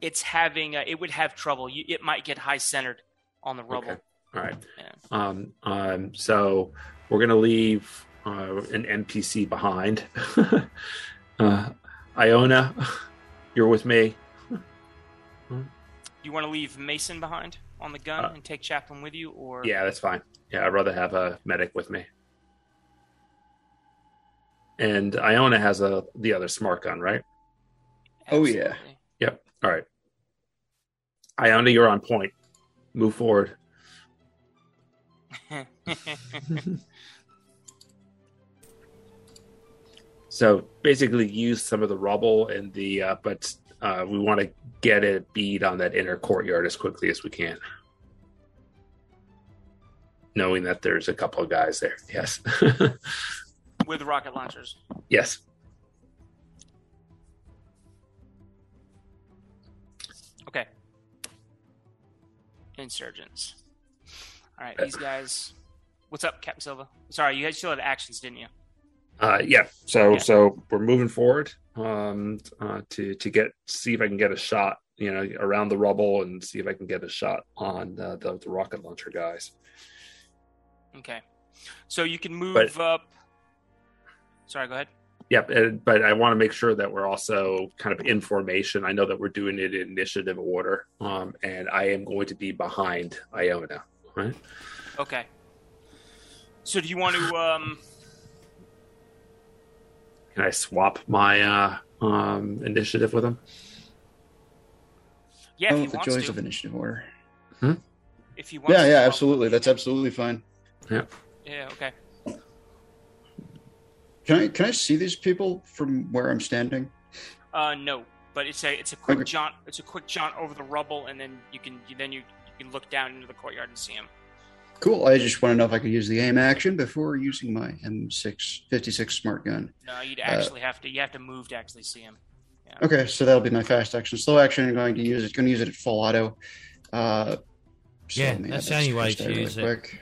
Speaker 3: it's having uh, it would have trouble. You, it might get high centered on the rubble.
Speaker 5: Okay. All right.
Speaker 3: Yeah.
Speaker 5: Um, um, so we're gonna leave uh, an NPC behind. uh, Iona, you're with me.
Speaker 3: You want to leave Mason behind on the gun
Speaker 5: Uh,
Speaker 3: and take Chaplin with you, or
Speaker 5: Yeah, that's fine. Yeah, I'd rather have a medic with me. And Iona has a the other smart gun, right?
Speaker 2: Oh, yeah.
Speaker 5: Yep. All right. Iona, you're on point. Move forward. So basically, use some of the rubble and the, uh, but uh, we want to get a bead on that inner courtyard as quickly as we can, knowing that there's a couple of guys there. Yes.
Speaker 3: with rocket launchers.
Speaker 5: yes.
Speaker 3: Okay. Insurgents. All right, these guys. What's up, Captain Silva? Sorry, you guys still had actions, didn't you?
Speaker 5: Uh, yeah. So
Speaker 3: Yeah.
Speaker 5: so we're moving forward um, uh, to to get see if I can get a shot you know, around the rubble and see if I can get a shot on uh, the, the rocket launcher guys.
Speaker 3: Okay. So you can move
Speaker 5: But-
Speaker 3: up. Sorry, go ahead.
Speaker 5: Yep, and, but I want to make sure that we're also kind of in formation. I know that we're doing it in initiative order, um, and I am going to be behind Iona. Right?
Speaker 3: Okay. So do you want to? Um,
Speaker 5: Can I swap my uh, um, initiative with him?
Speaker 3: yeah,
Speaker 2: oh,
Speaker 3: if he
Speaker 2: the
Speaker 3: wants
Speaker 2: joys
Speaker 3: to.
Speaker 2: of initiative order.
Speaker 3: If he wants.
Speaker 2: Yeah,
Speaker 3: to,
Speaker 2: yeah, absolutely. That's absolutely fine.
Speaker 3: Yeah. Yeah. Okay.
Speaker 2: Can I can I see these people from where I'm standing?
Speaker 3: Uh, no, but it's a it's a quick
Speaker 2: Okay.
Speaker 3: jaunt. It's a quick jaunt over the rubble, and then you can you, then you you can look down into the courtyard and see him.
Speaker 2: Cool. I just want to know if I could use the aim action before using my M6 56 smart gun.
Speaker 3: No, you'd actually have to you have to move to actually see him.
Speaker 2: Okay, so that'll be my fast action. Slow action. I'm going to use it. Going to use it at full auto. Uh, so
Speaker 1: Yeah,
Speaker 2: me
Speaker 1: that's
Speaker 2: that
Speaker 1: the only way to use
Speaker 2: really
Speaker 1: it.
Speaker 2: quick.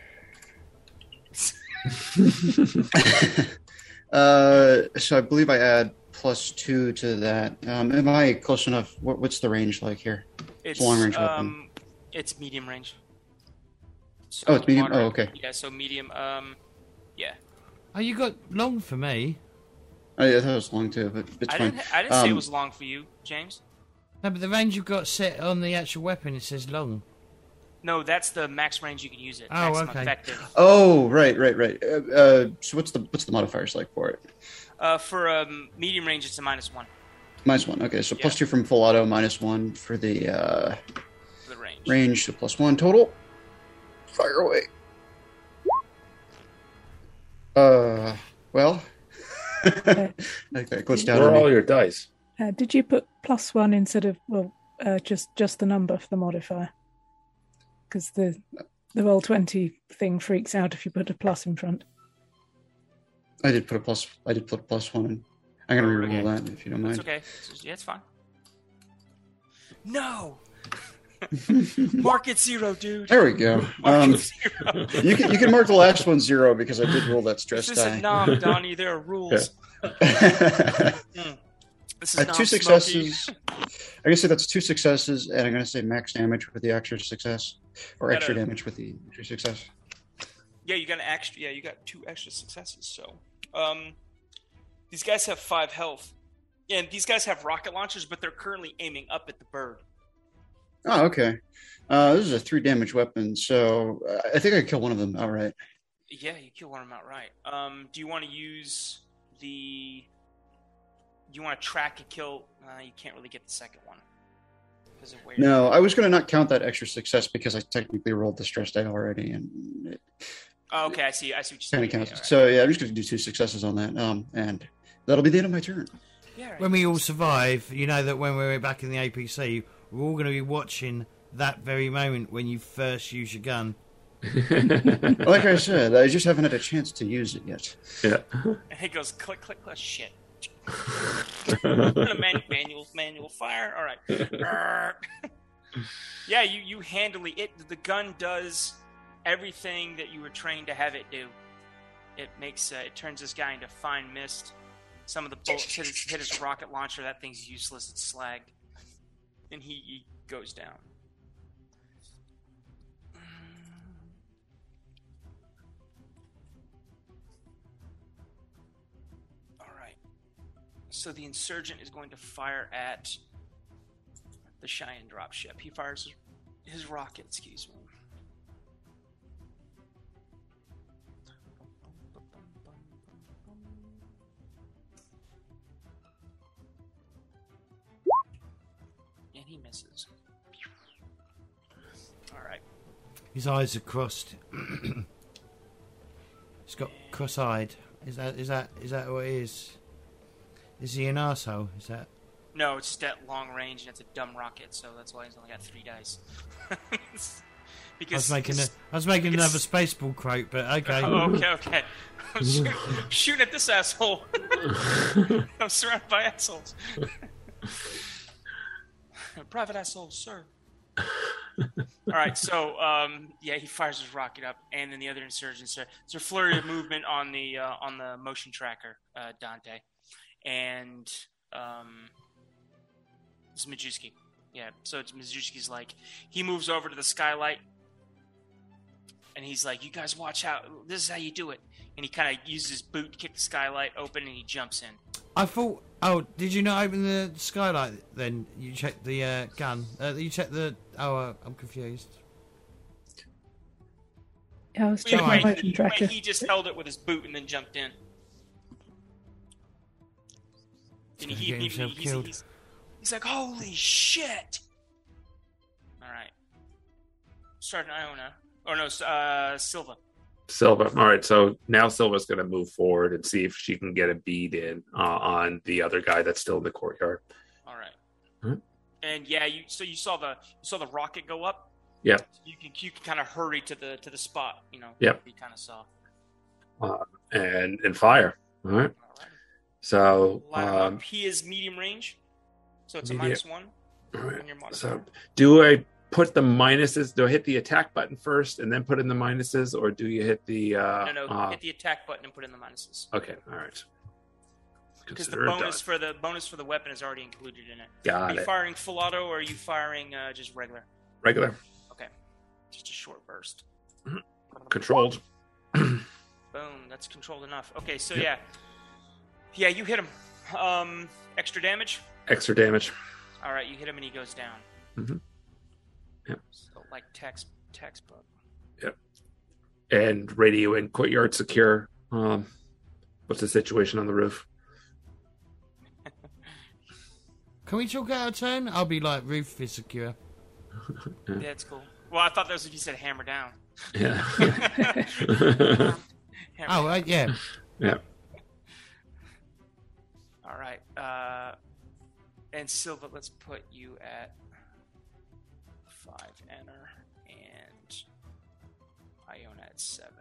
Speaker 2: uh, so I believe I add plus two to that. Um, am I close enough? What, what's the range like here?
Speaker 3: It's
Speaker 2: a long-range weapon.
Speaker 3: um, it's medium range. So
Speaker 2: Oh, it's medium? Oh, okay.
Speaker 3: Yeah, so medium. Um, yeah.
Speaker 1: Oh, you got long for me.
Speaker 2: Oh, yeah, I thought it was long too, but it's
Speaker 3: I
Speaker 2: fine.
Speaker 3: didn't I didn't say it
Speaker 2: Um,
Speaker 3: was long for you, James.
Speaker 1: No, but the range you've got set on the actual weapon it says long.
Speaker 3: No, that's the max range you can use it.
Speaker 1: Oh,
Speaker 3: maximum
Speaker 1: okay.
Speaker 3: effective.
Speaker 2: Oh, right, right, right. Uh, uh, so what's the what's the modifiers like for it?
Speaker 3: Uh, for um, medium range, it's a minus one
Speaker 2: Minus one. Okay, so
Speaker 3: Yeah.
Speaker 2: two from full auto, minus one for the uh,
Speaker 3: for the range.
Speaker 2: range, so plus one total. Fire away. Uh, well, okay, think that goes down
Speaker 5: Where
Speaker 2: on
Speaker 5: are all your dice?
Speaker 4: Uh, did you put plus one instead of well, uh, just just the number for the modifier? Because the the roll twenty thing freaks out if you put a plus in front.
Speaker 2: I did put a plus. I did put a plus one. in. I'm gonna reroll
Speaker 3: okay.
Speaker 2: that if you don't
Speaker 3: That's
Speaker 2: mind.
Speaker 3: okay. Yeah, it's fine. No. Mark it zero, dude.
Speaker 2: There we go. Um, you can you can mark the last one zero because I did roll that stress
Speaker 3: This isn't
Speaker 2: die.
Speaker 3: nom, Donnie. There are rules.
Speaker 2: uh,
Speaker 3: This is
Speaker 2: two successes. I'm gonna say that's two successes, and I'm gonna say max damage with the extra success, or extra
Speaker 3: a-
Speaker 2: damage with the extra success.
Speaker 3: Yeah, you got an extra. Yeah, you got two extra successes. So, um, these guys have five health, and these guys have rocket launchers, but they're currently aiming up at the bird.
Speaker 2: Oh, okay. Uh, this is a three damage weapon, so uh, I think I kill one of them outright.
Speaker 3: Yeah, you kill one of them outright. Um, do you want to use the? Do you want to track and kill? Uh, you can't really get the second one of.
Speaker 2: No, I was gonna not count that extra success because I technically rolled the stress die already, and it
Speaker 3: Oh, okay, I see. I see what you're
Speaker 2: kind
Speaker 3: saying.
Speaker 2: of counts.
Speaker 3: Yeah,
Speaker 2: So yeah, I'm just gonna do two successes on that, um, and that'll be the end of my turn.
Speaker 3: yeah, right.
Speaker 1: When we all survive, you know that when we're back in the APC, we're all going to be watching that very moment when you first use your gun.
Speaker 2: like I said, I just haven't had a chance to use it yet.
Speaker 5: Yeah.
Speaker 3: And it goes click, click, click. Shit. Man- manual, manual fire. All right. yeah, you you handily it. The gun does everything that you were trained to have it do. It makes uh, it turns this guy into fine mist. Some of the bullets hit his, hit his rocket launcher. That thing's useless. It's slagged, and he, he goes down. All right. So the insurgent is going to fire at the Cheyenne dropship. He fires his rocket, excuse me. All right.
Speaker 1: His eyes are crossed. He's got cross-eyed. Is that is that is that what it is? Is he an arsehole? Is that?
Speaker 3: No, it's just at long range, and it's a dumb rocket, so that's why he's only got three dice.
Speaker 1: I was making a, I was making
Speaker 3: because-
Speaker 1: another spaceball quote, but okay.
Speaker 3: Oh, okay, okay. I'm shooting, shooting at this asshole. I'm surrounded by assholes. Private assholes, sir. All right, so um, yeah, he fires his rocket up, and then the other insurgents. Are, there's a flurry of movement on the uh, on the motion tracker, uh, Dante, and um, it's Majewski. Yeah. So it's Mizuki's like he moves over to the skylight, and he's like, "You guys watch out. This is how you do it." And he kind of uses his boot to kick the skylight open, and he jumps in.
Speaker 1: I thought. Oh, did you not open the skylight? Then you checked the uh, gun. Uh, you checked the. Oh, uh, I'm confused.
Speaker 4: Yeah, I was
Speaker 3: Wait,
Speaker 4: checking my
Speaker 3: wait,
Speaker 4: motion
Speaker 3: wait, he just held it with his boot and then jumped in. And
Speaker 1: gonna
Speaker 3: he,
Speaker 1: get
Speaker 3: he-
Speaker 1: himself
Speaker 3: he's. He's, he's like, "Holy shit!" All right, starting Iona. Oh no, uh, Silva.
Speaker 5: Silva. All right, so now Silva's going to move forward and see if she can get a bead in uh, on the other guy that's still in the courtyard.
Speaker 3: All right.
Speaker 5: Mhm.
Speaker 3: And yeah, you so you saw the you saw the rocket go up.
Speaker 5: Yep.
Speaker 3: You can you can kind of hurry to the to the spot. You know.
Speaker 5: Yep.
Speaker 3: You kind of saw.
Speaker 5: Uh, and and fire. All right.
Speaker 3: All right.
Speaker 5: So, um.
Speaker 3: He is medium range, so it's a
Speaker 5: Medium-
Speaker 3: minus one
Speaker 5: all right.
Speaker 3: on.
Speaker 5: So, do I put the minuses? Do I hit the attack button first and then put in the minuses, or do you hit the? Uh,
Speaker 3: no, no,
Speaker 5: uh,
Speaker 3: hit the attack button and put in the minuses.
Speaker 5: okay. All right.
Speaker 3: Because the bonus for the bonus for the weapon is already included in it. are
Speaker 5: Got
Speaker 3: you
Speaker 5: it.
Speaker 3: firing full auto or are you firing uh, just regular?
Speaker 5: Regular.
Speaker 3: Okay, just a short burst.
Speaker 5: Controlled.
Speaker 3: Boom. That's controlled enough. Okay, so
Speaker 5: Yep.
Speaker 3: yeah, yeah, you hit him. Um, extra damage.
Speaker 5: Extra damage.
Speaker 3: All right, you hit him and he goes down.
Speaker 5: Mhm. Yep.
Speaker 3: So like text textbook. Yep.
Speaker 5: And radio and courtyard secure. Um, what's the situation on the roof?
Speaker 1: Can we talk out of turn? I'll be like, roof is secure.
Speaker 3: Yeah, it's cool. Well, I thought that was if you said hammer down.
Speaker 5: Yeah.
Speaker 3: Hammer
Speaker 1: Oh, uh, yeah.
Speaker 5: yeah.
Speaker 3: All right. Uh, and Silva, let's put you at five enter and Iona at seven.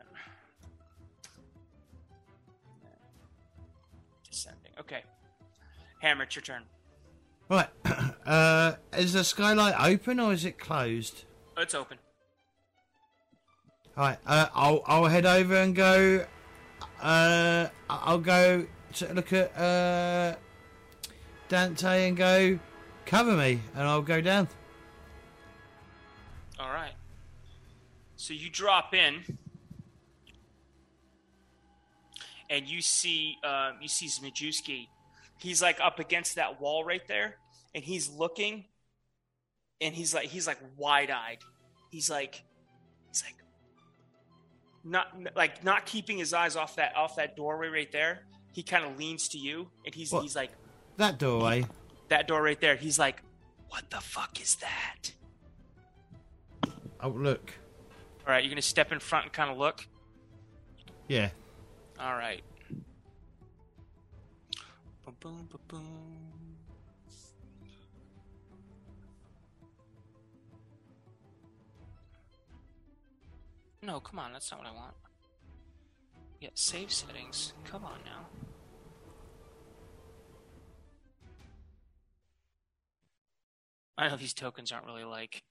Speaker 3: Descending. Okay. Hammer, it's your turn.
Speaker 1: Right. Uh, is the skylight open or is it closed?
Speaker 3: It's open.
Speaker 1: Right. Uh, I'll I'll head over and go. Uh, I'll go to look at uh, Dante and go cover me, and I'll go down.
Speaker 3: All right. So you drop in, and you see uh, you see Zmajewski. He's like up against that wall right there, and he's looking, and he's like he's like wide eyed. He's like he's like not like not keeping his eyes off that off that doorway right there. He kind of leans to you, and he's
Speaker 1: What?
Speaker 3: he's like
Speaker 1: That doorway.
Speaker 3: that door right there. He's like, what the fuck is that?
Speaker 1: Oh, look.
Speaker 3: All right, you're gonna step in front and kind of look.
Speaker 1: Yeah.
Speaker 3: All right. Boom, boom, boom, boom. No, come on, that's not what I want. Yeah, save settings. Come on now. I know these tokens aren't really like.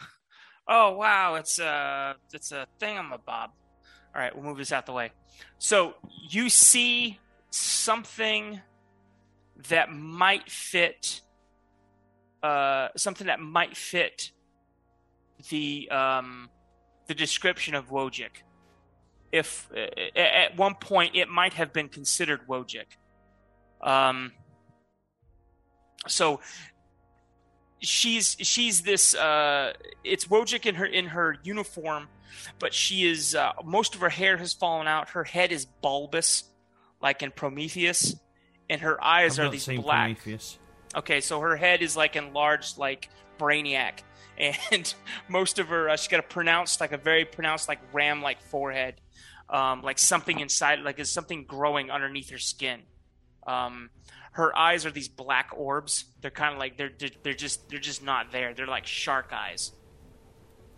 Speaker 3: oh wow, it's a it's a thingamabob. All right, we'll move this out the way. So you see something that might fit, uh, something that might fit the um, the description of Wojcik. If uh, at one point it might have been considered Wojcik. Um, so she's she's this uh, it's Wojcik in her in her uniform but she is uh, most of her hair has fallen out. Her head is bulbous, like in Prometheus, and her eyes
Speaker 1: I've
Speaker 3: are these black.
Speaker 1: Prometheus.
Speaker 3: Okay, so her head is like enlarged, like Brainiac, and most of her uh, she's got a pronounced, like a very pronounced, like ram-like forehead, um, like something inside, like is something growing underneath her skin. Um, her eyes are these black orbs. They're kind of like they're they're just they're just not there. They're like shark eyes,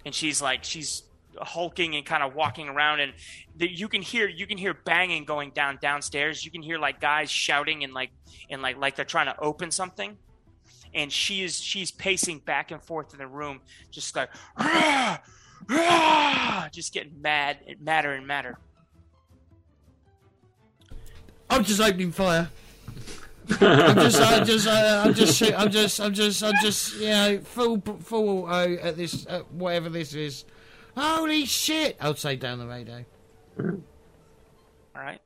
Speaker 3: and she's like she's hulking and kind of walking around and the, you can hear you can hear banging going down downstairs you can hear like guys shouting and like and like like they're trying to open something and she is she's pacing back and forth in the room just like "Rah! Rah!" just getting mad madder and madder
Speaker 1: I'm just opening fire. I'm just, I'm just, uh, I'm just, I'm just, I'm just, I'm just, you know, full, full auto at this, at whatever this is. Holy shit! I'll say down the radio.
Speaker 3: All right.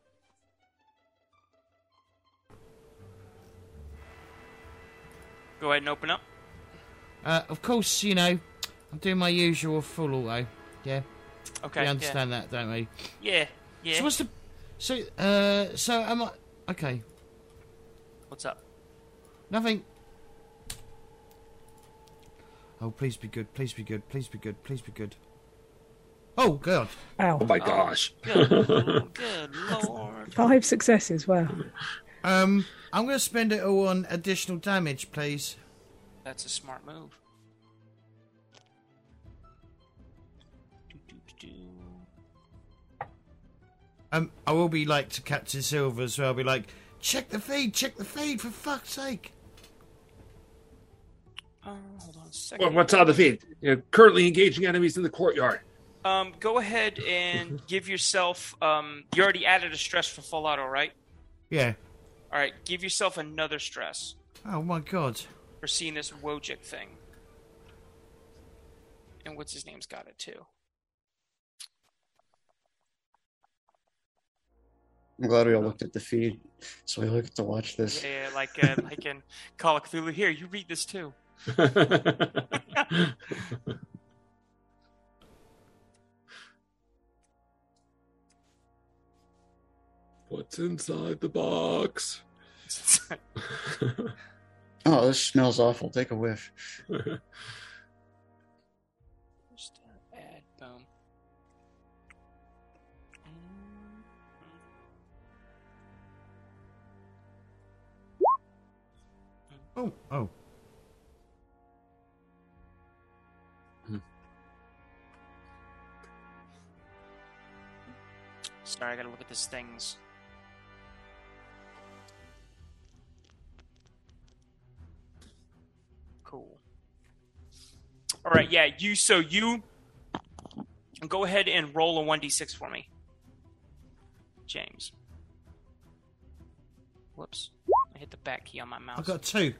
Speaker 3: Go ahead and open up.
Speaker 1: Uh, of course, you know, I'm doing my usual full auto. Yeah,
Speaker 3: Okay.
Speaker 1: we understand that, don't we?
Speaker 3: Yeah. Yeah.
Speaker 1: So what's the, so, uh, so am I? Okay,
Speaker 3: What's up?
Speaker 1: nothing. Oh, please be good. Please be good. Please be good. Please be good. Oh God!
Speaker 5: Oh
Speaker 4: Ow.
Speaker 5: my gosh.
Speaker 3: Good, good lord.
Speaker 4: Five successes. Wow.
Speaker 1: Um, I'm going to spend it all on additional damage, please.
Speaker 3: That's a smart move.
Speaker 1: Um, I will be like to Captain Silva as well. I'll be like, check the feed, check the feed, for fuck's sake.
Speaker 3: Uh, hold on a second.
Speaker 5: What- What's on the feed? You're currently engaging enemies in the courtyard.
Speaker 3: Um, go ahead and give yourself. Um, you already added a stress for full auto, right?
Speaker 1: Yeah.
Speaker 3: All right, give yourself another stress
Speaker 1: Oh my God.
Speaker 3: for seeing this Wojcik thing. And what's his name's got it too.
Speaker 2: I'm glad we all looked at the feed, so we all get to watch this.
Speaker 3: Yeah, yeah, like uh, like in Call of Cthulhu. Here, you read this too.
Speaker 5: What's inside the box?
Speaker 2: Oh, this smells awful. Take a whiff.
Speaker 1: Oh, oh. Hmm.
Speaker 3: Sorry, I gotta look at these thing's. Cool. All right, yeah, you. So you go ahead and roll a one d six for me, James. Whoops, I hit the back key on my mouse.
Speaker 1: I've got two.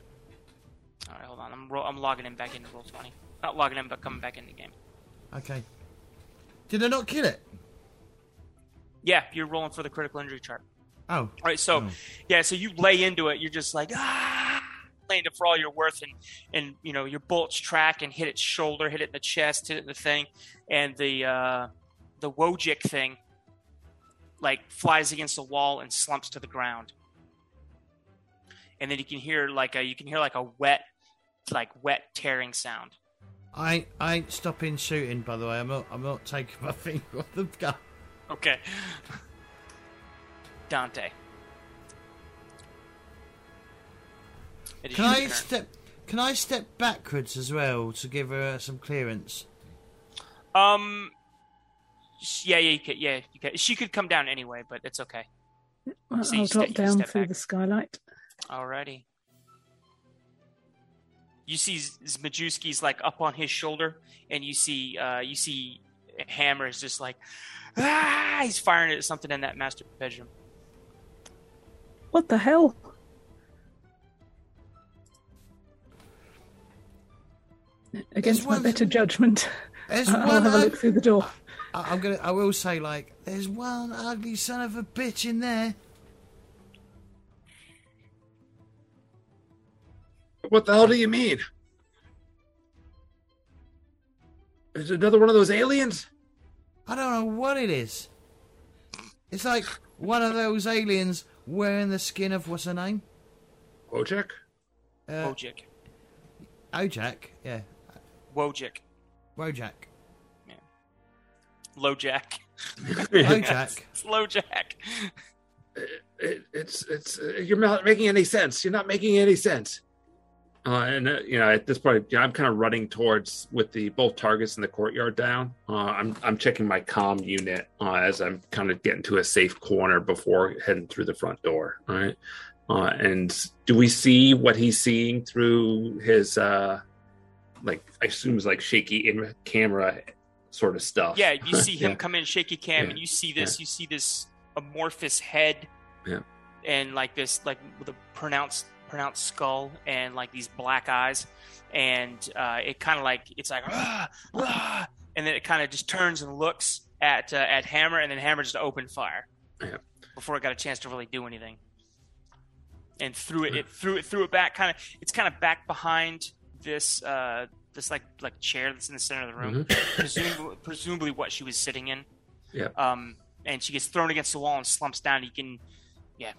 Speaker 3: All right, hold on. I'm I'm logging in back into Roll20. Not logging in, but coming back in the game.
Speaker 1: Okay. Did I not kill it?
Speaker 3: Yeah, you're rolling for the critical injury chart.
Speaker 1: Oh.
Speaker 3: All right, so
Speaker 1: Oh.
Speaker 3: yeah, so you lay into it. You're just like ah, laying it for all you're worth, and and you know your bullets track and hit its shoulder, hit it in the chest, hit it in the thing, and the uh, the Wojcik thing like flies against the wall and slumps to the ground. And then you can hear like a you can hear like a wet like wet tearing sound.
Speaker 1: I I ain't stopping shooting, by the way. I'm not. I'm not taking my finger off the gun.
Speaker 3: Okay. Dante.
Speaker 1: Can I
Speaker 3: turn.
Speaker 1: step? Can I step backwards as well to give her uh, some clearance?
Speaker 3: Um. sh- Yeah, yeah, you could. Yeah, you could. She could come down anyway, but it's okay.
Speaker 4: Well,
Speaker 3: So
Speaker 4: I'll drop
Speaker 3: you
Speaker 4: down through
Speaker 3: back.
Speaker 4: the skylight.
Speaker 3: Alrighty. You see Z- Majewski's like up on his shoulder, and you see uh, you see Hammer is just like ah, he's firing at something in that master bedroom.
Speaker 4: What the hell? Against my
Speaker 1: one-
Speaker 4: better judgment,
Speaker 1: There's
Speaker 4: I'll
Speaker 1: one.
Speaker 4: have a look through the door.
Speaker 1: I- I'm gonna. I will say like, there's one ugly son of a bitch in there.
Speaker 5: What the hell do you mean? Is it another one of those aliens?
Speaker 1: I don't know what it is. It's like one of those aliens wearing the skin of what's her name?
Speaker 5: Wojak?
Speaker 1: Uh,
Speaker 3: Wojcik.
Speaker 1: Ojak. Yeah.
Speaker 3: Wojcik.
Speaker 1: Wojak.
Speaker 3: Low Jack.
Speaker 1: Wojak.
Speaker 3: It's Low Jack.
Speaker 5: It, it's it's uh, you're not making any sense. You're not making any sense. Uh, and uh, you know, at this point, you know, I'm kind of running towards with the both targets in the courtyard down. Uh, I'm I'm checking my comm unit uh, as I'm kind of getting to a safe corner before heading through the front door. All right. Uh, and do we see what he's seeing through his uh, like I assume is like shaky in camera sort of stuff?
Speaker 3: Yeah, you see him
Speaker 5: Yeah.
Speaker 3: come in shaky cam,
Speaker 5: Yeah.
Speaker 3: and you see this. You see this amorphous head.
Speaker 5: Yeah.
Speaker 3: and like this like with a pronounced pronounced skull and like these black eyes, and uh, it kind of like it's like "Ah, ah," and then it kind of just turns and looks at uh, at Hammer, and then Hammer just opened fire
Speaker 5: Yeah.
Speaker 3: before it got a chance to really do anything. And threw it, it threw it, threw it back. Kind of, it's kind of back behind this, uh, this like like chair that's in the center of the room. Presumably, presumably what she was sitting in.
Speaker 5: Yeah.
Speaker 3: Um, and she gets thrown against the wall and slumps down. You can, yeah.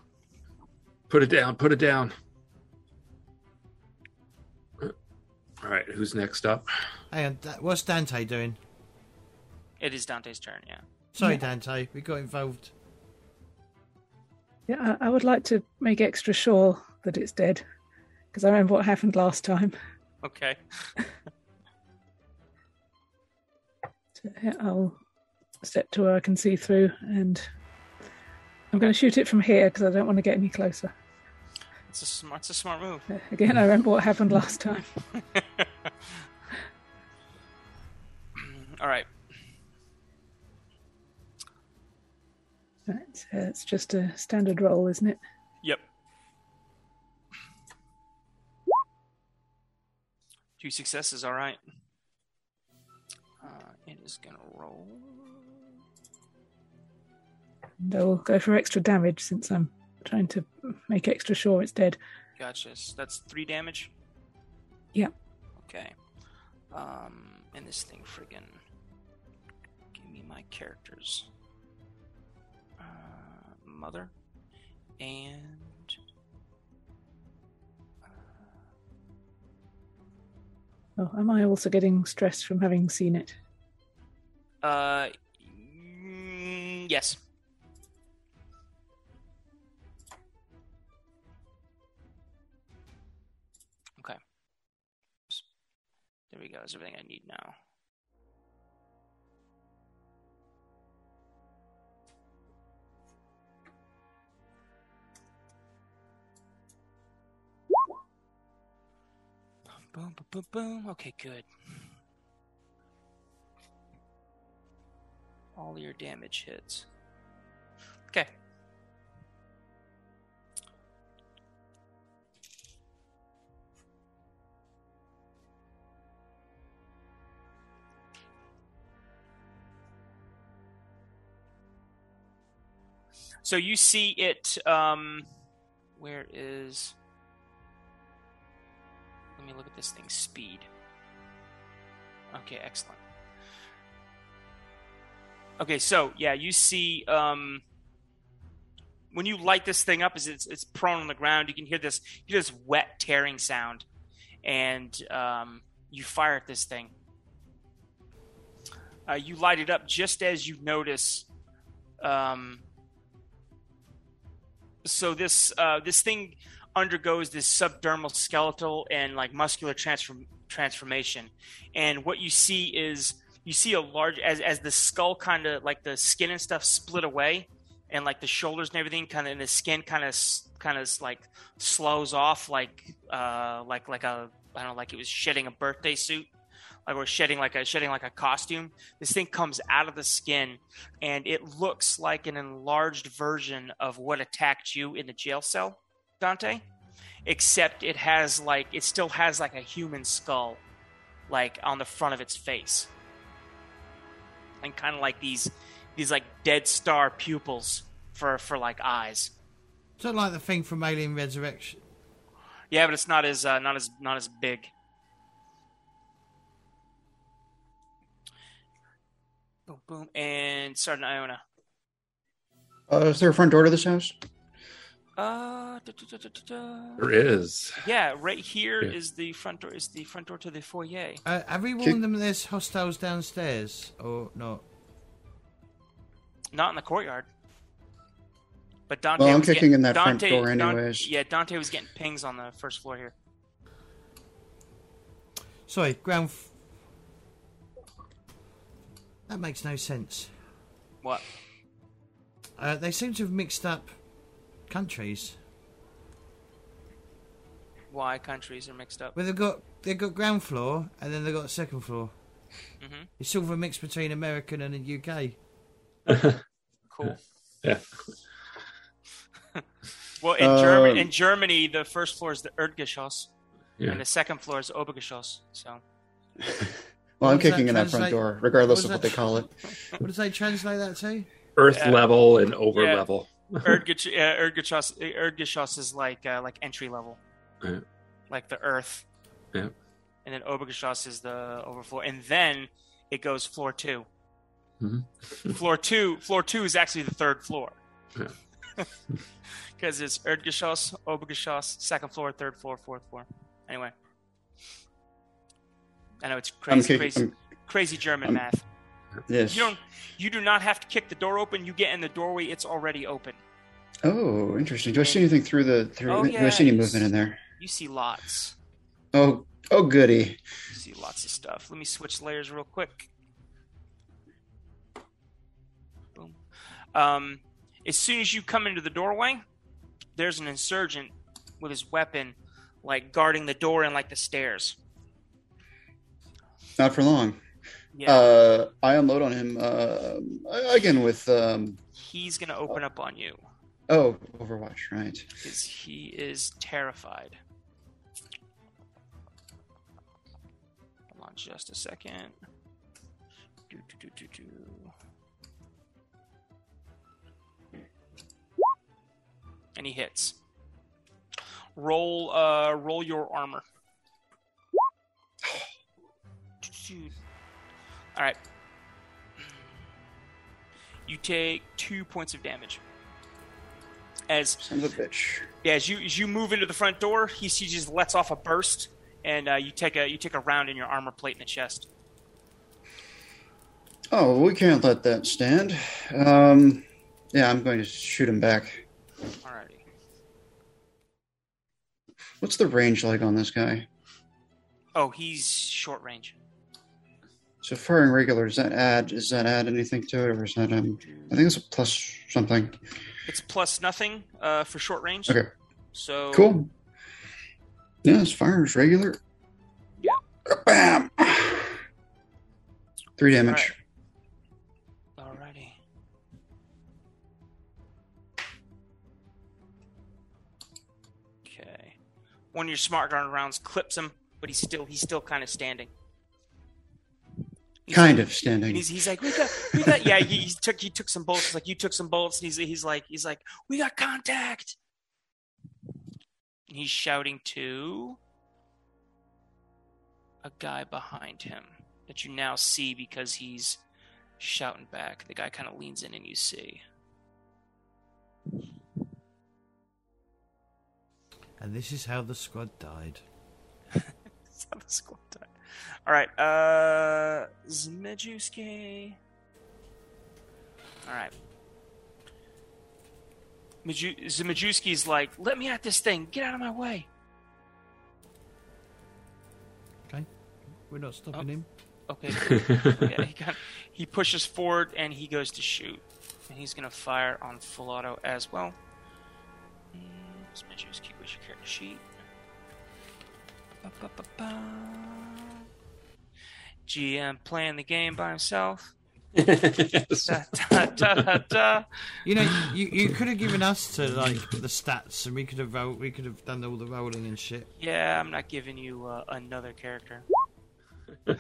Speaker 5: Put it down. Put it down. All right, who's next up?
Speaker 1: Hang on, Da- what's Dante doing?
Speaker 3: It is Dante's turn. Yeah.
Speaker 1: Sorry,
Speaker 4: Yeah.
Speaker 1: Dante, we got involved.
Speaker 4: Yeah, I, I would like to make extra sure that it's dead because I remember what happened last time.
Speaker 3: Okay.
Speaker 4: So, yeah, I'll step to where I can see through, and I'm going to shoot it from here because I don't want to get any closer.
Speaker 3: It's a smart. It's a smart move.
Speaker 4: Uh, Again, I remember what happened last time.
Speaker 3: All right.
Speaker 4: Right, uh, it's just a standard roll, isn't it?
Speaker 3: Yep. Two successes. All right. Uh, it is gonna roll.
Speaker 4: And I will go for extra damage since I'm trying to make extra sure it's dead.
Speaker 3: Gotcha. So that's three damage.
Speaker 4: Yeah.
Speaker 3: Okay. Um, and this thing friggin' give me my characters. Uh, mother and
Speaker 4: Oh, am I also getting stressed from having seen it?
Speaker 3: uh, mm, yes. We go. Is everything I need now. Boom, boom, boom, boom. Okay, good. All your damage hits. Okay. So you see it. Um, where is? Let me look at this thing's speed. Okay, excellent. Okay, so yeah, you see um, when you light this thing up, as it's it's prone on the ground, you can hear this hear this wet tearing sound, and um, you fire at this thing. Uh, you light it up just as you notice. Um, so this uh, this thing undergoes this subdermal skeletal and like muscular transform transformation, and what you see is you see a large as as the skull kind of like the skin and stuff split away and like the shoulders and everything kind of and the skin kind of kind of like slows off like uh like like a I don't know like it was shedding a birthday suit like we're shedding like a shedding like a costume this thing comes out of the skin and it looks like an enlarged version of what attacked you in the jail cell Dante except it has like it still has like a human skull like on the front of its face and kind of like these these like dead star pupils for for like eyes.
Speaker 1: Is that like the thing from Alien Resurrection?
Speaker 3: Yeah, but it's not as uh, not as not as big. Boom, boom, and Sergeant Iona.
Speaker 2: Uh, is there a front door to this house?
Speaker 3: Uh, da, da, da, da, da, da.
Speaker 5: There is.
Speaker 3: yeah, right here is
Speaker 5: Yeah.
Speaker 3: the front door. Is the front door to the foyer?
Speaker 1: Uh, have we warned them there's hostiles downstairs or not?
Speaker 3: Not in the courtyard. But Dante.
Speaker 2: Well, I'm
Speaker 3: was getting-
Speaker 2: kicking in that front door
Speaker 3: Dan-
Speaker 2: anyways.
Speaker 3: yeah, Dante was getting pings on the first floor here.
Speaker 1: Sorry, ground. F- that makes no sense.
Speaker 3: What?
Speaker 1: Uh, they seem to have mixed up countries.
Speaker 3: Why countries are mixed up?
Speaker 1: Well, they've got they've got ground floor and then they've got second floor.
Speaker 3: hmm
Speaker 1: It's sort of a mix between American and the UK.
Speaker 3: Cool.
Speaker 5: Yeah.
Speaker 3: Well, in German,
Speaker 2: Um,
Speaker 3: in Germany, the first floor is the Erdgeschoss,
Speaker 5: Yeah.
Speaker 3: and the second floor is Obergeschoss. So
Speaker 2: Well,
Speaker 1: What
Speaker 2: I'm kicking in that front door, regardless
Speaker 1: what
Speaker 2: of what
Speaker 1: that-
Speaker 2: they call it.
Speaker 1: What does they translate that to?
Speaker 5: Earth
Speaker 3: Yeah.
Speaker 5: level and over
Speaker 3: Yeah.
Speaker 5: level.
Speaker 3: Erdgesch- uh, Erdgeschoss, Erdgeschoss is like uh, like entry level,
Speaker 5: Yeah.
Speaker 3: like the earth.
Speaker 5: Yeah.
Speaker 3: And then Obergeschoss is the overfloor, and then it goes floor 2
Speaker 5: Mhm.
Speaker 3: floor two, floor two is actually the third floor.
Speaker 5: Yeah.
Speaker 3: Because it's Erdgeschoss, Obergeschoss, second floor, third floor, fourth floor. Anyway, I know it's crazy, crazy,
Speaker 2: I'm,
Speaker 3: crazy German
Speaker 2: I'm-
Speaker 3: math.
Speaker 2: yes.
Speaker 3: You don't, you do not have to kick the door open. You get in the doorway; it's already open.
Speaker 2: Oh, interesting. Do I see anything through the? Through,
Speaker 3: Oh,
Speaker 2: do I see any movement in there?
Speaker 3: You see lots.
Speaker 2: Oh, oh, goody.
Speaker 3: You see lots of stuff. Let me switch layers real quick. Boom. Um, as soon as you come into the doorway, there's an insurgent with his weapon, like guarding the door and like the stairs.
Speaker 2: Not for long.
Speaker 3: Yeah,
Speaker 2: Uh, I unload on him uh, again with um,
Speaker 3: he's gonna open up on you
Speaker 2: oh Overwatch, right?
Speaker 3: because he is terrified. Hold on, just a second. Do, do, do, do, do. And he hits. Roll, uh, roll your armor. All right. You take two points of damage. As
Speaker 2: Son of a bitch.
Speaker 3: yeah, as you as you move into the front door, he, he just lets off a burst, and uh, you take a you take a round in your armor plate in the chest.
Speaker 2: Oh, we can't let that stand. Um, yeah, I'm going to shoot him back.
Speaker 3: Alrighty.
Speaker 2: What's the range like on this guy?
Speaker 3: Oh, he's short range.
Speaker 2: So firing regular does that add? Does that add anything to it, or is that um? I think it's a plus something.
Speaker 3: It's plus nothing uh, for short range.
Speaker 2: Okay,
Speaker 3: So
Speaker 2: cool. Yeah, his fire is regular.
Speaker 3: Yeah.
Speaker 2: Bam. Three damage.
Speaker 3: Alrighty. Okay. One of your smart gun rounds clips him, but he's still he's still kind of standing. He's
Speaker 2: Kind
Speaker 3: like-
Speaker 2: of standing.
Speaker 3: He's, he's like, we got, we got, yeah. He, he took, he took some bolts. Like you took some bolts. And he's, he's like, he's like, we got contact. And he's shouting to a guy behind him that you now see because he's shouting back. The guy kind of leans in, and you see.
Speaker 1: And this is how the squad died.
Speaker 3: That's how the squad died. All right, uh, Zmajewski. All right. Maju- Zmajewski's like, let me at this thing. Get out of my way.
Speaker 1: Okay, we're not stopping him.
Speaker 3: Okay. yeah, he, got, he pushes forward and he goes to shoot. And he's going to fire on full auto as well. Mm, Zmajewski, where's your character sheet? Ba-ba-ba-ba. GM playing the game by himself. Da, da, da, da, da.
Speaker 1: You know, you, you could have given us to like the stats, and we could have roll, we could have done all the rolling and shit.
Speaker 3: Yeah, I'm not giving you uh, another character.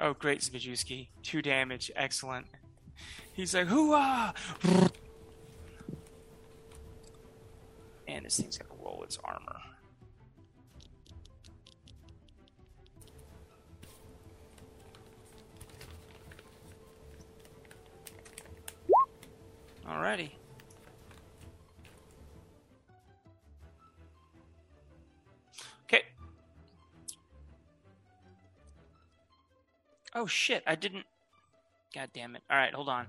Speaker 3: oh, great, Zmajewski. Two damage. Excellent. He's like, hooah! And this thing's going to roll its armor. Alrighty. Okay. Oh shit, I didn't. God damn it. Alright, hold on.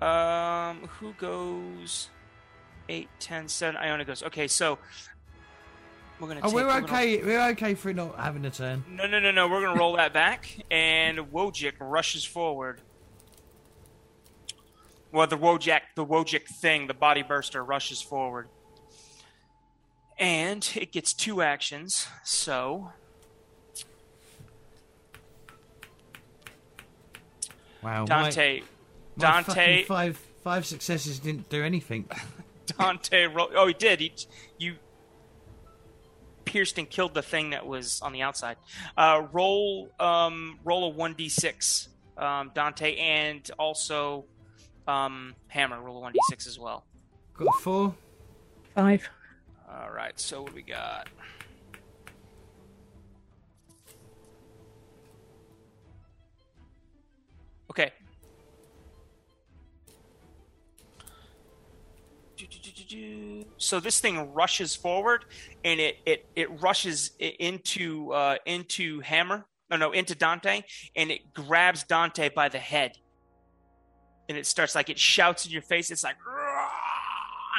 Speaker 3: Um, who goes 8, 10, 7? Iona goes. Okay, so. We're gonna
Speaker 1: Oh,
Speaker 3: take,
Speaker 1: we're
Speaker 3: gonna-
Speaker 1: okay. We're okay for not having a turn.
Speaker 3: no, no, no, no. We're gonna roll that back, and Wojcik rushes forward. Well, the Wojak, the Wojak thing, the body burster rushes forward, and it gets two actions. So
Speaker 1: Wow,
Speaker 3: Dante,
Speaker 1: my
Speaker 3: Dante,
Speaker 1: five five successes didn't do anything.
Speaker 3: Dante roll. Oh, he did. He, you pierced and killed the thing that was on the outside. Uh, roll, um, roll a one d six, um, Dante, and also um, Hammer. Roll a one d six as well.
Speaker 1: Got a four.
Speaker 4: Five.
Speaker 3: All right. So what do we got? Okay. So this thing rushes forward, and it it it rushes into uh, into Hammer. No, no, into Dante, and it grabs Dante by the head, and it starts like it shouts in your face. It's like,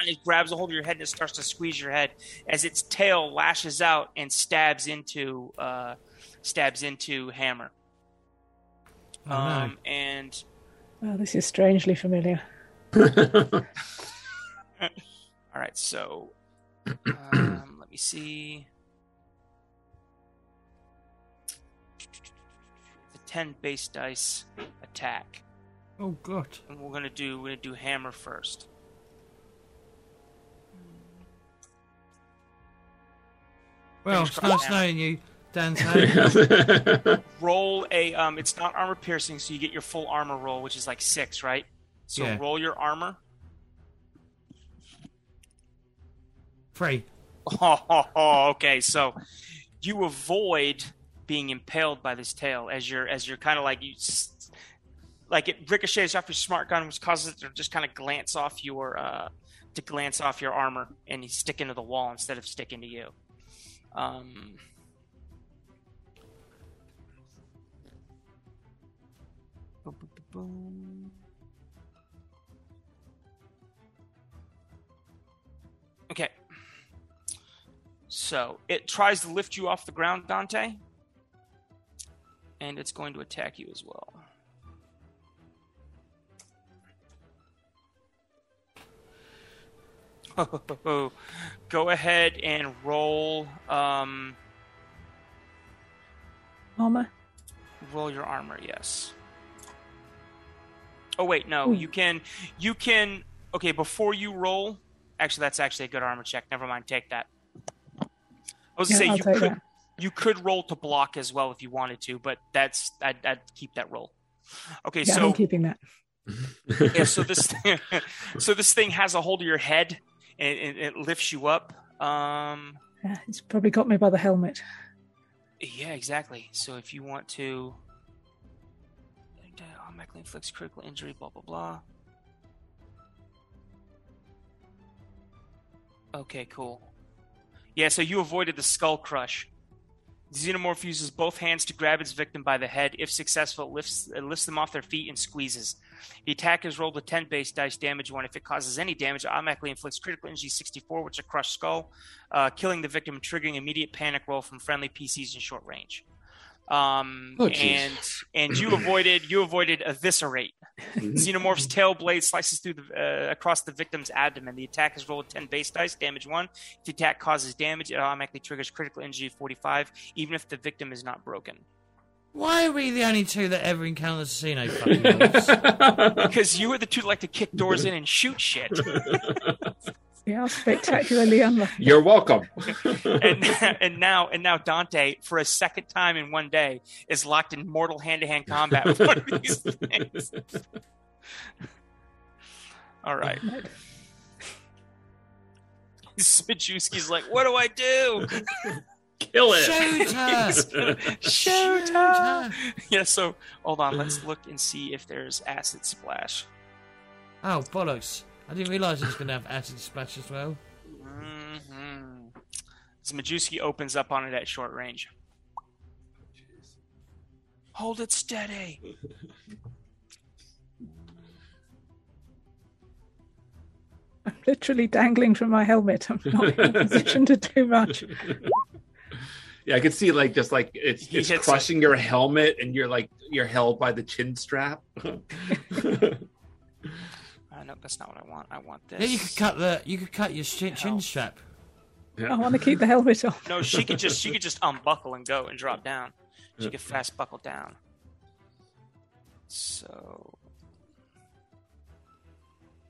Speaker 3: and it grabs a hold of your head and it starts to squeeze your head as its tail lashes out and stabs into uh, stabs into Hammer.
Speaker 1: Oh,
Speaker 3: um,
Speaker 1: no.
Speaker 3: and
Speaker 4: Oh, this is strangely familiar.
Speaker 3: all right, so um, let me see. The ten base dice attack,
Speaker 1: Oh god.
Speaker 3: and we're gonna do we're gonna do hammer first.
Speaker 1: Well, it's
Speaker 3: crossed,
Speaker 1: nice
Speaker 3: Hammer.
Speaker 1: knowing you, Dante.
Speaker 3: Roll a um, it's not armor piercing, so you get your full armor roll, which is like six, right? So
Speaker 1: Yeah.
Speaker 3: roll your armor.
Speaker 1: Three.
Speaker 3: Oh, okay. So you avoid being impaled by this tail as you're as you're kind of like you s- like it ricochets off your smart gun, which causes it to just kind of glance off your uh, to glance off your armor and stick into the wall instead of sticking to you. Um, boom. Okay. So it tries to lift you off the ground, Dante, and it's going to attack you as well. Go ahead and roll. Um,
Speaker 4: Armor.
Speaker 3: roll your armor. Yes. Oh wait, no.
Speaker 4: Ooh.
Speaker 3: You can. You can. Okay, before you roll. Actually, that's actually a good armor check. Never mind. Take that. I was gonna
Speaker 4: Yeah,
Speaker 3: say
Speaker 4: I'll
Speaker 3: you could.
Speaker 4: that.
Speaker 3: You could roll to block as well if you wanted to, but that's I'd, I'd keep that roll. Okay,
Speaker 4: Yeah,
Speaker 3: so
Speaker 4: I'm keeping that.
Speaker 3: yeah, so this thing, so this thing has a hold of your head and it, it lifts you up. Um,
Speaker 4: Yeah, it's probably got me by the helmet.
Speaker 3: yeah, exactly. So if you want to, automatically inflicts critical injury, blah blah blah. Okay, cool. Yeah, so you avoided the skull crush. The xenomorph uses both hands to grab its victim by the head. If successful, it lifts, it lifts them off their feet and squeezes. The attacker is rolled a 10 base dice damage one. If it causes any damage, it automatically inflicts critical injury 64, which is a crushed skull, uh, killing the victim and triggering immediate panic roll from friendly PCs in short range. Um,
Speaker 5: Oh,
Speaker 3: and and you avoided you avoided eviscerate. Xenomorph's tail blade slices through the uh, across the victim's abdomen. The attack is rolled 10 base dice, damage one. If the attack causes damage, it automatically triggers critical injury 45, even if the victim is not broken.
Speaker 1: Why are we the only two that ever encounters Xeno fucking wolves?
Speaker 3: Because you were the two that like to kick doors in and shoot shit.
Speaker 4: Yeah, spectacularly unlucky.
Speaker 5: You're welcome.
Speaker 3: and and now and now Dante, for a second time in one day, is locked in mortal hand to hand combat with one of these things. All right. Zmajewski's like, what do I do?
Speaker 5: Kill it.
Speaker 1: Shoot her!
Speaker 3: Shoot
Speaker 1: her!
Speaker 3: Yeah, so hold on, let's look and see if there's acid splash.
Speaker 1: Oh, bollocks. I didn't realise it was going to have acid splash as well.
Speaker 3: Mm-hmm. Zmajewski opens up on it at short range. Hold it steady.
Speaker 4: I'm literally dangling from my helmet. I'm not in a position to do much.
Speaker 5: Yeah, I could see like just like it's
Speaker 3: He
Speaker 5: it's
Speaker 3: hits
Speaker 5: crushing your helmet, and you're like you're held by the chin strap.
Speaker 3: Uh, no, that's not what I want. I want this.
Speaker 1: Yeah, you could cut the you could cut your chin, chin
Speaker 3: Hell.
Speaker 1: strap.
Speaker 4: I want to keep the helmet on.
Speaker 3: No, she could just she could just unbuckle and go and drop down. She
Speaker 5: Yeah.
Speaker 3: could fast buckle down. So,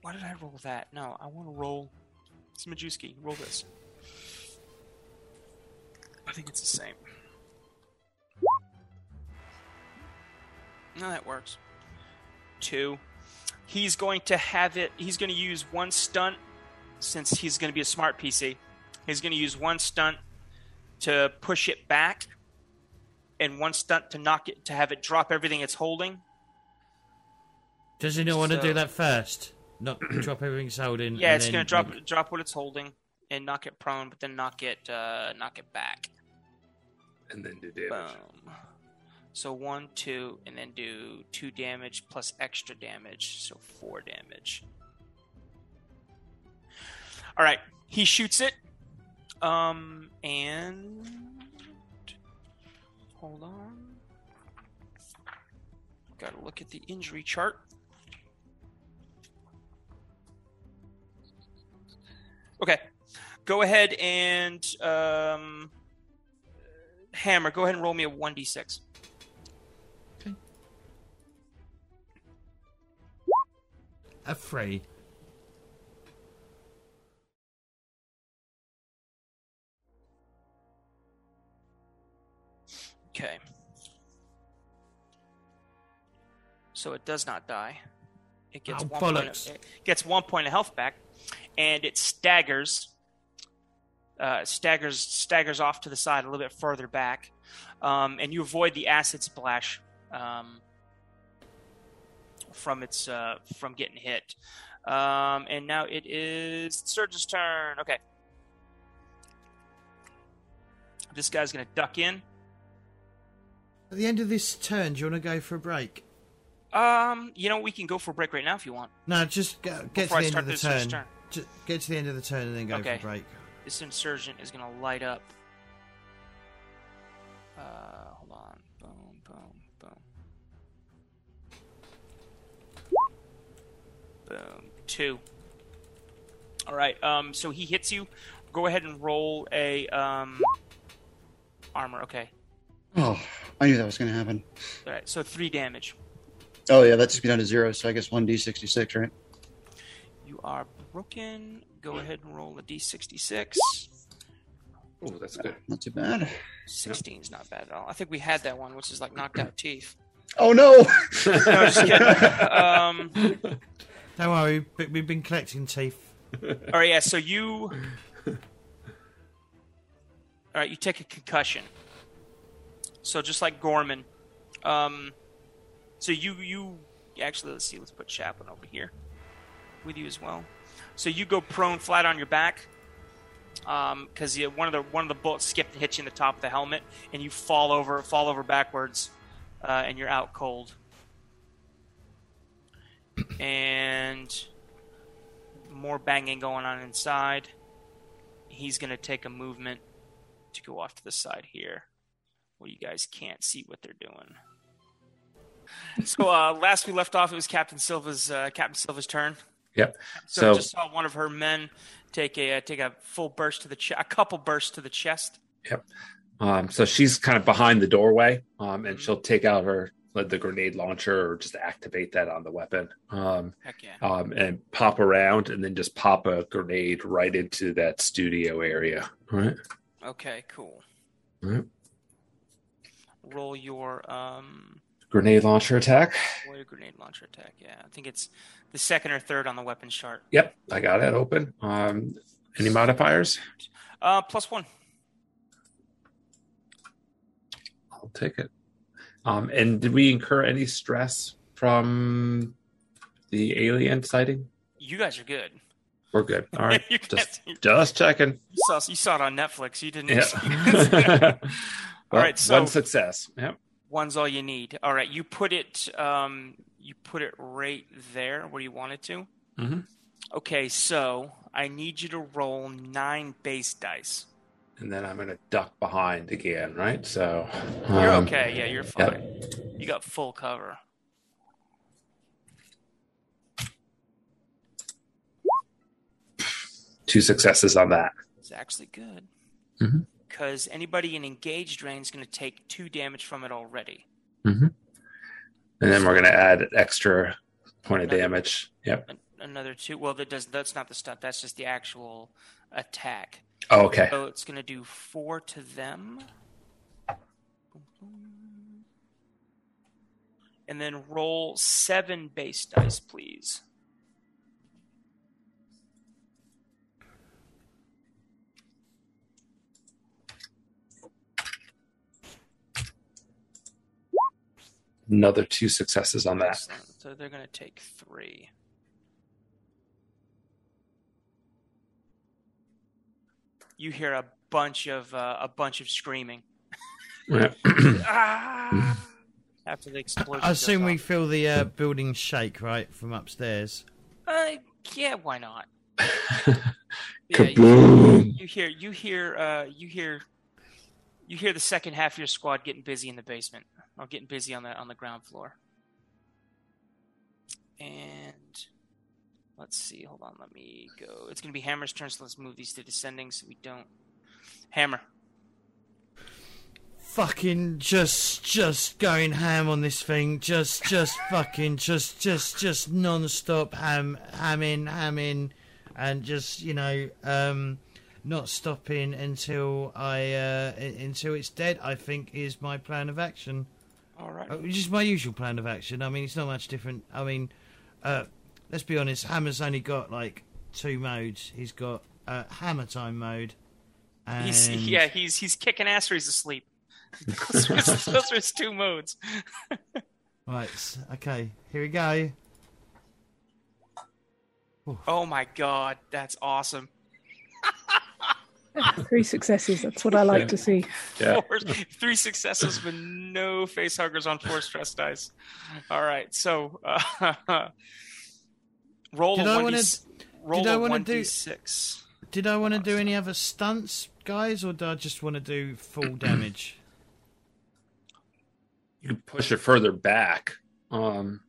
Speaker 3: why did I roll that? No, I want to roll. It's Majewski. Roll this. I think it's the same. No, that works. Two. He's going to have it. He's going to use one stunt since he's going to be a smart PC. He's going to use one stunt to push it back, and one stunt to knock it to have it drop everything it's holding.
Speaker 1: Does he not want to do that first? Not drop everything it's holding.
Speaker 3: Yeah, it's
Speaker 1: then-
Speaker 3: going to drop drop what it's holding and knock it prone, but then knock it uh, knock it back.
Speaker 5: And then do damage.
Speaker 3: Boom. So one, two, and then do two damage plus extra damage, so four damage. All right, he shoots it. Um, and hold on. Got to look at the injury chart. Okay, go ahead and um, hammer. Go ahead and roll me a one d six. Okay.
Speaker 1: a three.
Speaker 3: Okay. So it does not die. It gets
Speaker 1: Oh,
Speaker 3: one point. Of, it gets one point of health back, and it staggers. Uh, staggers staggers off to the side a little bit further back, um, and you avoid the acid splash um, from its uh, from getting hit. Um, and now it is the surgeon's turn. Okay, this guy's gonna duck in.
Speaker 1: At the end of this turn, do you want to go for a break?
Speaker 3: Um, you know, we can go for a break right now if you want.
Speaker 1: No, just go, get
Speaker 3: Before
Speaker 1: to the end
Speaker 3: start
Speaker 1: of the turn.
Speaker 3: turn.
Speaker 1: Ju- get to the end of the turn and then go
Speaker 3: Okay.
Speaker 1: for a break.
Speaker 3: This insurgent is gonna light up. Uh, hold on. Boom, boom, boom. Boom. Two. All right. Um, so he hits you. Go ahead and roll a um armor. Okay.
Speaker 2: Oh, I knew that was going to happen.
Speaker 3: All right. So three damage.
Speaker 2: Oh yeah, that's just be down to zero. So I guess one d sixty six, right?
Speaker 3: You are broken. Go ahead and roll a d66.
Speaker 5: Oh, that's good.
Speaker 2: Not too bad.
Speaker 3: 16 is not bad at all. I think we had that one, which is like knocked out teeth.
Speaker 2: Oh no!
Speaker 3: No, just kidding. um,
Speaker 1: Don't worry, but we've been collecting teeth.
Speaker 3: all right, yeah. So you, all right, you take a concussion. So just like Gorman, um, so you you actually let's see, let's put Chaplin over here with you as well. So you go prone flat on your back. Because you one of the one of the bullets skipped and hit you in the top of the helmet, and you fall over fall over backwards, uh, and you're out cold. And more banging going on inside. He's going to take a movement to go off to the side here where you guys can't see what they're doing. So uh, last we left off, it was Captain Silva's uh, Captain Silva's turn.
Speaker 5: Yep.
Speaker 3: So,
Speaker 5: So,
Speaker 3: just saw one of her men take a uh, take a full burst to the chest, a couple bursts to the chest.
Speaker 5: um, so she's kind of behind the doorway, um, and
Speaker 3: Mhm.
Speaker 5: she'll take out her like the grenade launcher or just activate that on the weapon, um,
Speaker 3: yeah!
Speaker 5: um, and pop around, and then just pop a grenade right into that studio area. All right.
Speaker 3: Okay, cool.
Speaker 5: Alright.
Speaker 3: Roll your um,
Speaker 5: Grenade launcher attack.
Speaker 3: your grenade launcher attack. Yeah, I think it's the second or third on the weapons chart.
Speaker 5: Yep, I got it open. Um, any modifiers?
Speaker 3: Uh, plus one.
Speaker 5: I'll take it. Um, and did we incur any stress from the alien sighting?
Speaker 3: You guys are good.
Speaker 5: We're good. All right. just, just checking.
Speaker 3: you saw you saw it on Netflix. You didn't.
Speaker 5: Yeah.
Speaker 3: All right, so-
Speaker 5: one success. Yep.
Speaker 3: One's all you need. All right, you put it. Um, you put it right there where you want it to.
Speaker 5: Mhm.
Speaker 3: Okay, so I need you to roll nine base dice.
Speaker 5: And then I'm gonna duck behind again, right? So
Speaker 3: You're
Speaker 5: um,
Speaker 3: okay. Yeah, you're fine. You got full cover.
Speaker 5: Two successes on that.
Speaker 3: It's actually good.
Speaker 5: Mhm.
Speaker 3: Because anybody in engaged range is going to take two damage from it already. Mm-hmm.
Speaker 5: And then we're gonna add an extra point of damage. Yep.
Speaker 3: Another two. Well, that does that's not the stuff. That's just the actual attack.
Speaker 5: Oh, okay.
Speaker 3: So it's going to do four to them. And then roll seven base dice, please.
Speaker 5: Another two successes on that.
Speaker 3: Excellent. So they're going to take three. You hear a bunch of uh, a bunch of screaming
Speaker 5: Yeah.
Speaker 3: ah! after the explosion.
Speaker 1: I assume we feel the uh, building shake, right, from upstairs.
Speaker 3: Uh, yeah, why not? Yeah, you,
Speaker 5: Kaboom!
Speaker 3: you hear you hear uh, you hear you hear the second half of your squad getting busy in the basement or getting busy on the on the ground floor. And let's see, hold on, let me go. It's gonna be Hammer's turn, so let's move these to descending so we don't Hammer.
Speaker 1: Fucking just, just going ham on this thing. Just, just fucking, just, just, just non-stop ham, hamming, hamming, and just you know, um, not stopping until I, uh, until it's dead. I think is my plan of action.
Speaker 3: All right.
Speaker 1: Uh, Which is my usual plan of action. I mean, it's not much different. I mean, uh, let's be honest. Hammer's only got like two modes. He's got uh, hammer time mode. And
Speaker 3: He's yeah, he's he's kicking ass or he's asleep. those, are his, those are his two modes.
Speaker 1: Right. Okay. Here we go.
Speaker 3: Oh my god, that's awesome.
Speaker 4: Three successes. That's what I like to see.
Speaker 5: Yeah.
Speaker 3: Four, three successes with no face huggers on four stress dice. All right, so uh, roll
Speaker 1: Did
Speaker 3: a
Speaker 1: I
Speaker 3: one
Speaker 1: wanna-
Speaker 3: d roll
Speaker 1: did I
Speaker 3: a
Speaker 1: wanna
Speaker 3: one
Speaker 1: do-
Speaker 3: d six.
Speaker 1: Did I want to do any other stunts, guys, or do I just want to do full damage?
Speaker 5: You can push it further back. Um,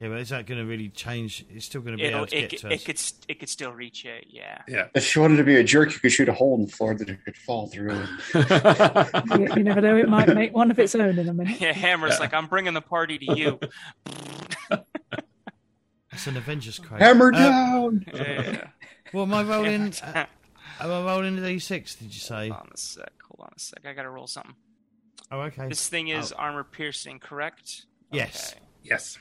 Speaker 1: Yeah, but is that going to really change? It's still going to be
Speaker 3: It'll,
Speaker 1: able to
Speaker 3: it,
Speaker 1: get
Speaker 3: could-
Speaker 1: to
Speaker 3: it
Speaker 1: us.
Speaker 3: could it could still reach it. Yeah.
Speaker 5: yeah.
Speaker 2: If you wanted to be a jerk, you could shoot a hole in the floor that it could fall through.
Speaker 4: You, you never know; it might make one of its own in a minute.
Speaker 3: Yeah, Hammer's
Speaker 5: Yeah.
Speaker 3: like, I'm bringing the party to you.
Speaker 1: It's an Avengers crate.
Speaker 2: Hammer
Speaker 1: Uh,
Speaker 2: down!
Speaker 3: yeah.
Speaker 1: What am I rolling? Uh, am I rolling a d6? Did you say?
Speaker 3: Hold on a sec. Hold on a sec. I gotta roll something.
Speaker 1: Oh, okay.
Speaker 3: This thing is armor piercing, correct?
Speaker 1: Yes.
Speaker 3: Okay.
Speaker 5: yes.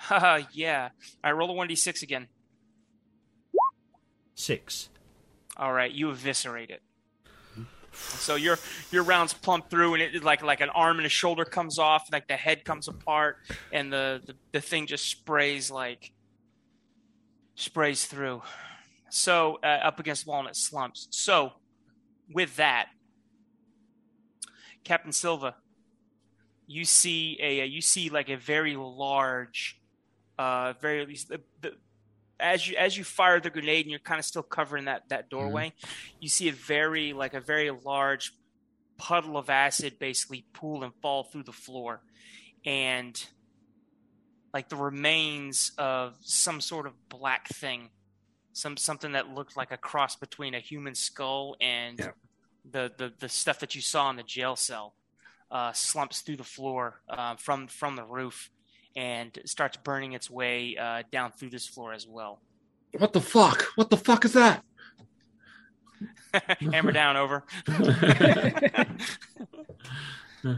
Speaker 3: Haha, yeah. I roll a one d six again.
Speaker 1: Six.
Speaker 3: All right, you eviscerate it. So your your rounds plump through, and it like like an arm and a shoulder comes off, like the head comes apart, and the the, the thing just sprays like sprays through. So uh, up against the wall and it slumps. So with that, Captain Silva, you see a you see like a very large, uh, very the, the as you as you fire the grenade and you're kind of still covering that that doorway, you see a very like a very large puddle of acid basically pool and fall through the floor, and like the remains of some sort of black thing, some something that looked like a cross between a human skull and
Speaker 5: Yeah.
Speaker 3: the, the the stuff that you saw in the jail cell, uh, slumps through the floor uh, from from the roof and starts burning its way uh, down through this floor as well.
Speaker 5: What the fuck? What the fuck is that?
Speaker 3: Hammer down, over.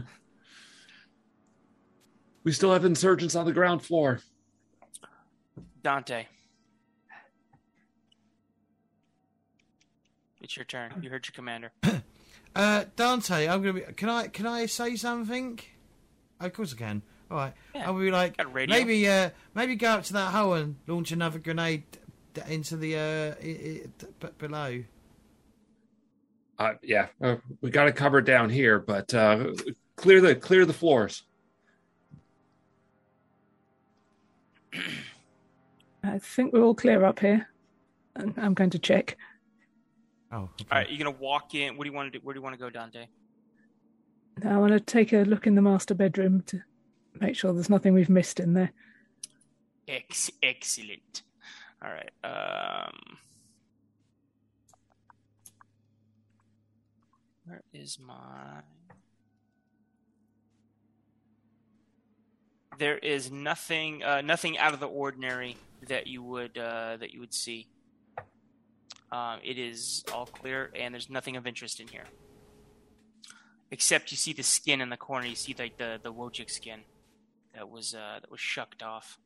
Speaker 5: We still have insurgents on the ground floor.
Speaker 3: Dante. It's your turn. You heard your commander.
Speaker 1: Uh, Dante, I'm gonna be. Can I? Can I say something? of course I can. All right.
Speaker 3: Yeah.
Speaker 1: I'll be like,
Speaker 3: Got a radio.
Speaker 1: maybe, uh, maybe go up to that hole and launch another grenade d- into the uh, i i d- b- below.
Speaker 5: Uh, yeah, uh, we got it covered down here, but uh, clear the clear the floors.
Speaker 4: I think we're all clear up here. I'm going to check.
Speaker 1: Oh, okay.
Speaker 3: All right, you're gonna walk in. What do you want to do? Where do you want to go, Dante?
Speaker 4: I want to take a look in the master bedroom to make sure there's nothing we've missed in there.
Speaker 3: Ex- excellent. All right. Um, where is my? there is nothing uh, nothing out of the ordinary that you would uh, that you would see. Um, it is all clear, and there's nothing of interest in here, except you see the skin in the corner. You see like the the Wojcik skin that was uh, that was shucked off.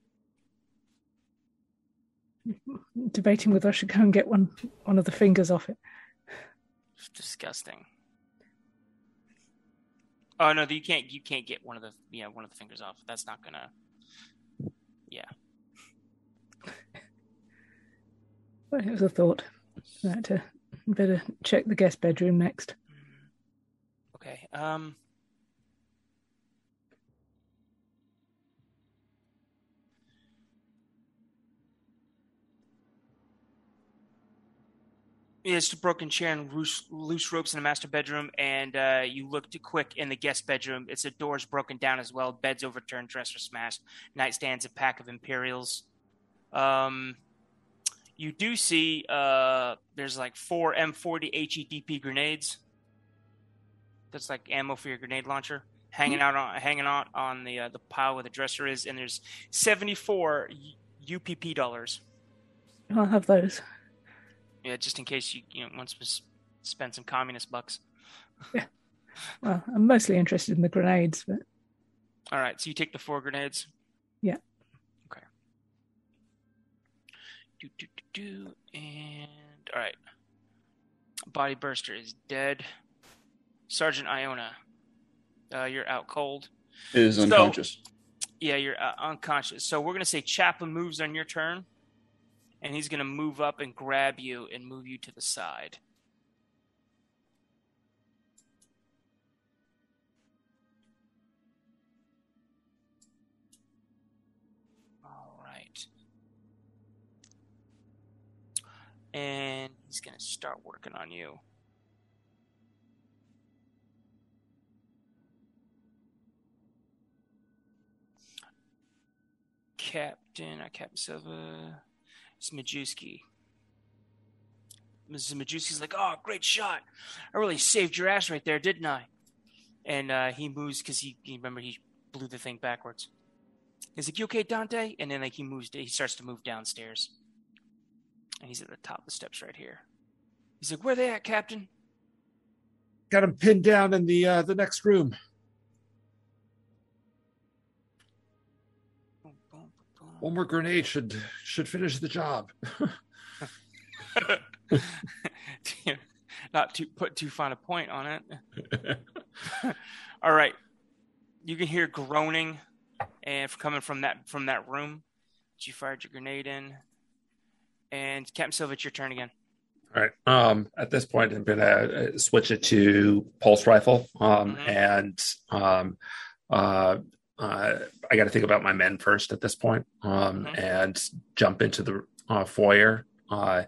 Speaker 4: Debating whether I should go and get one one of the fingers off it.
Speaker 3: It's disgusting. Oh no, you can't. You can't get one of the yeah one of the fingers off. That's not gonna. Yeah.
Speaker 4: Well, it was a thought. Right, better check the guest bedroom next.
Speaker 3: Okay. Um. It's a broken chair and loose, loose ropes in the master bedroom, and uh, you look to quick in the guest bedroom. It's a door's broken down as well. Bed's overturned, dresser smashed, nightstand's a pack of Imperials. Um, you do see uh, there's like four M40 HEDP grenades. That's like ammo for your grenade launcher hanging out on hanging out on the uh, the pile where the dresser is, and there's 74 UPP dollars.
Speaker 4: I'll have those.
Speaker 3: Yeah, just in case you you know wants to spend some communist bucks. yeah.
Speaker 4: Well, I'm mostly interested in the grenades, but
Speaker 3: All right, so you take the four grenades.
Speaker 4: Yeah.
Speaker 3: Okay. Do do do do, and all right. Body burster is dead. Sergeant Iona, uh, you're out cold.
Speaker 2: Is
Speaker 3: So-
Speaker 2: unconscious.
Speaker 3: Yeah, you're uh, unconscious. So we're gonna say Chaplin moves on your turn, and he's gonna move up and grab you and move you to the side. All right. And he's gonna start working on you. Captain, uh, Captain Silva, it's Majewski. Mrs. Majewski's like, oh, great shot. I really saved your ass right there, didn't I? And uh, he moves because he, he remember he blew the thing backwards. He's like, you okay, Dante? And then like he moves, he starts to move downstairs, and he's at the top of the steps right here. He's like, where they at, Captain?
Speaker 5: Got him pinned down in the uh, the next room. One more grenade should should finish the job.
Speaker 3: Not to put too fine a point on it. All right, you can hear groaning and coming from that from that room. that You fired your grenade in, and Captain Silva, it's your turn again.
Speaker 5: All right. Um, at this point, I'm gonna uh, switch it to pulse rifle. Um,
Speaker 3: Mhm.
Speaker 5: and um, uh, uh, I got to think about my men first at this point. Um,
Speaker 3: Mhm.
Speaker 5: and jump into the uh, foyer. Uh,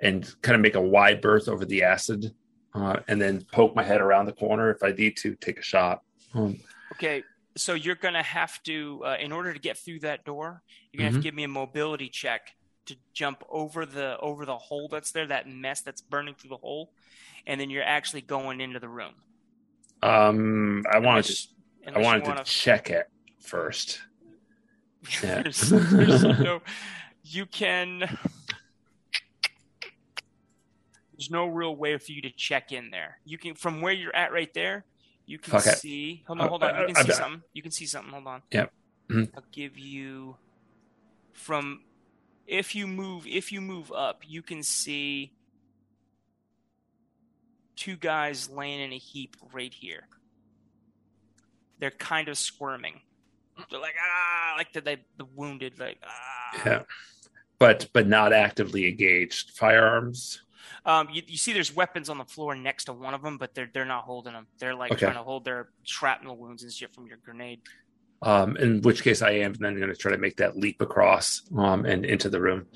Speaker 5: and kind of make a wide berth over the acid. Uh, and then poke my head around the corner if I need to take a shot. Um,
Speaker 3: Okay, so you're gonna have to, uh, in order to get through that door, you're gonna have
Speaker 5: Mhm.
Speaker 3: to give me a mobility check to jump over the over the hole that's there, that mess that's burning through the hole, and then you're actually going into the room.
Speaker 5: um, I wanted to, I wanted
Speaker 3: wanna-
Speaker 5: to check it first. Yeah.
Speaker 3: there's, there's no, you can. There's no real way for you to check in there. You can from where you're at right there. You can
Speaker 5: it.
Speaker 3: see. Hold on,
Speaker 5: Uh,
Speaker 3: hold on. You can
Speaker 5: uh,
Speaker 3: see
Speaker 5: uh,
Speaker 3: something. You can see something. Hold on.
Speaker 5: Yep. Mhm.
Speaker 3: I'll give you from if you move if you move up, you can see two guys laying in a heap right here. They're kind of squirming. They're like ah, like the they the wounded, like ah.
Speaker 5: Yeah. But but not actively engaged. Firearms.
Speaker 3: Um, you, you see, there's weapons on the floor next to one of them, but they're they're not holding them. They're like
Speaker 5: Okay.
Speaker 3: trying to hold their shrapnel wounds and shit from your grenade.
Speaker 5: Um, in which case I am then going to try to make that leap across um, and into the room.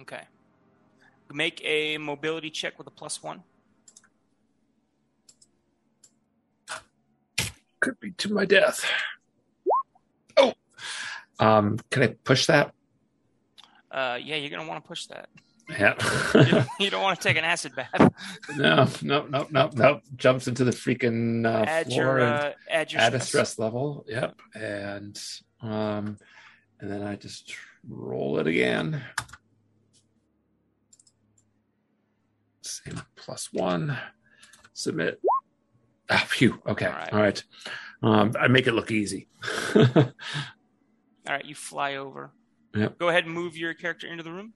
Speaker 3: Okay. Make a mobility check with a plus one.
Speaker 5: Could be to my death. Um, can I push that?
Speaker 3: Uh, yeah, you're gonna want to push that.
Speaker 5: Yeah.
Speaker 3: You don't, you don't want to take an acid bath.
Speaker 5: no, no, no, no, no. Jumps into the freaking uh,
Speaker 3: add
Speaker 5: floor
Speaker 3: your
Speaker 5: and
Speaker 3: uh, add your
Speaker 5: add a
Speaker 3: stress.
Speaker 5: stress level. Yep. And um, and then I just roll it again. Same plus one. Submit. Ah, phew. Okay.
Speaker 3: All right.
Speaker 5: All right. Um, I make it look easy.
Speaker 3: All right, you fly over.
Speaker 5: Yep.
Speaker 3: Go ahead and move your character into the room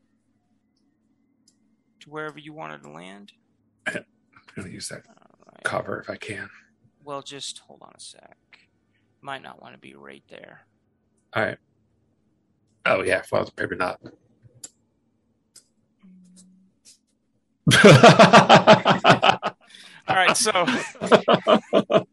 Speaker 3: to wherever you wanted to land.
Speaker 5: I'm gonna use that
Speaker 3: right.
Speaker 5: cover if I can.
Speaker 3: Well, just hold on a sec. Might not want to be right there.
Speaker 5: All right. Oh yeah, well, maybe not.
Speaker 3: All right, so the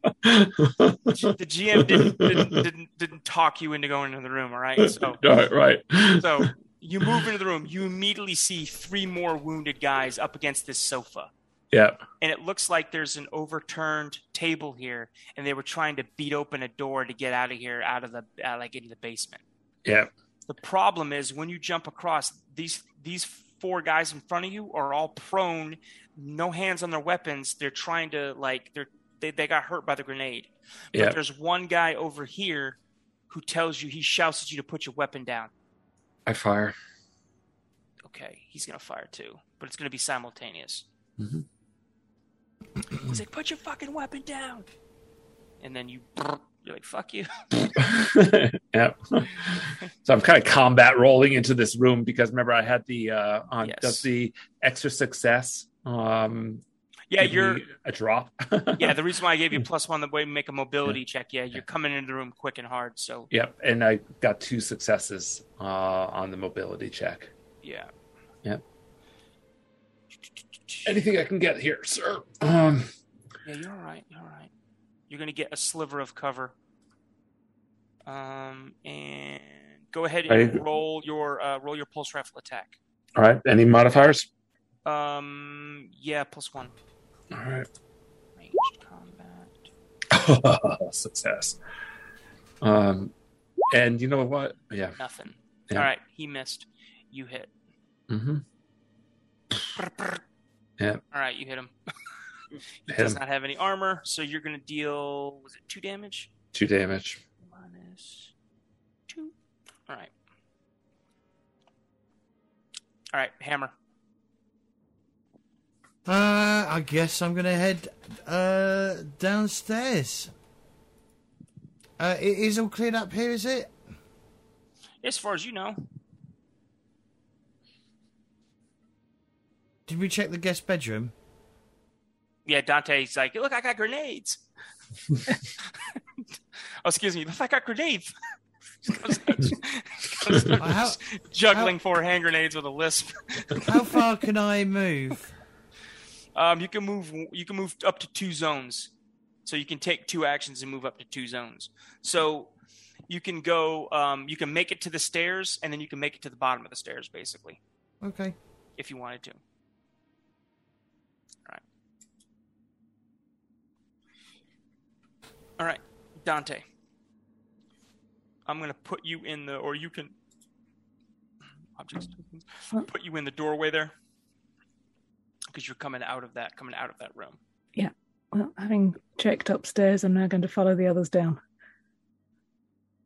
Speaker 3: GM didn't didn't, didn't didn't talk you into going into the room. All right, so
Speaker 5: right, right.
Speaker 3: so you move into the room. You immediately see three more wounded guys up against this sofa.
Speaker 5: Yeah.
Speaker 3: and it looks like there's an overturned table here, and they were trying to beat open a door to get out of here, out of the uh, like into the basement.
Speaker 5: Yeah.
Speaker 3: The problem is when you jump across these these four guys in front of you are all prone, no hands on their weapons. They're trying to like they're they, they got hurt by the grenade. But
Speaker 5: Yeah.
Speaker 3: there's one guy over here who tells you he shouts at you to put your weapon down.
Speaker 5: I fire.
Speaker 3: Okay, he's gonna fire too, but it's gonna be simultaneous.
Speaker 5: Mm-hmm.
Speaker 3: He's like, "Put your fucking weapon down," and then you you're like, "Fuck you."
Speaker 5: yeah. So I'm kind of combat rolling into this room because remember I had the uh on
Speaker 3: Yes.
Speaker 5: does the extra success um
Speaker 3: Yeah, you're.
Speaker 5: a drop.
Speaker 3: Yeah, the reason why I gave you plus one the way you make a mobility check. Yeah, you're coming into the room quick and hard. So
Speaker 5: Yep, and I got two successes uh on the mobility check.
Speaker 3: yeah. Yep.
Speaker 5: Anything I can get here, sir. Um
Speaker 3: Yeah, you're all right. You're all right. You're gonna get a sliver of cover. Um, and go ahead and
Speaker 5: Ready?
Speaker 3: roll your uh, roll your pulse rifle attack.
Speaker 5: all right, any modifiers?
Speaker 3: Um, yeah, plus one.
Speaker 5: All right.
Speaker 3: Ranged combat.
Speaker 5: Success. Um and you know what? Yeah.
Speaker 3: Nothing.
Speaker 5: Yeah.
Speaker 3: All right, he missed. You hit.
Speaker 5: Mm-hmm. Yeah.
Speaker 3: All right, you hit him. he
Speaker 5: Hit
Speaker 3: does
Speaker 5: him.
Speaker 3: not have any armor, so you're going to deal. Was it two damage?
Speaker 5: Two damage.
Speaker 3: Minus two. All right. All right, hammer.
Speaker 1: Uh, I guess I'm gonna head uh downstairs. Uh, it is all cleared up here, is it?
Speaker 3: As far as you know,
Speaker 1: Did we check the guest bedroom?
Speaker 3: yeah. Dante's like, look, I got grenades. oh, excuse me. Look, I got grenades.
Speaker 1: Uh, how,
Speaker 3: Juggling four hand grenades with a lisp.
Speaker 1: how far can I move?
Speaker 3: Um, you can move. You can move up to two zones, so you can take two actions and move up to two zones. So you can go. Um, you can make it to the stairs, and then you can make it to the bottom of the stairs, basically,
Speaker 1: Okay.
Speaker 3: if you wanted to. All right. All right, Dante. I'm gonna put you in the, or you can objects. Put you in the doorway there because you're coming out of that, coming out of that room. Yeah.
Speaker 4: Well, having checked upstairs, I'm now going to follow the others down.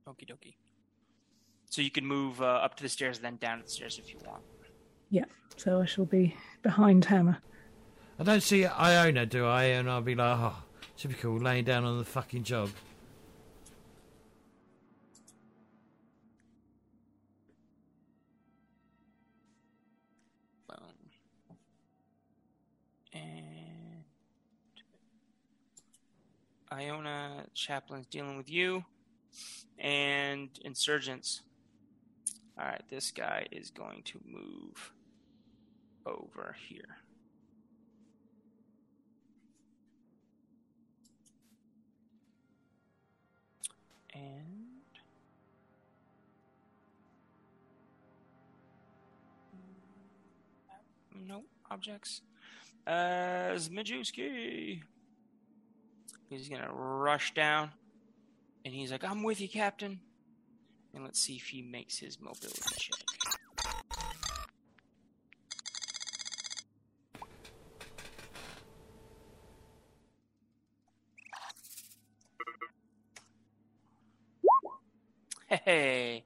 Speaker 3: Okie dokie. So you can move uh, up to the stairs and then down the stairs if you want. Yeah.
Speaker 4: So I shall be behind Hammer.
Speaker 1: I don't see Iona, do I? And I'll be like, oh, typical, laying down on the fucking job.
Speaker 3: Iona Chaplin's dealing with you. And insurgents. Alright, this guy is going to move over here. And no objects. Uh, Zmajewski. He's gonna rush down, and he's like, "I'm with you, Captain." And let's see if he makes his mobility check. Hey,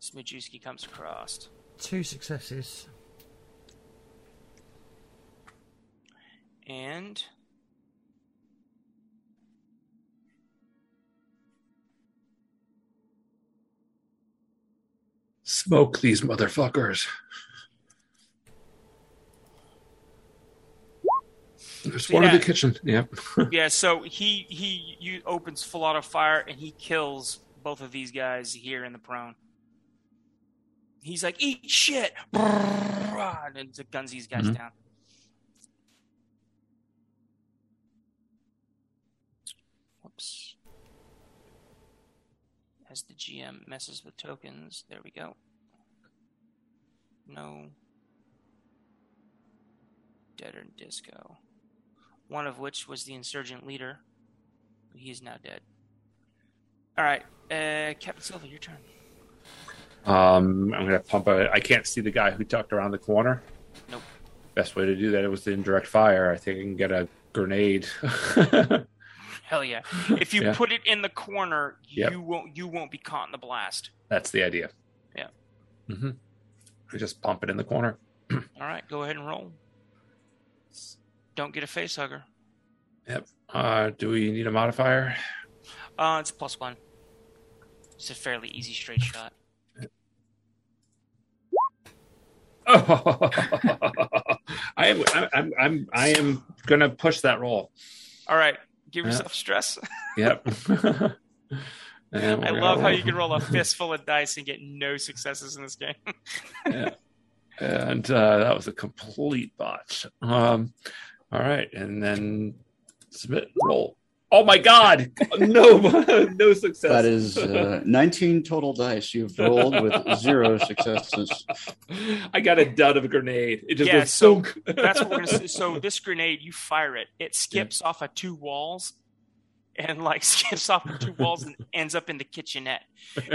Speaker 3: Zmajewski comes across.
Speaker 1: Two successes.
Speaker 3: And
Speaker 5: Smoke these motherfuckers. There's one in the kitchen. Yep.
Speaker 3: yeah, so he he you opens full auto fire and he kills both of these guys here in the prone. He's like, "Eat shit!" and guns these guys
Speaker 5: Mhm.
Speaker 3: down. Whoops. As the GM messes with tokens, there we go. No. Dead or disco one of which was the insurgent leader. He is now dead. All right, uh, Captain Silva, your turn.
Speaker 5: Um, I'm gonna pump a. I can't see the guy who tucked around the corner.
Speaker 3: Nope.
Speaker 5: Best way to do that it was the indirect fire. I think I can get a grenade.
Speaker 3: Hell yeah! If you
Speaker 5: Yeah.
Speaker 3: put it in the corner,
Speaker 5: Yep.
Speaker 3: you won't you won't be caught in the blast.
Speaker 5: That's the idea.
Speaker 3: Yeah.
Speaker 5: Mm-hmm. I just pump it in the corner.
Speaker 3: All right, go ahead and roll. Don't get a face hugger.
Speaker 5: Yep. Uh, do we need a modifier?
Speaker 3: Uh, it's plus one. It's a fairly easy straight shot.
Speaker 5: Oh, I am. I'm. I'm. I am gonna push that roll.
Speaker 3: All right, give yourself stress.
Speaker 5: Yep. And
Speaker 3: I love how you can roll a fistful of dice and get no successes in this game.
Speaker 5: and uh, that was a complete botch. Um, all right, and then submit roll. Oh my god! No, no success.
Speaker 2: That is uh, 19 total dice you've rolled with zero successes.
Speaker 5: I got a dud of a grenade. It just
Speaker 3: Yeah,
Speaker 5: goes
Speaker 3: so
Speaker 5: thunk.
Speaker 3: That's what we're gonna. s- So this grenade, you fire it, it skips off of two walls, and like skips off the two walls and ends up in the kitchenette.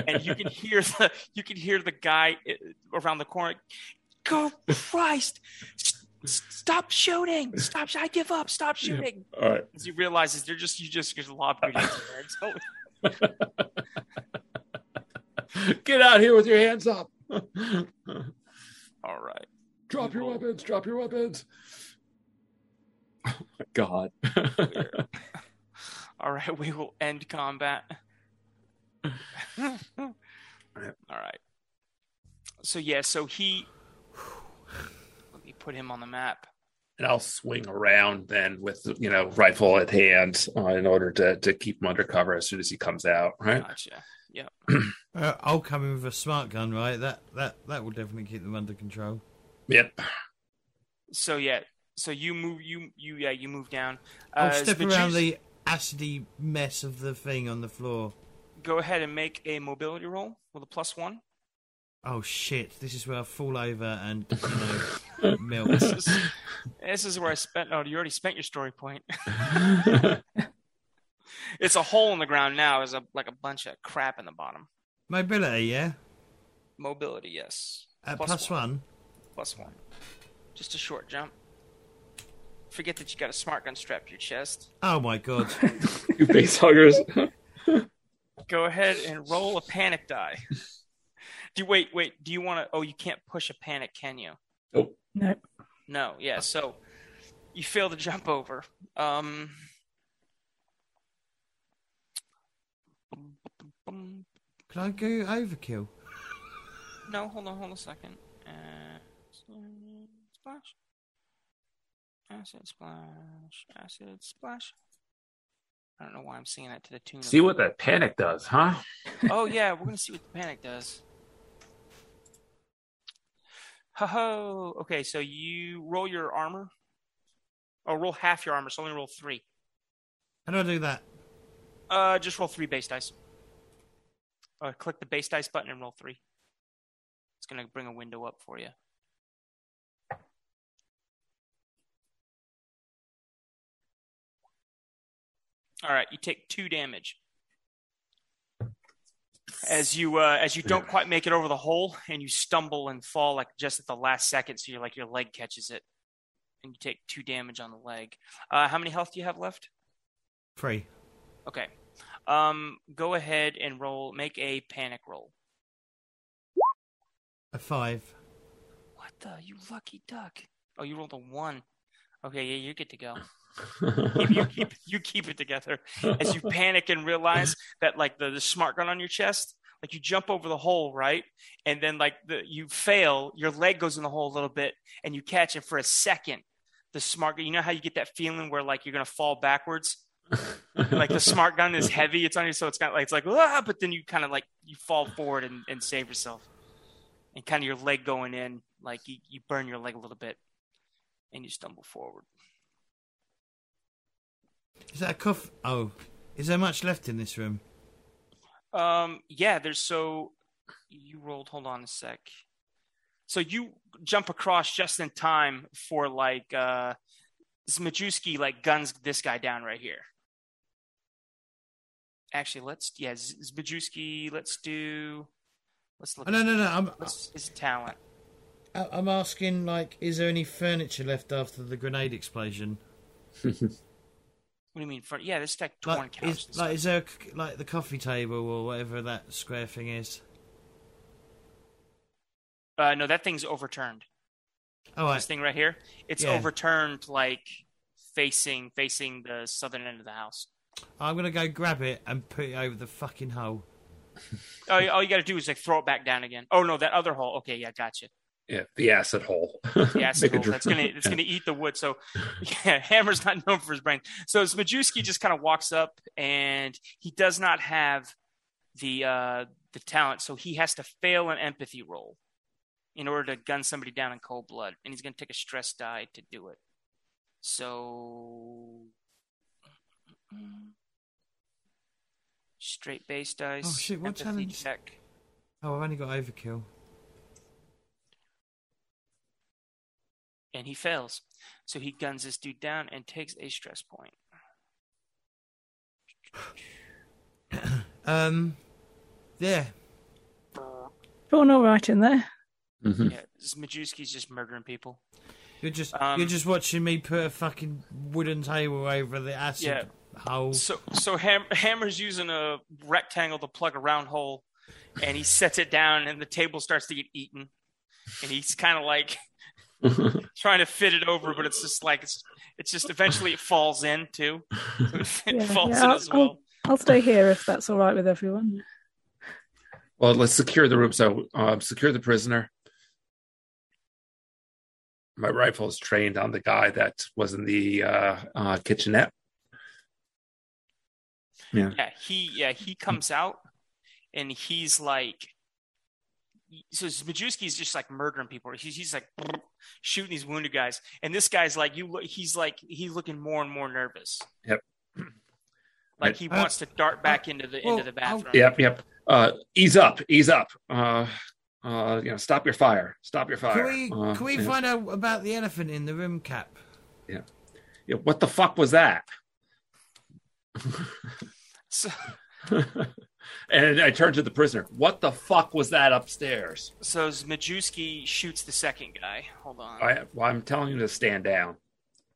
Speaker 3: And you can hear the you can hear the guy uh, around the corner. Go Christ! S- s- Stop shooting! Stop! sh- I give up! Stop shooting!
Speaker 5: All right.
Speaker 3: As he realizes they're just you just just lob grenades in there.
Speaker 5: Get out here with your hands up.
Speaker 3: All right.
Speaker 5: drop your weapons. Drop your weapons. Oh my god.
Speaker 3: All right, we will end combat. All right. So yeah, so he. Let me put him on the map.
Speaker 5: and I'll swing around then with you know rifle at hand uh, in order to to keep him under cover as soon as he comes out. Right.
Speaker 3: Gotcha. Yep.
Speaker 1: Uh, I'll come in with a smart gun, right? That that that will definitely keep them under control.
Speaker 5: Yep.
Speaker 3: So yeah, so you move, you you yeah, you move down.
Speaker 1: I'll
Speaker 3: Uh,
Speaker 1: step
Speaker 3: Zmajewski-
Speaker 1: around the acidy mess of the thing on the floor.
Speaker 3: Go ahead and make a mobility roll with a plus one.
Speaker 1: Oh shit! This is where I fall over and you know melt.
Speaker 3: This is, this is where I spent. Oh, you already spent your story point. it's a hole in the ground now. There's a like a bunch of crap in the bottom.
Speaker 1: Mobility, yeah.
Speaker 3: Mobility, yes.
Speaker 1: At
Speaker 3: Plus
Speaker 1: plus one.
Speaker 3: Plus one. Just a short jump. Forget that you got a smart gun strapped to your chest.
Speaker 1: Oh my god!
Speaker 5: you face huggers.
Speaker 3: Go ahead and roll a panic die. Do you wait? Wait. Do you want to? Oh, you can't push a panic, can you?
Speaker 5: Nope.
Speaker 4: No.
Speaker 3: No. Yeah. So you fail to jump over. Um.
Speaker 1: Can I go overkill?
Speaker 3: No, hold on, hold on a second. Uh, splash. Acid splash. Acid splash. I don't know why I'm singing that to the tune.
Speaker 5: See
Speaker 3: of
Speaker 5: what that panic does, huh?
Speaker 3: Oh yeah, we're gonna see what the panic does. Ho ho. Okay, so you roll your armor. Oh, roll half your armor. So only roll three.
Speaker 1: How do I do that?
Speaker 3: Uh, just roll three base dice. Uh, click the base dice button and roll three. It's gonna bring a window up for you. All right, you take two damage as you uh, as you don't quite make it over the hole, and you stumble and fall like just at the last second. So you're like your leg catches it, and you take two damage on the leg. Uh, how many health do you have left?
Speaker 1: Three.
Speaker 3: Okay. Um, go ahead and roll. Make a panic roll.
Speaker 1: A five.
Speaker 3: What the? You lucky duck. Oh, you rolled a one. Okay, yeah, you're good to go. you, keep, you keep it together. As you panic and realize that like the, the smart gun on your chest like you jump over the hole right? And then like the, you fail your leg goes in the hole a little bit and you catch it for a second. The smart gun you know how you get that feeling where like you're gonna fall backwards? Like the smart gun is heavy it's on you so it's of like it's like ah, but then you kind of like you fall forward and, and save yourself. And kind of your leg going in like you, you burn your leg a little bit and you stumble forward
Speaker 1: Is that a cuff? Oh, is there much left in this room?
Speaker 3: Um, yeah, there's so you rolled. Hold on a sec. So you jump across just in time for like uh Zmajewski like guns this guy down right here. Actually, let's yeah, Zmajewski. Let's do. Let's look.
Speaker 1: Oh, no, no, no. I'm
Speaker 3: What's his talent?
Speaker 1: I- I'm asking like, is there any furniture left after the grenade explosion?
Speaker 3: What do you mean? For yeah, there's like torn
Speaker 1: Like, is, like, is there a like the coffee table or whatever that square thing is?
Speaker 3: uh, no, that thing's overturned.
Speaker 1: Oh, right.
Speaker 3: This thing right here, it's
Speaker 1: Yeah.
Speaker 3: overturned like facing facing the southern end of the house.
Speaker 1: I'm gonna go grab it and put it over the fucking hole.
Speaker 3: Oh, all you got to do is like throw it back down again. Oh no, that other hole. Okay, yeah, gotcha.
Speaker 5: Yeah, the acid hole.
Speaker 3: Yeah,
Speaker 5: Make a
Speaker 3: cool.
Speaker 5: dr-
Speaker 3: that's gonna it's gonna eat the wood. So yeah, Hammer's not known for his brain. So Zmajewski just kind of walks up and he does not have the uh the talent, so he has to fail an empathy roll in order to gun somebody down in cold blood, and he's gonna take a stress die to do it. So straight base dice.
Speaker 1: Oh, shit, what
Speaker 3: empathy
Speaker 1: challenge?
Speaker 3: check.
Speaker 1: Oh, I've only got overkill.
Speaker 3: And he fails. So he guns this dude down and takes a stress point.
Speaker 1: Um, yeah.
Speaker 4: Going all right in there.
Speaker 5: Mm-hmm.
Speaker 3: Yeah, Zmajewski's just murdering people.
Speaker 1: You're just
Speaker 3: Um,
Speaker 1: you're just watching me put a fucking wooden table over the acid
Speaker 3: Yeah.
Speaker 1: hole.
Speaker 3: So so Ham- Hammer's using a rectangle to plug a round hole, and he sets it down, and the table starts to get eaten, and he's kind of like trying to fit it over, but it's just like it's it's just eventually it falls in too. So it
Speaker 4: Yeah,
Speaker 3: falls
Speaker 4: yeah,
Speaker 3: in
Speaker 4: I'll-
Speaker 3: as well.
Speaker 4: I'll stay here if that's all right with everyone.
Speaker 5: well, let's secure the room. So, uh, secure the prisoner. My rifle is trained on the guy that was in the uh, uh, kitchenette. Yeah.
Speaker 3: Yeah, he yeah he comes out, and he's like, so Majewski's just like murdering people. He's he's like shooting these wounded guys, and this guy's like you look. He's like he's looking more and more nervous.
Speaker 5: Yep.
Speaker 3: Like he
Speaker 1: Uh,
Speaker 3: wants to dart back into the
Speaker 1: well,
Speaker 3: into the bathroom.
Speaker 5: Yep. Yep. Uh, ease up. Ease up. Uh, uh, you know, stop your fire. Stop your fire.
Speaker 1: Can we
Speaker 5: Uh,
Speaker 1: can we
Speaker 5: yeah.
Speaker 1: find out about the elephant in the room cap?
Speaker 5: Yeah, what the fuck was that?
Speaker 3: So,
Speaker 5: and I turned to the prisoner. What the fuck was that upstairs?
Speaker 3: so Majewski shoots the second guy. Hold on.
Speaker 5: I, well, I'm telling you to stand down.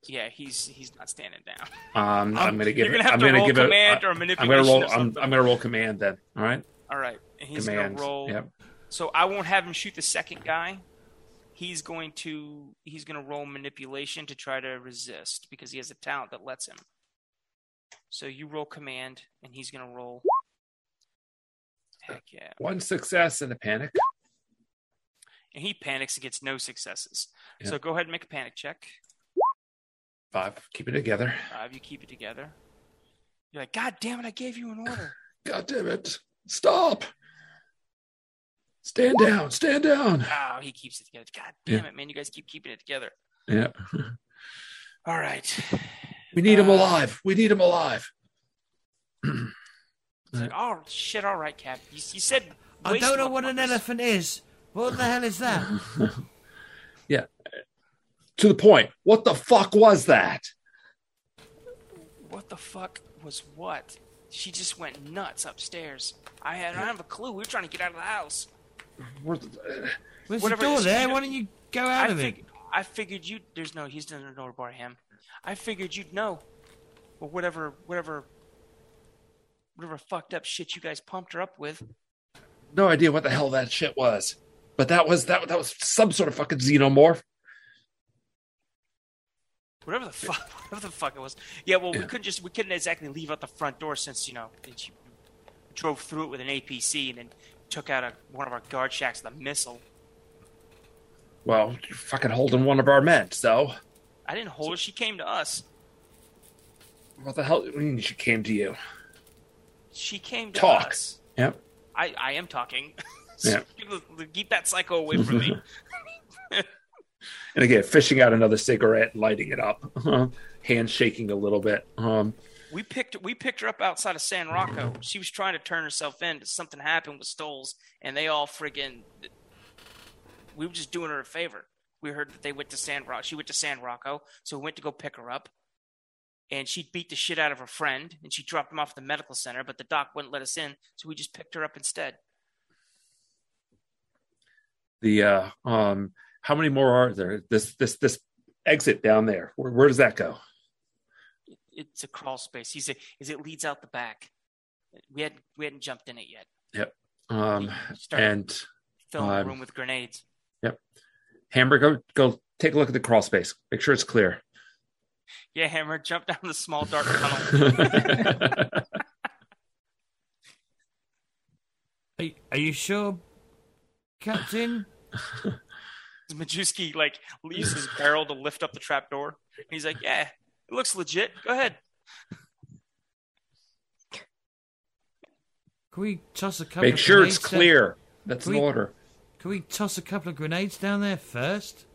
Speaker 3: Yeah, he's he's not standing down.
Speaker 5: Um, I'm going to give.
Speaker 3: You're gonna have
Speaker 5: I'm
Speaker 3: to
Speaker 5: going
Speaker 3: roll
Speaker 5: give
Speaker 3: command
Speaker 5: it.
Speaker 3: or
Speaker 5: I'm
Speaker 3: manipulation.
Speaker 5: going to roll. I'm. I'm going to roll command then. All right.
Speaker 3: All right, and he's
Speaker 5: command.
Speaker 3: gonna roll.
Speaker 5: Yep.
Speaker 3: So I won't have him shoot the second guy. He's going to he's going to roll manipulation to try to resist because he has a talent that lets him. So you roll command, and he's going to roll. Heck yeah!
Speaker 5: One success and a panic.
Speaker 3: And he panics and gets no successes.
Speaker 5: Yeah.
Speaker 3: So go ahead and make a panic check.
Speaker 5: Five. Keep it together.
Speaker 3: Five, you keep it together. You're like, God damn it! I gave you an order.
Speaker 5: God damn it! Stop. Stand down. Stand down.
Speaker 3: Oh, he keeps it together. God damn
Speaker 5: Yeah.
Speaker 3: it, man! You guys keep keeping it together.
Speaker 5: Yeah.
Speaker 3: All right.
Speaker 5: We need him
Speaker 3: Uh,
Speaker 5: alive. We need him alive.
Speaker 3: It's like, oh shit! All right, Cap. You, you said.
Speaker 1: I don't know what an elephant is. What the hell is that?
Speaker 5: yeah. To the point. What the fuck was that?
Speaker 3: What the fuck was what? She just went nuts upstairs. I had I don't have a clue. We were trying to get out of the house.
Speaker 5: Where's-
Speaker 1: Where's
Speaker 3: Whatever
Speaker 1: the
Speaker 3: it
Speaker 1: door
Speaker 3: is,
Speaker 1: there?
Speaker 3: you know-
Speaker 1: Why don't you go out
Speaker 3: I,
Speaker 1: of it?
Speaker 3: I figured you. There's no. He's doesn't know about him. I figured you'd know. Well, whatever, whatever, whatever fucked up shit you guys pumped her up with.
Speaker 5: No idea what the hell that shit was. but that was that that was some sort of fucking xenomorph.
Speaker 3: Whatever the fuck, whatever the fuck it was. Yeah, well, we
Speaker 5: Yeah.
Speaker 3: couldn't just we couldn't exactly leave out the front door since you know it- drove through it with an APC and then took out a, one of our guard shacks with a missile.
Speaker 5: Well, you're fucking holding one of our men, so
Speaker 3: I didn't hold her; she came to us.
Speaker 5: what the hell? I mean, she came to you.
Speaker 3: She came to
Speaker 5: Talk.
Speaker 3: us.
Speaker 5: Yep.
Speaker 3: I, I am talking.
Speaker 5: Yeah.
Speaker 3: Keep that psycho away from me.
Speaker 5: And again, fishing out another cigarette, lighting it up, hand shaking a little bit. Um,
Speaker 3: we picked we picked her up outside of San Rocco. She was trying to turn herself in, but something happened with Stoles, and they all friggin' we were just doing her a favor. We heard that they went to San Rocco. She went to San Rocco, so we went to go pick her up. And she beat the shit out of her friend, and she dropped him off at the medical center, but the doc wouldn't let us in, so we just picked her up instead.
Speaker 5: the uh, um, how many more are there? This this this exit down there. Where, where does that go?
Speaker 3: It's a crawl space. He said, "Is it leads out the back?" We hadn't we hadn't jumped in it yet.
Speaker 5: Um,
Speaker 3: Started
Speaker 5: and
Speaker 3: filling the
Speaker 5: um,
Speaker 3: room with grenades.
Speaker 5: Hammer, go go take a look at the crawl space. Make sure it's clear.
Speaker 3: Yeah, Hammer, jump down the small dark tunnel.
Speaker 1: Are, are you sure, Captain?
Speaker 3: Majewski like leaves his barrel to lift up the trap door. And he's like, "Yeah, it looks legit. Go ahead."
Speaker 1: Can we toss a couple?
Speaker 5: Make
Speaker 1: of
Speaker 5: sure it's
Speaker 1: down-
Speaker 5: clear. That's an
Speaker 1: We-
Speaker 5: order.
Speaker 1: Can we toss a couple of grenades down there first?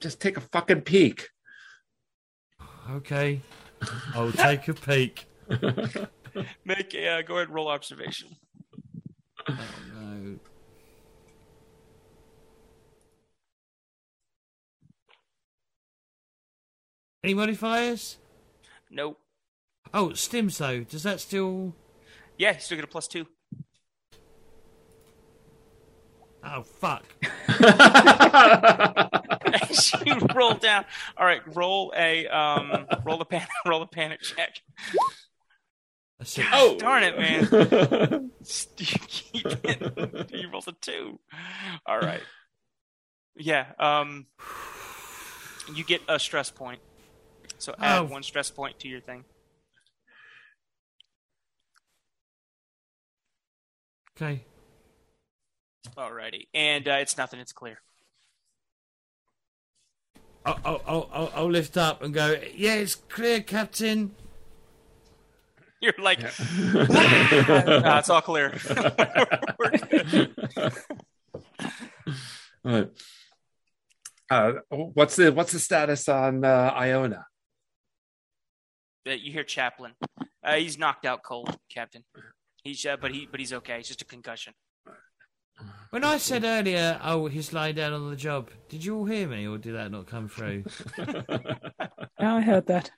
Speaker 5: Just take a fucking peek.
Speaker 1: Okay, I'll take a peek.
Speaker 3: Make a uh, go ahead and roll observation.
Speaker 1: Oh, no. Any modifiers?
Speaker 3: Nope.
Speaker 1: Oh, stims though. Does that still?
Speaker 3: Yeah, you still get a plus two.
Speaker 1: Oh fuck!
Speaker 3: As rolled down. All right, roll a um, roll a pan, roll a panic check.
Speaker 5: Oh,
Speaker 3: Darn it, man! you you rolled a two. All right. Yeah. Um. You get a stress point. So add
Speaker 1: Oh.
Speaker 3: one stress point to your thing.
Speaker 1: Okay.
Speaker 3: Alrighty, and uh, it's nothing. It's clear.
Speaker 1: I'll, I'll, I'll, I'll- I'll lift up and go. Yeah, it's clear, Captain.
Speaker 3: You're like, "Nah, it's all clear. We're.
Speaker 5: Uh, uh, what's the what's the status on uh, Iona?
Speaker 3: Uh, you hear Chaplin. Uh, he's knocked out cold, Captain. He's uh, but he but he's okay. It's just a concussion.
Speaker 1: When I said earlier, oh, he's lying down on the job. Did you all hear me, or did that not come through?
Speaker 4: Yeah, I heard that.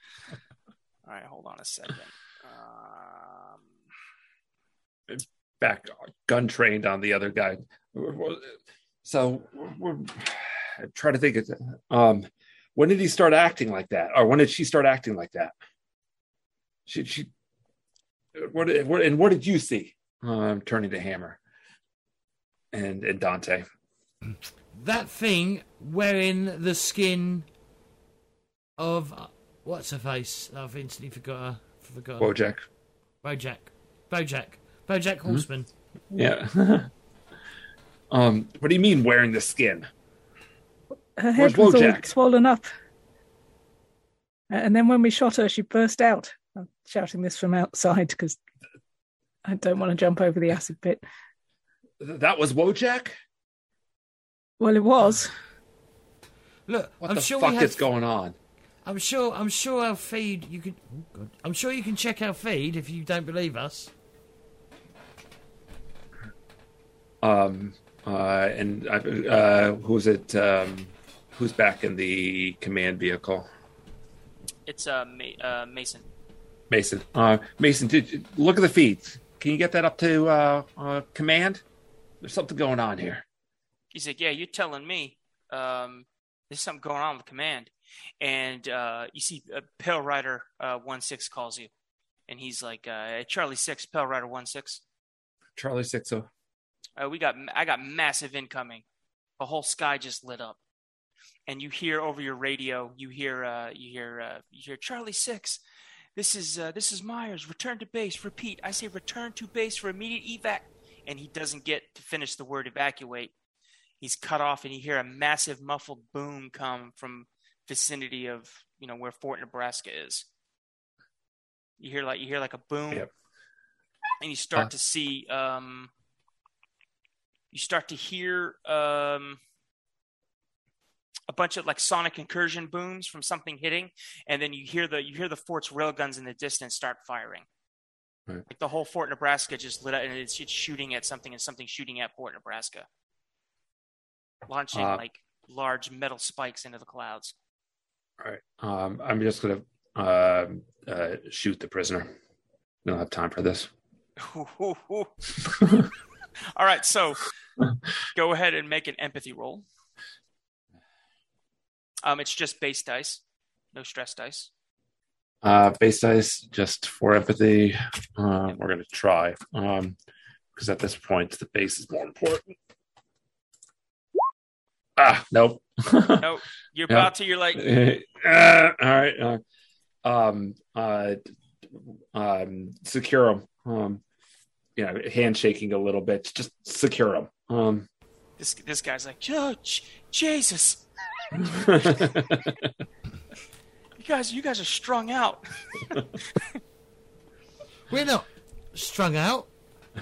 Speaker 3: All right, hold on a second. Um,
Speaker 5: Back gun trained on the other guy. So we're, I try to think. Of, um, when did he start acting like that, or when did she start acting like that? She she. What, what and what did you see? Um, I'm turning to Hammer and and Dante.
Speaker 1: that thing wearing the skin of uh, what's her face? I've instantly forgot her. Forgot. her.
Speaker 5: Wojak.
Speaker 1: Bojack. Bojack. Bojack Horseman.
Speaker 5: Yeah. um, what do you mean wearing the skin?
Speaker 4: Her
Speaker 5: Where's
Speaker 4: head was all swollen up. And then when we shot her, she burst out. I'm shouting this from outside because I don't want to jump over the acid pit.
Speaker 5: Th- That was Wojak.
Speaker 4: Well, it was.
Speaker 1: Look,
Speaker 5: What
Speaker 1: I'm
Speaker 5: the
Speaker 1: sure
Speaker 5: fuck
Speaker 1: we have,
Speaker 5: is going on?
Speaker 1: I'm sure. I'm sure our feed. You can. Oh God. I'm sure you can check our feed if you don't believe us.
Speaker 5: Um, uh, and uh, uh, who's it? Um, who's back in the command vehicle?
Speaker 3: it's uh, Ma- uh, Mason.
Speaker 5: Mason. Uh, Mason, did look at the feeds. Can you get that up to uh, uh, command? There's something going on here.
Speaker 3: He's like, "Yeah, you're telling me um, there's something going on with command." And uh, you see, uh, Pale Rider uh, one six calls you, and he's like, uh, "Charlie six, Pale Rider one six.
Speaker 5: Charlie Sixo.
Speaker 3: Uh, we got I got massive incoming. The whole sky just lit up, and you hear over your radio. You hear uh, you hear uh, you hear Charlie Six. This is uh, this is Myers. Return to base. Repeat. I say return to base for immediate evac. And he doesn't get to finish the word evacuate. He's cut off, and you hear a massive muffled boom come from vicinity of you know where Fort Nebraska is. You hear like you hear like a boom,
Speaker 5: Yep.
Speaker 3: and you start
Speaker 5: Uh.
Speaker 3: to see um, you start to hear um, a bunch of like sonic incursion booms from something hitting, and then you hear the you hear the fort's railguns in the distance start firing.
Speaker 5: Right.
Speaker 3: Like the whole Fort Nebraska just lit up, and it's, it's shooting at something, and something shooting at Fort Nebraska, launching
Speaker 5: Uh.
Speaker 3: like large metal spikes into the clouds.
Speaker 5: All right. Um, I'm just gonna um uh, shoot the prisoner. We don't have time for this.
Speaker 3: All right, so go ahead and make an empathy roll. Um, it's just base dice, no stress dice.
Speaker 5: Uh, base dice just for empathy. Um, we're gonna try. Um, because at this point the base is more important. Ah, nope.
Speaker 3: No, you're
Speaker 5: Yeah.
Speaker 3: about to. You're like,
Speaker 5: Uh, all right. Uh, um, uh, um, secure them. Um, you know, handshaking a little bit. Just secure them. Um,
Speaker 3: this. This guy's like, oh, Jesus, you guys, you guys are strung out.
Speaker 1: We're not strung out.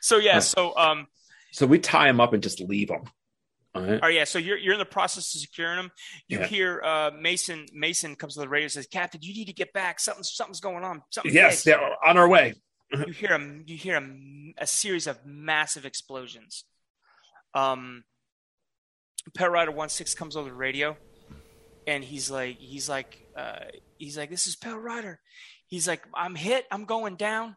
Speaker 3: so yeah, so um,
Speaker 5: so we tie them up and just leave them. All right.
Speaker 3: Oh yeah, so you're you're in the process of securing them. You
Speaker 5: Yeah.
Speaker 3: hear uh, Mason Mason comes to the radio and says, "Captain, you need to get back. Something something's going on. Something's
Speaker 5: Yes,
Speaker 3: big."
Speaker 5: yeah, on our way.
Speaker 3: you hear a you hear a, a series of massive explosions. Um, Pale Rider One Six comes over the radio, and he's like he's like uh, he's like this is Pale Rider. He's like I'm hit. I'm going down.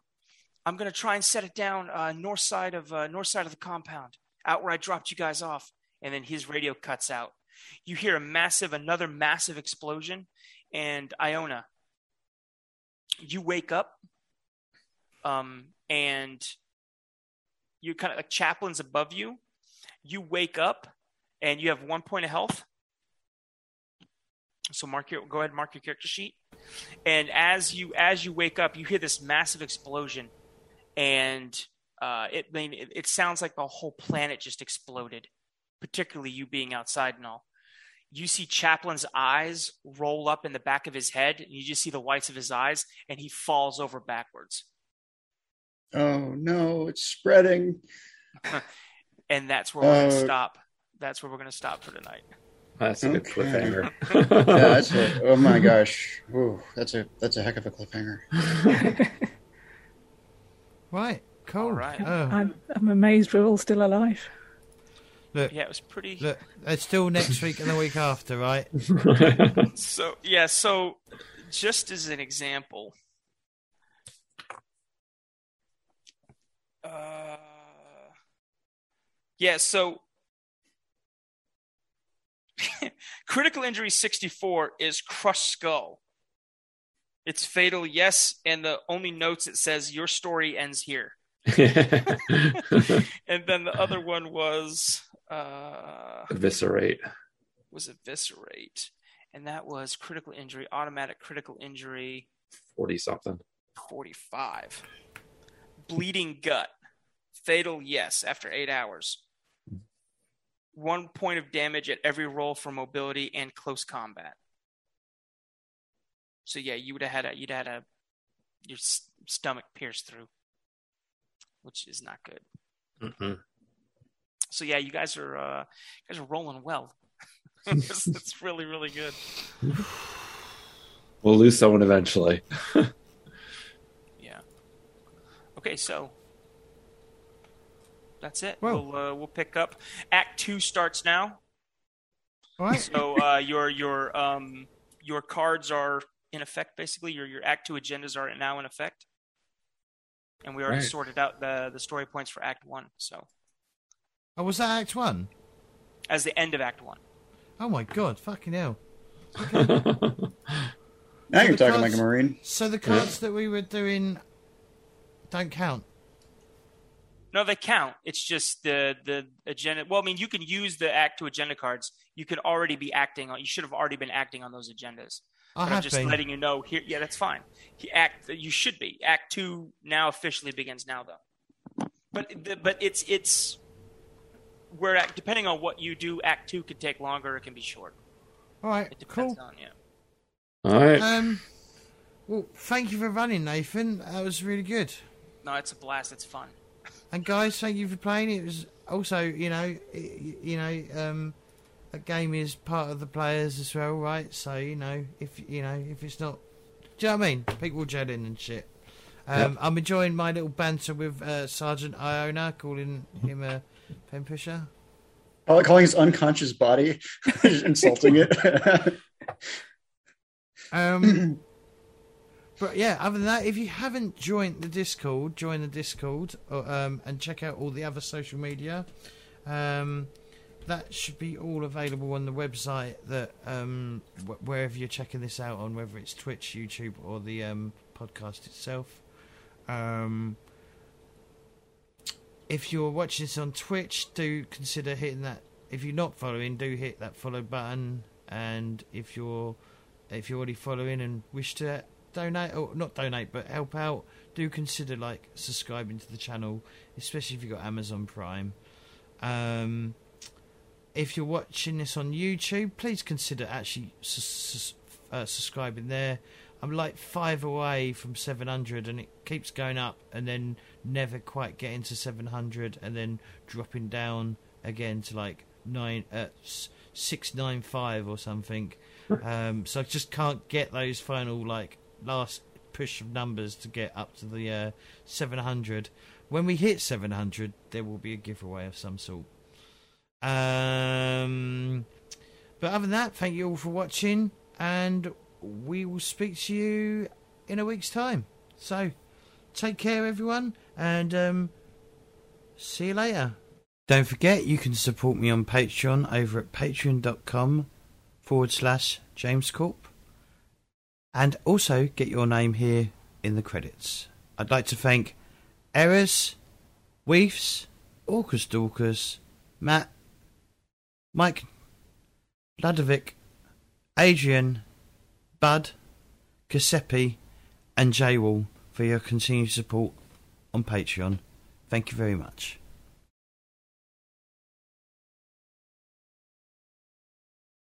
Speaker 3: I'm gonna try and set it down uh, north side of uh, north side of the compound, out where I dropped you guys off. And then his radio cuts out. You hear a massive, another massive explosion, and Iona, you wake up um, and you kind of like Chaplin's above you. You wake up and you have one point of health. So mark your go ahead and mark your character sheet. And as you as you wake up, you hear this massive explosion, and uh, it I mean it, it sounds like the whole planet just exploded. Particularly you being outside and all. You see Chaplin's eyes roll up in the back of his head, and you just see the whites of his eyes, and he falls over backwards.
Speaker 2: Oh no, it's spreading.
Speaker 3: and that's where we're
Speaker 2: Uh,
Speaker 3: stop. That's where we're going to stop for tonight.
Speaker 5: That's a good cliffhanger.
Speaker 2: Yeah, that's a, oh my gosh. Ooh, that's a that's a heck of a cliffhanger.
Speaker 1: Right, cool.
Speaker 3: All right.
Speaker 1: Oh,
Speaker 4: I'm, I'm amazed we're all still alive.
Speaker 1: look,
Speaker 3: Yeah, it was pretty.
Speaker 1: look, it's still next week and the week after, right?
Speaker 3: So yeah, so just as an example, uh, yeah, so critical injury 64 is crushed skull. It's fatal, yes, and the only notes it says your story ends here. And then the other one was uh
Speaker 5: Eviscerate.
Speaker 3: was eviscerate, and that was critical injury, automatic critical injury,
Speaker 5: 40 something.
Speaker 3: 45. Bleeding gut, fatal, yes, after eight hours. One point of damage at every roll for mobility and close combat. So yeah, you would have had a you'd had a your s- stomach pierced through, which is not good.
Speaker 5: Mm-mm.
Speaker 3: So yeah, you guys are uh, you guys are rolling well. it's, it's really really good.
Speaker 5: We'll lose someone eventually.
Speaker 3: Yeah. Okay, so that's it.
Speaker 1: Well-
Speaker 3: we'll uh, we'll pick up. Act two starts now.
Speaker 1: All right.
Speaker 3: So uh, your your um your cards are in effect. Basically, your your Act two agendas are now in effect, and we already
Speaker 5: Right.
Speaker 3: sorted out the the story points for Act one. So
Speaker 1: Oh, was that Act One?
Speaker 3: as the end of Act one.
Speaker 1: Oh my God, fucking hell!
Speaker 2: Now you're
Speaker 1: the
Speaker 2: talking like a marine.
Speaker 1: So the cards that we were doing don't count.
Speaker 3: No, they count. It's just the the agenda. Well, I mean, you can use the Act Two agenda cards. You could already be acting on. You should have already been acting on those agendas.
Speaker 1: I
Speaker 3: But
Speaker 1: have
Speaker 3: I'm just
Speaker 1: been.
Speaker 3: letting you know here. Yeah, that's fine. He act. You should be. Act Two now officially begins now, though. But the, but it's it's where act- depending on what you do, Act Two could take longer. It can be short.
Speaker 1: All right,
Speaker 3: It depends
Speaker 1: cool.
Speaker 3: on yeah.
Speaker 5: All right.
Speaker 1: Um, well, thank you for running, Nathan. That was really good.
Speaker 3: No, it's a blast. It's fun.
Speaker 1: And guys, thank you for playing. It was also, you know, y- you know, um, a game is part of the players as well, right? So you know, if you know, if it's not, do you know what I mean? People gelling and shit. Um, I'm enjoying my little banter with uh, Sergeant Iona, calling him a pen pusher.
Speaker 2: Call- Calling his unconscious body, insulting it.
Speaker 1: Um, but yeah, other than that, if you haven't joined the Discord, join the Discord or, um, and check out all the other social media. Um, that should be all available on the website. That um, wh- wherever you're checking this out on, whether it's Twitch, YouTube, or the um, podcast itself. Um, if you're watching this on Twitch, do consider hitting that. If you're not following, do hit that follow button. And if you're if you're already following and wish to donate or not donate but help out, do consider like subscribing to the channel, especially if you've got Amazon Prime. Um, if you're watching this on YouTube, please consider actually uh, subscribing there. I'm like five away from 700, and it keeps going up, and then never quite getting to 700, and then dropping down again to like nine, uh, 695 or something. Um, so I just can't get those final like last push of numbers to get up to the uh, 700. When we hit 700, there will be a giveaway of some sort. Um, but other than that, thank you all for watching, and we will speak to you in a week's time. So, take care, everyone, and um, see you later. Don't forget, you can support me on Patreon over at patreon.com forward slash James Corp. And also get your name here in the credits. I'd like to thank Errors, Weefs, Orcus Dorcas, Matt, Mike, Ludovic, Adrian, Bud, Giuseppe, and Jaywall for your continued support on Patreon. Thank you very much.